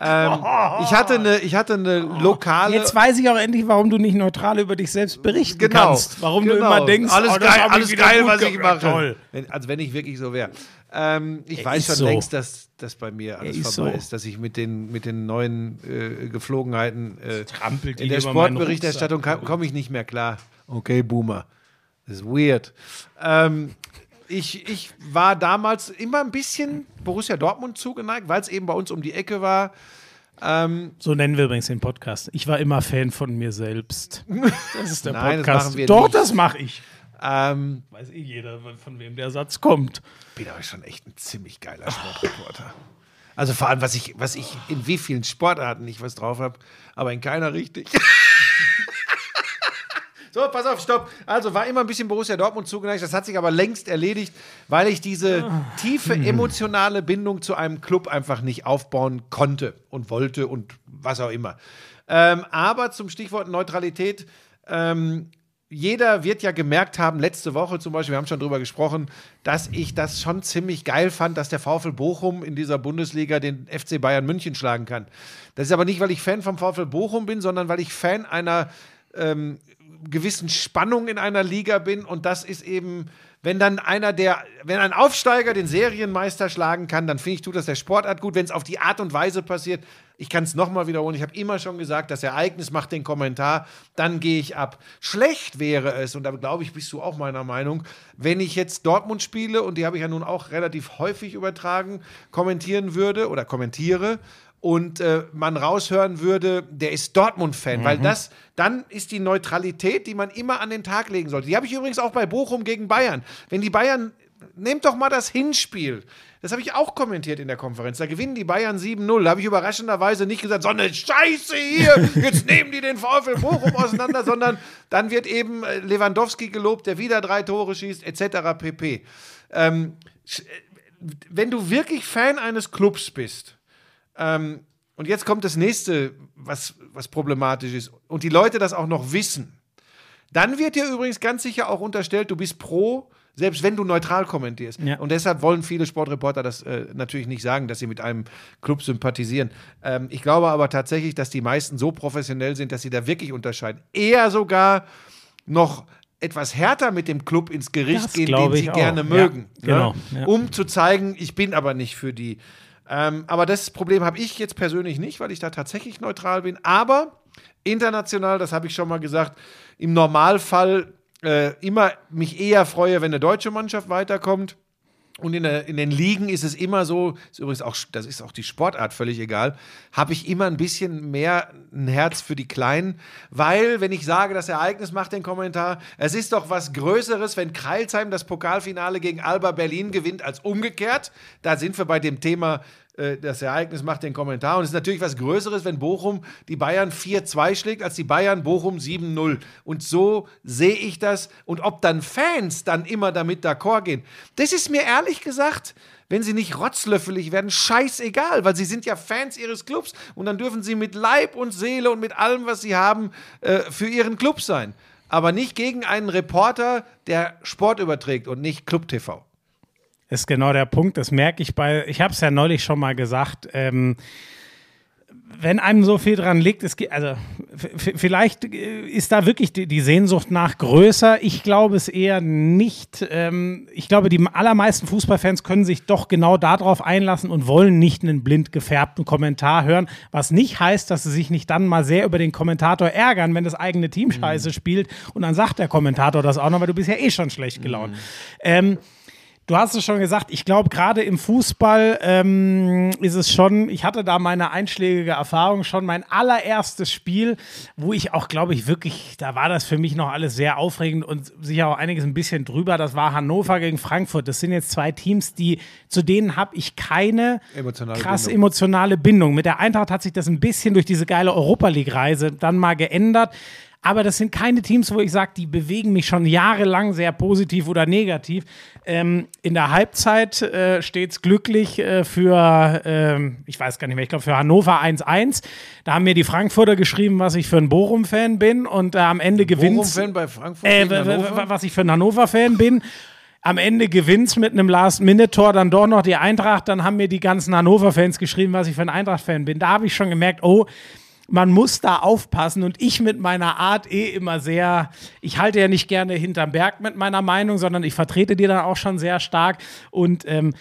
Ähm, ich hatte eine, ich hatte eine lokale. Jetzt weiß ich auch endlich, warum du nicht neutral über dich selbst berichten Genau, kannst. Warum du genau. immer denkst, alles oh, geil, alles geil, was ich mache. Toll. Wenn, also wenn ich wirklich so wäre. Ähm, ich Er weiß schon so. längst, dass das bei mir alles ist vorbei so. ist, dass ich mit den, mit den neuen äh, Geflogenheiten äh, in der Sportberichterstattung komme ich nicht mehr klar. Okay, Boomer. Das ist weird. Ähm, ich, ich war damals immer ein bisschen Borussia Dortmund zugeneigt, weil es eben bei uns um die Ecke war. Ähm, So nennen wir übrigens den Podcast. Ich war immer Fan von mir selbst. Das ist der Nein, das Podcast. machen wir Doch, nicht. das mache ich. ähm, Weiß eh jeder, von wem der Satz kommt. bin aber schon echt ein ziemlich geiler Sportreporter. Also vor allem, was ich, was ich in wie vielen Sportarten ich was drauf habe, aber in keiner richtig. so, pass auf, stopp. Also war immer ein bisschen Borussia Dortmund zugeneigt, das hat sich aber längst erledigt, weil ich diese tiefe emotionale Bindung zu einem Club einfach nicht aufbauen konnte und wollte und was auch immer. Ähm, aber zum Stichwort Neutralität, ähm, jeder wird ja gemerkt haben, letzte Woche zum Beispiel, wir haben schon drüber gesprochen, dass ich das schon ziemlich geil fand, dass der VfL Bochum in dieser Bundesliga den FC Bayern München schlagen kann. Das ist aber nicht, weil ich Fan vom VfL Bochum bin, sondern weil ich Fan einer ähm, gewissen Spannung in einer Liga bin und das ist eben, wenn dann einer der, wenn ein Aufsteiger den Serienmeister schlagen kann, dann finde ich, tut das der Sportart gut, wenn es auf die Art und Weise passiert. Ich kann es nochmal wiederholen, ich habe immer schon gesagt, das Ereignis macht den Kommentar, dann gehe ich ab. Schlecht wäre es, und da glaube ich, bist du auch meiner Meinung, wenn ich jetzt Dortmund spiele, und die habe ich ja nun auch relativ häufig übertragen, kommentieren würde oder kommentiere und äh, man raushören würde, der ist Dortmund-Fan, weil das, dann ist die Neutralität, die man immer an den Tag legen sollte. Die habe ich übrigens auch bei Bochum gegen Bayern. Wenn die Bayern, nehmt doch mal das Hinspiel. Das habe ich auch kommentiert in der Konferenz. Da gewinnen die Bayern 7-0. Da habe ich überraschenderweise nicht gesagt, so eine Scheiße hier, jetzt nehmen die den VfL Bochum auseinander, sondern dann wird eben äh, Lewandowski gelobt, der wieder drei Tore schießt, etc. pp. Ähm, äh, wenn du wirklich Fan eines Clubs bist, ähm, und jetzt kommt das nächste, was, was problematisch ist, und die Leute das auch noch wissen, dann wird dir übrigens ganz sicher auch unterstellt, du bist pro, selbst wenn du neutral kommentierst. Ja. Und deshalb wollen viele Sportreporter das äh, natürlich nicht sagen, dass sie mit einem Club sympathisieren. Ähm, ich glaube aber tatsächlich, dass die meisten so professionell sind, dass sie da wirklich unterscheiden. Eher sogar noch etwas härter mit dem Club ins Gericht Das gehen, den sie ich auch. gerne Ja, mögen. genau, ne? ja. Um zu zeigen, ich bin aber nicht für die. Ähm, aber das Problem habe ich jetzt persönlich nicht, weil ich da tatsächlich neutral bin. Aber international, das habe ich schon mal gesagt, im Normalfall äh, immer mich eher freue, wenn eine deutsche Mannschaft weiterkommt. Und in, der, in den Ligen ist es immer so, ist übrigens auch, das ist auch die Sportart völlig egal, habe ich immer ein bisschen mehr ein Herz für die Kleinen, weil, wenn ich sage, das Ereignis macht den Kommentar, es ist doch was Größeres, wenn Kreilsheim das Pokalfinale gegen Alba Berlin gewinnt, als umgekehrt. Da sind wir bei dem Thema das Ereignis macht den Kommentar. Und es ist natürlich was Größeres, wenn Bochum die Bayern 4-2 schlägt, als die Bayern Bochum 7-0. Und so sehe ich das. Und ob dann Fans dann immer damit d'accord gehen, das ist mir ehrlich gesagt, wenn sie nicht rotzlöffelig werden, scheißegal, weil sie sind ja Fans ihres Clubs und dann dürfen sie mit Leib und Seele und mit allem, was sie haben, äh, für ihren Club sein. Aber nicht gegen einen Reporter, der Sport überträgt und nicht Club TV. Ist genau der Punkt. Das merke ich bei, ich habe es ja neulich schon mal gesagt, ähm, wenn einem so viel dran liegt, es geht, also vielleicht ist da wirklich die, die Sehnsucht nach größer. Ich glaube es eher nicht. Ähm, ich glaube, die allermeisten Fußballfans können sich doch genau darauf einlassen und wollen nicht einen blind gefärbten Kommentar hören, was nicht heißt, dass sie sich nicht dann mal sehr über den Kommentator ärgern, wenn das eigene Team scheiße spielt und dann sagt der Kommentator das auch noch, weil du bist ja eh schon schlecht gelaunt. Ähm, Du hast es schon gesagt, ich glaube, gerade im Fußball ähm, ist es schon, ich hatte da meine einschlägige Erfahrung schon, mein allererstes Spiel, wo ich auch, glaube ich, wirklich, da war das für mich noch alles sehr aufregend und sicher auch einiges ein bisschen drüber. Das war Hannover gegen Frankfurt. Das sind jetzt zwei Teams, die, zu denen habe ich keine Emotionale krass Bindung. emotionale Bindung. Mit der Eintracht hat sich das ein bisschen durch diese geile Europa League-Reise dann mal geändert. Aber das sind keine Teams, wo ich sage, die bewegen mich schon jahrelang sehr positiv oder negativ. Ähm, in der Halbzeit äh, steht es glücklich äh, für, ähm, ich weiß gar nicht mehr, ich glaube für Hannover 1-1. Da haben mir die Frankfurter geschrieben, was ich für ein Bochum-Fan bin und äh, am Ende gewinnt Bochum-Fan bei Frankfurt äh, was ich für ein Hannover-Fan bin. Am Ende gewinnt's mit einem Last-Minute-Tor dann doch noch die Eintracht. Dann haben mir die ganzen Hannover-Fans geschrieben, was ich für ein Eintracht-Fan bin. Da habe ich schon gemerkt, oh, man muss da aufpassen. Und ich mit meiner Art eh immer sehr, ich halte ja nicht gerne hinterm Berg mit meiner Meinung, sondern ich vertrete die dann auch schon sehr stark. Und ähm,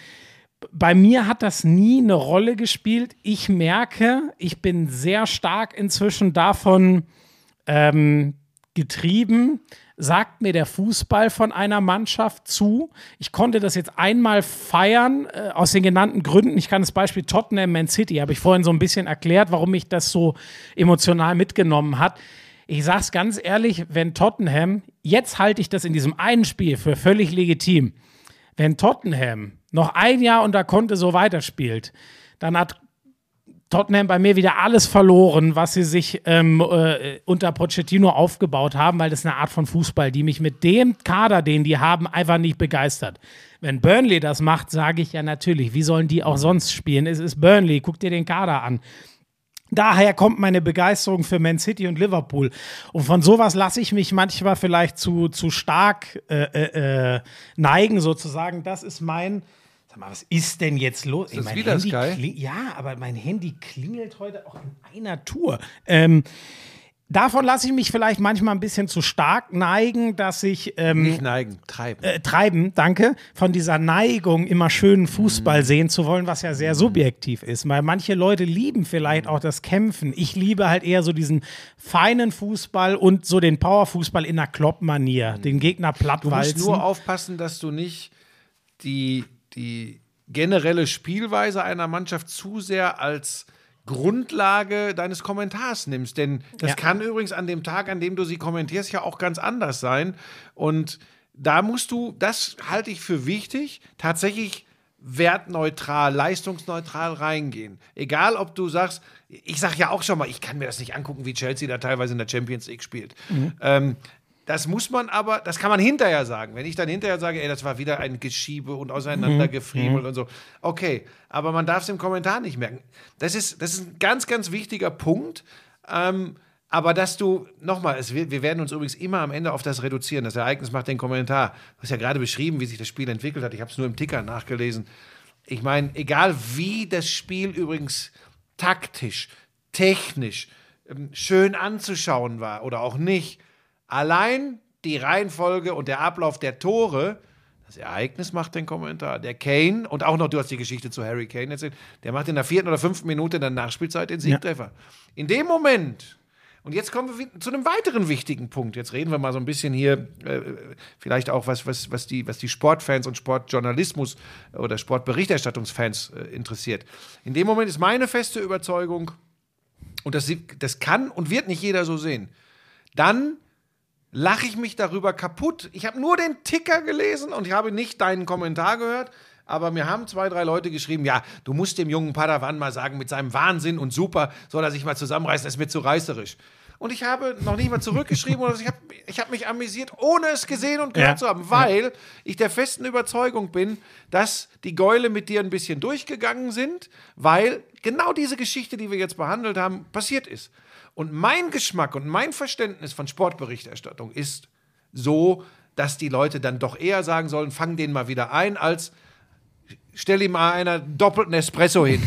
bei mir hat das nie eine Rolle gespielt. Ich merke, ich bin sehr stark inzwischen davon ähm, getrieben, sagt mir der Fußball von einer Mannschaft zu. Ich konnte das jetzt einmal feiern, äh, aus den genannten Gründen. Ich kann das Beispiel Tottenham Man City, habe ich vorhin so ein bisschen erklärt, warum mich das so emotional mitgenommen hat. Ich sage es ganz ehrlich, wenn Tottenham, jetzt halte ich das in diesem einen Spiel für völlig legitim, wenn Tottenham noch ein Jahr unter Conte so weiterspielt, dann hat Tottenham bei mir wieder alles verloren, was sie sich ähm, äh, unter Pochettino aufgebaut haben, weil das ist eine Art von Fußball, die mich mit dem Kader, den die haben, einfach nicht begeistert. Wenn Burnley das macht, sage ich ja natürlich, wie sollen die auch sonst spielen? Es ist Burnley, guck dir den Kader an. Daher kommt meine Begeisterung für Man City und Liverpool. Und von sowas lasse ich mich manchmal vielleicht zu, zu stark äh, äh, äh, neigen, sozusagen. Das ist mein. Sag mal, was ist denn jetzt los? Ey, das mein wieder Handy Sky? Ja, aber mein Handy klingelt heute auch in einer Tour. Ähm, davon lasse ich mich vielleicht manchmal ein bisschen zu stark neigen, dass ich ähm, Nicht neigen, treiben. äh, treiben, danke, von dieser Neigung, immer schönen Mhm. Fußball sehen zu wollen, was ja sehr subjektiv ist. Weil manche Leute lieben vielleicht auch das Kämpfen. Ich liebe halt eher so diesen feinen Fußball und so den Powerfußball in einer Klopp-Manier, den Gegner Mhm. Du musst plattwalzen. nur aufpassen, dass du nicht die, die generelle Spielweise einer Mannschaft zu sehr als Grundlage deines Kommentars nimmst. Denn das Ja. kann übrigens an dem Tag, an dem du sie kommentierst, ja auch ganz anders sein. Und da musst du, das halte ich für wichtig, tatsächlich wertneutral, leistungsneutral reingehen. Egal, ob du sagst, ich sage ja auch schon mal, ich kann mir das nicht angucken, wie Chelsea da teilweise in der Champions League spielt. Ähm, das muss man aber, das kann man hinterher sagen. Wenn ich dann hinterher sage, ey, das war wieder ein Geschiebe und auseinandergefriemelt und so. Okay, aber man darf es im Kommentar nicht merken. Das ist, das ist ein ganz, ganz wichtiger Punkt. Ähm, aber dass du, nochmal, wir werden uns übrigens immer am Ende auf das reduzieren. Das Ereignis macht den Kommentar. Du hast ja gerade beschrieben, wie sich das Spiel entwickelt hat. Ich habe es nur im Ticker nachgelesen. Ich meine, egal wie das Spiel übrigens taktisch, technisch, ähm, schön anzuschauen war oder auch nicht, allein die Reihenfolge und der Ablauf der Tore, das Ereignis macht den Kommentar. Der Kane, und auch noch, du hast die Geschichte zu Harry Kane erzählt, der macht in der vierten oder fünften Minute in der Nachspielzeit den Siegtreffer. In dem Moment, Und jetzt kommen wir wi- zu einem weiteren wichtigen Punkt. Jetzt reden wir mal so ein bisschen hier, äh, vielleicht auch was, was, was, die, was die Sportfans und Sportjournalismus oder Sportberichterstattungsfans äh, interessiert. In dem Moment ist meine feste Überzeugung, und das, das kann und wird nicht jeder so sehen, dann lache ich mich darüber kaputt. Ich habe nur den Ticker gelesen und ich habe nicht deinen Kommentar gehört. Aber mir haben zwei, drei Leute geschrieben, ja, du musst dem jungen Padawan mal sagen, mit seinem Wahnsinn und super soll er sich mal zusammenreißen, das ist mir zu reißerisch. Und ich habe noch nicht mal zurückgeschrieben oder ich habe ich hab mich amüsiert, ohne es gesehen und gehört Ja. zu haben, weil ich der festen Überzeugung bin, dass die Gäule mit dir ein bisschen durchgegangen sind, weil genau diese Geschichte, die wir jetzt behandelt haben, passiert ist. Und mein Geschmack und mein Verständnis von Sportberichterstattung ist so, dass die Leute dann doch eher sagen sollen, fang den mal wieder ein, als stell ihm mal einer doppelten Espresso hin.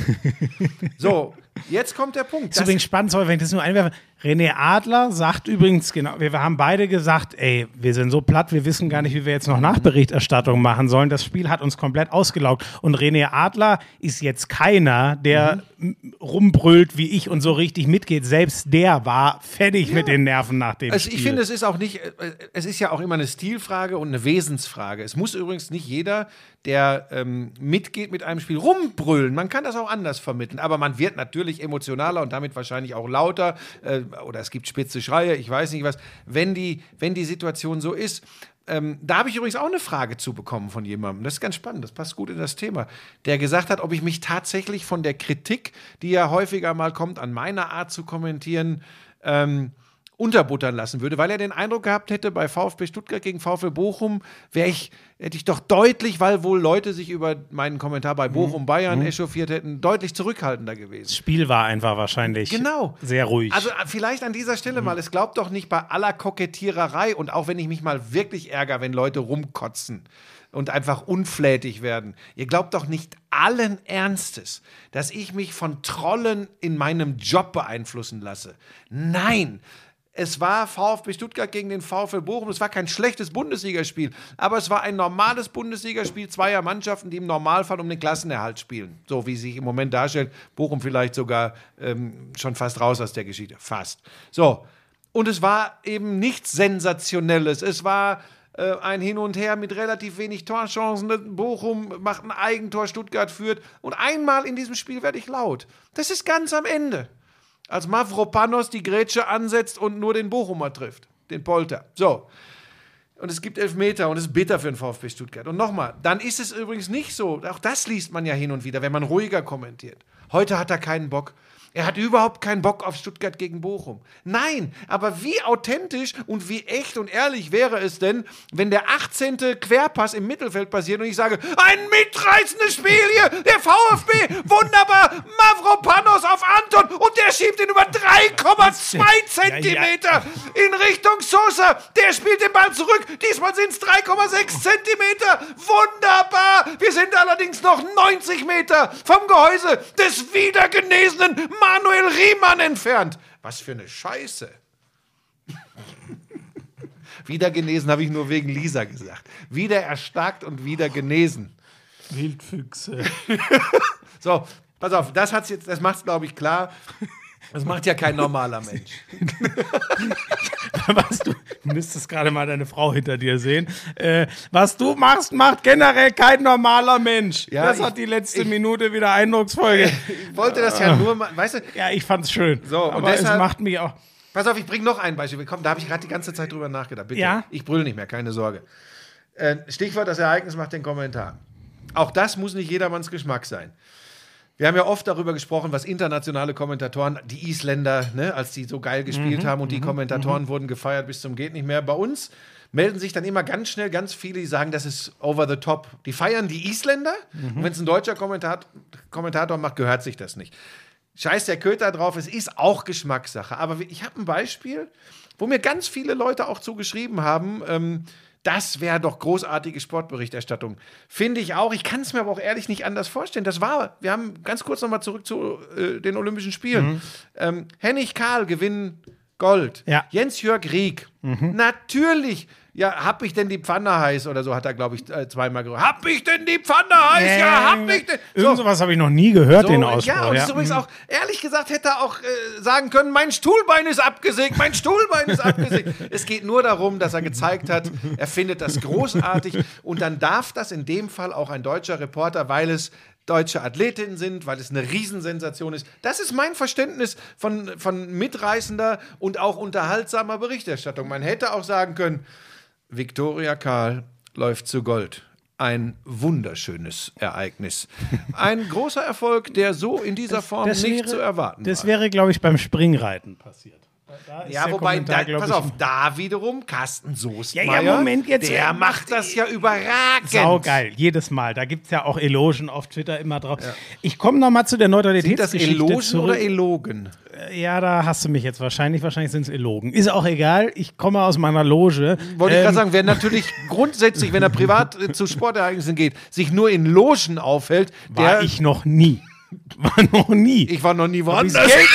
so, jetzt kommt der Punkt. ist übrigens spannend, sorry, wenn ich das nur einwerfe. René Adler sagt übrigens, genau, wir haben beide gesagt, ey, wir sind so platt, wir wissen gar nicht, wie wir jetzt noch Nachberichterstattung machen sollen. Das Spiel hat uns komplett ausgelaugt. Und René Adler ist jetzt keiner, der m- rumbrüllt wie ich und so richtig mitgeht. Selbst der war fertig mit den Nerven nach dem Also Spiel. ich finde, es ist auch nicht, äh, es ist ja auch immer eine Stilfrage und eine Wesensfrage. Es muss übrigens nicht jeder, der ähm, mitgeht mit einem Spiel, rumbrüllen. Man kann das auch anders vermitteln, aber man wird natürlich emotionaler und damit wahrscheinlich auch lauter äh, oder es gibt spitze Schreie, ich weiß nicht was, wenn die, wenn die Situation so ist. Ähm, da habe ich übrigens auch eine Frage zu bekommen von jemandem. Das ist ganz spannend, das passt gut in das Thema. Der gesagt hat, ob ich mich tatsächlich von der Kritik, die ja häufiger mal kommt, an meiner Art zu kommentieren, ähm, unterbuttern lassen würde, weil er den Eindruck gehabt hätte, bei VfB Stuttgart gegen VfB Bochum wäre ich, hätte ich doch deutlich, weil wohl Leute sich über meinen Kommentar bei Bochum Bayern echauffiert hätten, deutlich zurückhaltender gewesen. das Spiel war einfach wahrscheinlich Genau. sehr ruhig. Also äh, vielleicht an dieser Stelle mal, es glaubt doch nicht bei aller Kokettiererei und auch wenn ich mich mal wirklich ärgere, wenn Leute rumkotzen und einfach unflätig werden. Ihr glaubt doch nicht allen Ernstes, dass ich mich von Trollen in meinem Job beeinflussen lasse. Nein. Es war VfB Stuttgart gegen den VfL Bochum. Es war kein schlechtes Bundesligaspiel, aber es war ein normales Bundesligaspiel zweier Mannschaften, die im Normalfall um den Klassenerhalt spielen. So wie sich im Moment darstellt. Bochum vielleicht sogar ähm, schon fast raus aus der Geschichte. Fast. So. Und es war eben nichts Sensationelles. Es war äh, ein Hin und Her mit relativ wenig Torchancen. Bochum macht ein Eigentor, Stuttgart führt. Und einmal in diesem Spiel werde ich laut. Das ist ganz am Ende als Mavropanos die Grätsche ansetzt und nur den Bochumer trifft, den Polter. So. Und es gibt Elfmeter und es ist bitter für den VfB Stuttgart. Und nochmal, dann ist es übrigens nicht so, auch das liest man ja hin und wieder, wenn man ruhiger kommentiert. Heute hat er keinen Bock. Er hat überhaupt keinen Bock auf Stuttgart gegen Bochum. Nein, aber wie authentisch und wie echt und ehrlich wäre es denn, wenn der 18. Querpass im Mittelfeld passiert und ich sage, ein mitreißendes Spiel hier, der VfB, wunderbar, Mavropanos auf Anton und der schiebt ihn über 3,2 Zentimeter in Richtung Sosa. Der spielt den Ball zurück, diesmal sind es 3,6 Zentimeter. Wunderbar, wir sind allerdings noch 90 Meter vom Gehäuse des wiedergenesenen Manuel Riemann entfernt. Was für eine Scheiße. wieder genesen habe ich nur wegen Lisa gesagt. Wieder erstarkt und wieder genesen. Wildfüchse. So, pass auf, das hat's jetzt, das macht's glaube ich klar. Das macht ja kein normaler Mensch. was du, du müsstest gerade mal deine Frau hinter dir sehen. Äh, was du machst, macht generell kein normaler Mensch. Ja, das ich- hat die letzte ich- Minute wieder eindrucksvoll. Ich wollte das ja nur mal, weißt du, ja, ich fand's schön. So, aber es deshalb- macht mich auch. Pass auf, ich bringe noch ein Beispiel. Komm, da habe ich gerade die ganze Zeit drüber nachgedacht. Bitte. Ja? Ich brülle nicht mehr, keine Sorge. Äh, Stichwort, das Ereignis macht den Kommentar. Auch das muss nicht jedermanns Geschmack sein. Wir haben ja oft darüber gesprochen, was internationale Kommentatoren, die Isländer, ne, als die so geil gespielt haben und die Kommentatoren wurden gefeiert bis zum geht nicht mehr. Bei uns melden sich dann immer ganz schnell ganz viele, die sagen, das ist over the top. Die feiern die Isländer und wenn es ein deutscher Kommentat Kommentator macht, gehört sich das nicht. Scheiß der Köter drauf, es ist auch Geschmackssache. Aber ich habe ein Beispiel, wo mir ganz viele Leute auch zugeschrieben haben, ähm, das wäre doch großartige Sportberichterstattung. Finde ich auch. Ich kann es mir aber auch ehrlich nicht anders vorstellen. Das war, wir haben ganz kurz nochmal zurück zu äh, den Olympischen Spielen. Ähm, Hennig Karl gewinnen Gold. Ja. Jens-Jörg Rieck. Natürlich Ja, hab ich denn die Pfanne heiß oder so, hat er, glaube ich, äh, zweimal gesagt. Hab ich denn die Pfanne heiß? Ja, hab ich denn. Irgend sowas habe ich noch nie gehört, den Ausspruch. Ja, und ja. ist übrigens auch, ehrlich gesagt, hätte er auch äh, sagen können, mein Stuhlbein ist abgesägt, mein Stuhlbein ist abgesägt. es geht nur darum, dass er gezeigt hat, er findet das großartig und dann darf das in dem Fall auch ein deutscher Reporter, weil es deutsche Athletinnen sind, weil es eine Riesensensation ist. Das ist mein Verständnis von, von mitreißender und auch unterhaltsamer Berichterstattung. Man hätte auch sagen können, Viktoria Karl läuft zu Gold. Ein wunderschönes Ereignis. Ein großer Erfolg, der so in dieser Form das nicht wäre- zu erwarten Das war. wäre, glaube ich, beim Springreiten passiert. Ja, wobei, Kommentar, da, pass ich, auf, da wiederum Carsten Soestmeier, Ja, ja, Moment, jetzt- der macht das ja überragend. Saugeil, jedes Mal. Da gibt es ja auch Elogen auf Twitter immer drauf. Ich komme noch mal zu der Sind das Neutralitätsgeschichte Elogen zurück. oder Elogen? ja, da hast du mich jetzt wahrscheinlich. Wahrscheinlich sind es Elogen. Ist auch egal. Ich komme aus meiner Loge. Wollte ich Ähm, gerade sagen, wer natürlich grundsätzlich, wenn er privat äh, zu Sportereignissen geht, sich nur in Logen aufhält, War der. ich noch nie. War noch nie. ich war noch nie woanders. Geld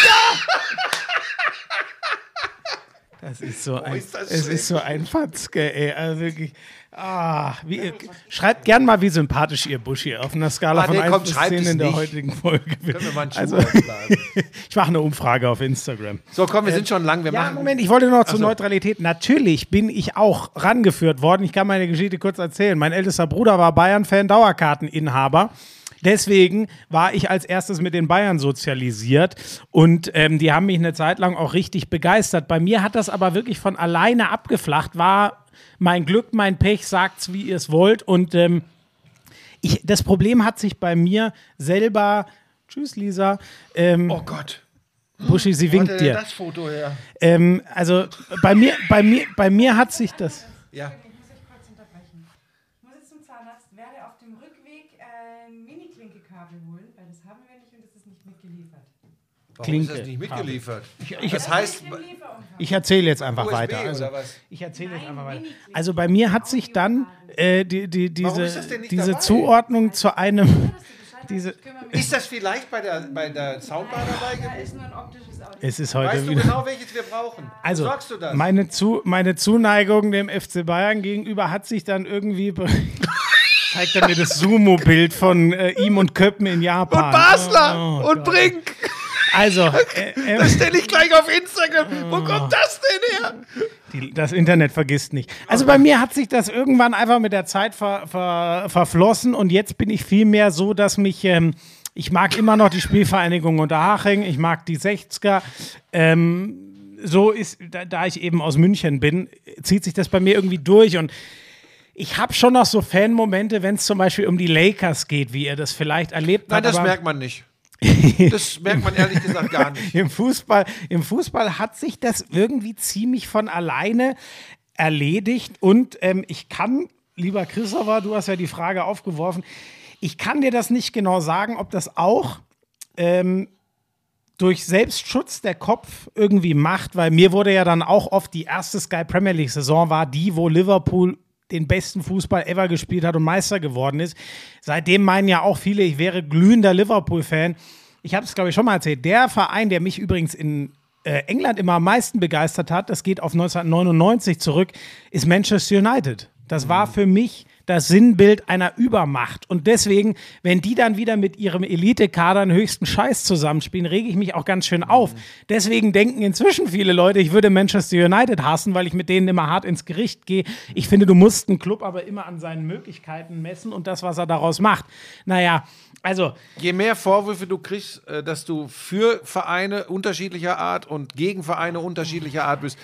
Das ist so ein, ist es ist so ein Fatzke, ey. Also wirklich. Ah, wie, schreibt gern mal, wie sympathisch ihr Buschi auf einer Skala Ah, von nee, 1 komm, bis schreibt 10 es in der nicht. heutigen Folge. Können wir mal einen Schuh Also, ich mache eine Umfrage auf Instagram. So, komm, wir sind schon lang. Wir Ja, machen. Moment, ich wollte noch zur so. Neutralität. Natürlich bin ich auch rangeführt worden. Ich kann meine Geschichte kurz erzählen. Mein ältester Bruder war Bayern-Fan, Dauerkarteninhaber. Deswegen war ich als erstes mit den Bayern sozialisiert und ähm, die haben mich eine Zeit lang auch richtig begeistert. Bei mir hat das aber wirklich von alleine abgeflacht. War mein Glück, mein Pech, sagt's wie ihr es wollt. Und ähm, ich, das Problem hat sich bei mir selber. Tschüss, Lisa. Ähm, Oh Gott. Buschi, sie winkt dir. das Foto her? Ähm, also bei mir, bei mir, bei mir hat sich das. Ja. Ich muss euch kurz unterbrechen. Ich muss jetzt zum Zahnarzt, werde auf dem Rückweg ein Mini-Klinkekabel holen, weil das haben wir nicht und das ist nicht mitgeliefert. Warum ist das nicht mitgeliefert? das heißt, Ich erzähle jetzt einfach USB weiter. Also, ich erzähle jetzt einfach weiter. Also bei mir hat sich dann äh, die, die, diese, diese dabei? Zuordnung zu einem. Diese, Ich. Ist das vielleicht bei der, bei der Soundbar dabei Da gewesen? ist nur ein optisches Audio. es ist heute Weißt du wieder. genau, welches wir brauchen? Also, Sagst du das? meine, Zu, meine Zuneigung dem FC Bayern gegenüber hat sich dann irgendwie. Zeigt er mir das Sumo-Bild von äh, ihm und Köppen in Japan. und Basler Oh, und Gott. Brink. Also, äh, äh, Das stelle ich gleich auf Instagram. Wo kommt das denn her? Die, das Internet vergisst nicht. Also bei mir hat sich das irgendwann einfach mit der Zeit ver, ver, verflossen und jetzt bin ich vielmehr so, dass mich, ähm, ich mag immer noch die Spielvereinigung Unterhaching, ich mag die 60er. Ähm, so ist, da, da ich eben aus München bin, zieht sich das bei mir irgendwie durch und ich habe schon noch so Fan-Momente, wenn es zum Beispiel um die Lakers geht, wie ihr das vielleicht erlebt Nein, habt. das aber- merkt man nicht. Das merkt man ehrlich gesagt gar nicht. Im Fußball, Im Fußball hat sich das irgendwie ziemlich von alleine erledigt. Und ähm, ich kann, lieber Christopher, du hast ja die Frage aufgeworfen, ich kann dir das nicht genau sagen, ob das auch ähm, durch Selbstschutz der Kopf irgendwie macht, weil mir wurde ja dann auch oft die erste Sky Premier League Saison war die, wo Liverpool den besten Fußball ever gespielt hat und Meister geworden ist. Seitdem meinen ja auch viele, ich wäre glühender Liverpool-Fan. Ich habe es, glaube ich, schon mal erzählt. Der Verein, der mich übrigens in äh, England immer am meisten begeistert hat, das geht auf 1999 zurück, ist Manchester United. Das war für mich das Sinnbild einer Übermacht. Und deswegen, wenn die dann wieder mit ihrem Elite-Kader einen höchsten Scheiß zusammenspielen, rege ich mich auch ganz schön auf. Deswegen denken inzwischen viele Leute, ich würde Manchester United hassen, weil ich mit denen immer hart ins Gericht gehe. Ich finde, du musst einen Club aber immer an seinen Möglichkeiten messen und das, was er daraus macht. Naja, also Je mehr Vorwürfe du kriegst, äh, dass du für Vereine unterschiedlicher Art und gegen Vereine unterschiedlicher Art bist,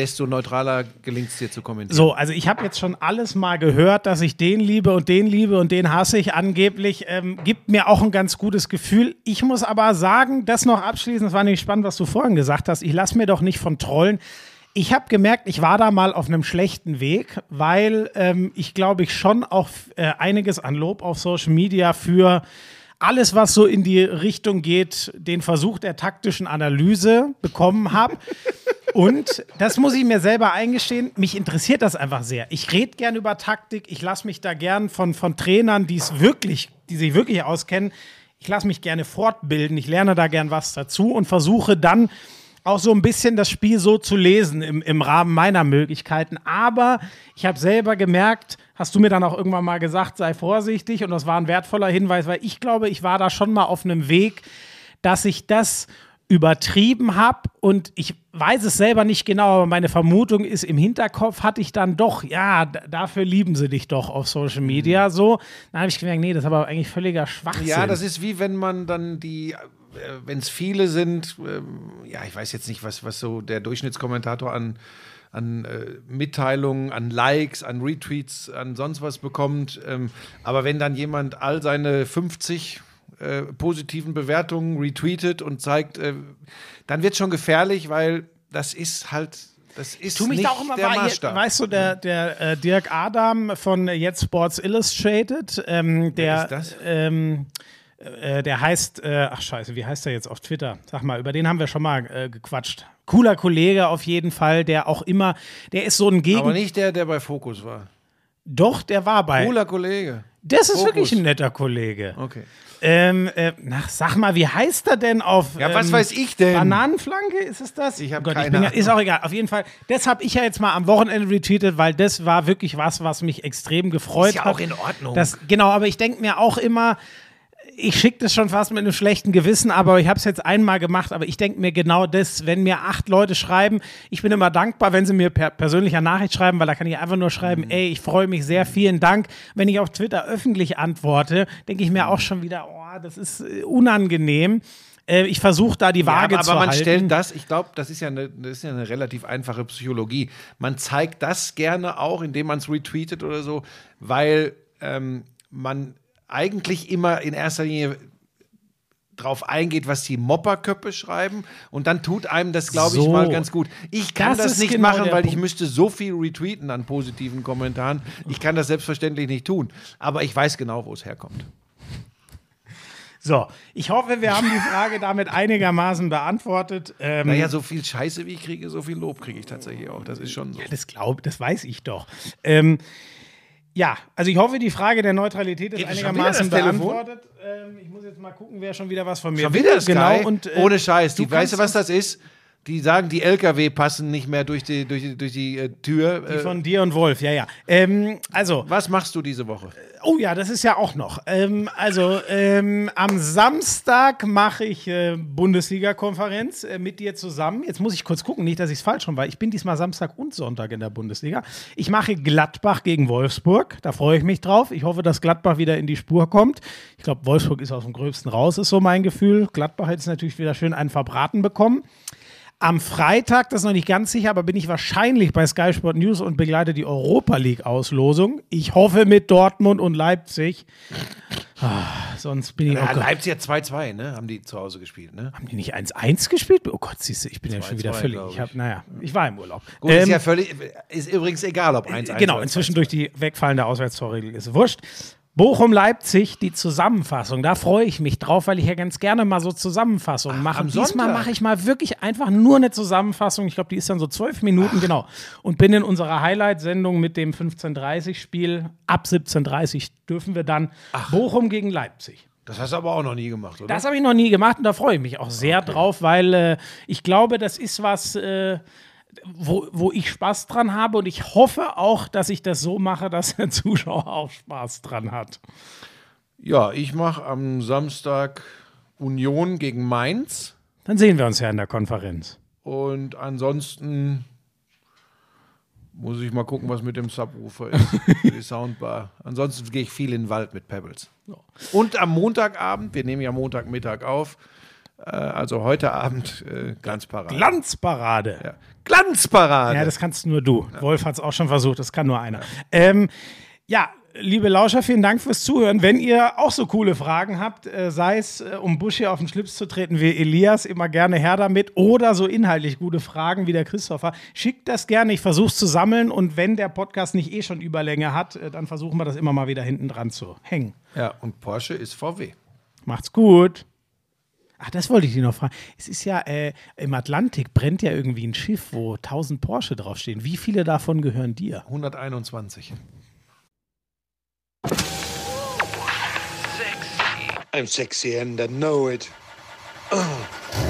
desto neutraler gelingt es dir zu kommentieren. So, also ich habe jetzt schon alles mal gehört, dass ich den liebe und den liebe und den hasse ich angeblich. Ähm, gibt mir auch ein ganz gutes Gefühl. Ich muss aber sagen, das noch abschließend, das war nämlich spannend, was du vorhin gesagt hast. Ich lasse mir doch nicht von Trollen. Ich habe gemerkt, ich war da mal auf einem schlechten Weg, weil ähm, ich glaube ich schon auch äh, einiges an Lob auf Social Media für alles, was so in die Richtung geht, den Versuch der taktischen Analyse bekommen habe. Und das muss ich mir selber eingestehen, mich interessiert das einfach sehr. Ich rede gern über Taktik, ich lasse mich da gern von, von Trainern, die es wirklich, die sich wirklich auskennen, ich lasse mich gerne fortbilden, ich lerne da gern was dazu und versuche dann auch so ein bisschen das Spiel so zu lesen im, im Rahmen meiner Möglichkeiten. Aber ich habe selber gemerkt, hast du mir dann auch irgendwann mal gesagt, sei vorsichtig. Und das war ein wertvoller Hinweis, weil ich glaube, ich war da schon mal auf einem Weg, dass ich das übertrieben habe und ich weiß es selber nicht genau, aber meine Vermutung ist, im Hinterkopf hatte ich dann doch, ja, dafür lieben sie dich doch auf Social Media so. Dann habe ich gemerkt, nee, das ist aber eigentlich völliger Schwachsinn. Ja, das ist wie wenn man dann die, wenn es viele sind, ähm, ja, ich weiß jetzt nicht, was, was so der Durchschnittskommentator an, an äh, Mitteilungen, an Likes, an Retweets, an sonst was bekommt. Ähm, aber wenn dann jemand all seine 50 äh, positiven Bewertungen retweetet und zeigt, äh, dann wird schon gefährlich, weil das ist halt, das ist tu mich nicht da auch immer der hier, Maßstab. weißt du, der, der äh, Dirk Adam von Jetzt Sports Illustrated, ähm, der, ist das? Ähm, äh, der heißt, äh, ach scheiße, wie heißt der jetzt auf Twitter? Sag mal, über den haben wir schon mal äh, gequatscht. Cooler Kollege auf jeden Fall, der auch immer, der ist so ein Gegen... aber nicht der, der bei Fokus war. Doch, der war bei. Cooler Kollege. Das ist Fokus. wirklich ein netter Kollege. Okay. Ähm, äh, na, sag mal, wie heißt er denn auf. Ja, was ähm, weiß ich denn? Bananenflanke, ist es das? Ich hab Oh Gott, keine bin ja, Ahnung. Ist auch egal. Auf jeden Fall, das habe ich ja jetzt mal am Wochenende retweetet, weil das war wirklich was, was mich extrem gefreut Ist ja hat. auch in Ordnung. Das, genau, aber ich denke mir auch immer, ich schicke das schon fast mit einem schlechten Gewissen, aber ich habe es jetzt einmal gemacht. Aber ich denke mir genau das, wenn mir acht Leute schreiben, ich bin immer dankbar, wenn sie mir per persönlicher Nachricht schreiben, weil da kann ich einfach nur schreiben, Mhm. ey, ich freue mich sehr, vielen Dank. Wenn ich auf Twitter öffentlich antworte, denke ich mir auch schon wieder, oh, das ist äh, unangenehm. Äh, ich versuche da die Waage ja, aber, zu aber man halten. stellt das, ich glaube, das ist ja eine, das ist ja eine relativ einfache Psychologie. Man zeigt das gerne auch, indem man es retweetet oder so, weil ähm, man eigentlich immer in erster Linie drauf eingeht, was die Mopperköppe schreiben und dann tut einem das, glaube ich, So. mal ganz gut. Ich kann Das das, nicht genau machen, weil ich Punkt. müsste so viel retweeten an positiven Kommentaren. Ich kann das selbstverständlich nicht tun, aber ich weiß genau, wo es herkommt. So, ich hoffe, wir haben die Frage damit einigermaßen beantwortet. Ähm, Naja, so viel Scheiße, wie ich kriege, so viel Lob kriege ich tatsächlich auch. Das ist schon so. Das glaube, das weiß ich doch. Ähm, ja, also ich hoffe, die Frage der Neutralität ist Geht einigermaßen das beantwortet. Ähm, ich muss jetzt mal gucken, wer schon wieder was von mir Schon wieder Sky? Genau, und, äh, Ohne Scheiß. du Die, weißt du, was das ist? Die sagen, die LKW passen nicht mehr durch die, durch die, durch die äh, Tür. Die Äh, von dir und Wolf, ja, ja. Ähm, also, was machst du diese Woche? oh ja, das ist ja auch noch. Ähm, also, ähm, am Samstag mache ich äh, Bundesliga-Konferenz äh, mit dir zusammen. Jetzt muss ich kurz gucken, nicht, dass ich es falsch schon, weil ich bin diesmal Samstag und Sonntag in der Bundesliga. Ich mache Gladbach gegen Wolfsburg. Da freue ich mich drauf. Ich hoffe, dass Gladbach wieder in die Spur kommt. Ich glaube, Wolfsburg ist aus dem Gröbsten raus, ist so mein Gefühl. Gladbach hat jetzt natürlich wieder schön einen verbraten bekommen. Am Freitag, das ist noch nicht ganz sicher, aber bin ich wahrscheinlich bei Sky Sport News und begleite die Europa League Auslosung. Ich hoffe mit Dortmund und Leipzig. Ah, sonst bin ich Ja, auch. Leipzig hat 2-2, ne? Haben die zu Hause gespielt, ne? Haben die nicht 1-1 gespielt? Oh Gott, siehst du, ich bin ja schon wieder 2-2, völlig. glaub Ich hab, ich. naja, ich war im Urlaub. Gut, ist Ähm, ja völlig, ist übrigens egal, ob 1-1 Genau, inzwischen 2-2. durch die wegfallende Auswärtstorregel ist wurscht. Bochum-Leipzig, die Zusammenfassung, da freue ich mich drauf, weil ich ja ganz gerne mal so Zusammenfassungen mache. am Diesmal mache ich mal wirklich einfach nur eine Zusammenfassung. Ich glaube, die ist dann so zwölf Minuten, genau. Und bin in unserer Highlight-Sendung mit dem 15.30-Spiel. Ab 17.30 dürfen wir dann Bochum gegen Leipzig. Das hast du aber auch noch nie gemacht, oder? Das habe ich noch nie gemacht und da freue ich mich auch sehr drauf, weil äh, ich glaube, das ist was, äh, wo, wo ich Spaß dran habe und ich hoffe auch, dass ich das so mache, dass der Zuschauer auch Spaß dran hat. ja, ich mache am Samstag Union gegen Mainz Dann sehen wir uns ja in der Konferenz. und ansonsten muss ich mal gucken, was mit dem Subwoofer ist, die Soundbar. Ansonsten gehe ich viel in den Wald mit Pebbles. Und am Montagabend, wir nehmen ja Montagmittag auf, also heute Abend äh, Glanzparade. Glanzparade. ja. Glanzparade! Ja, das kannst nur du. Wolf hat es auch schon versucht, das kann nur einer. Ähm, ja, liebe Lauscher, vielen Dank fürs Zuhören. Wenn ihr auch so coole Fragen habt, äh, sei es, äh, um Busch hier auf den Schlips zu treten wie Elias, immer gerne her damit. Oder so inhaltlich gute Fragen wie der Christopher, schickt das gerne. Ich versuche es zu sammeln. Und wenn der Podcast nicht eh schon Überlänge hat, äh, dann versuchen wir das immer mal wieder hinten dran zu hängen. ja, und Porsche ist VW. Macht's gut. Ach, das wollte ich dir noch fragen. Es ist ja, äh, im Atlantik brennt ja irgendwie ein Schiff, wo 1000 Porsche draufstehen. Wie viele davon gehören dir? 121. I'm sexy and I know it.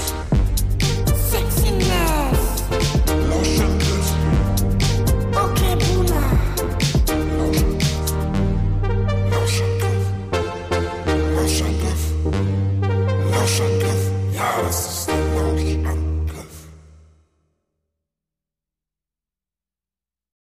Lauschangriff, Lauschangriff.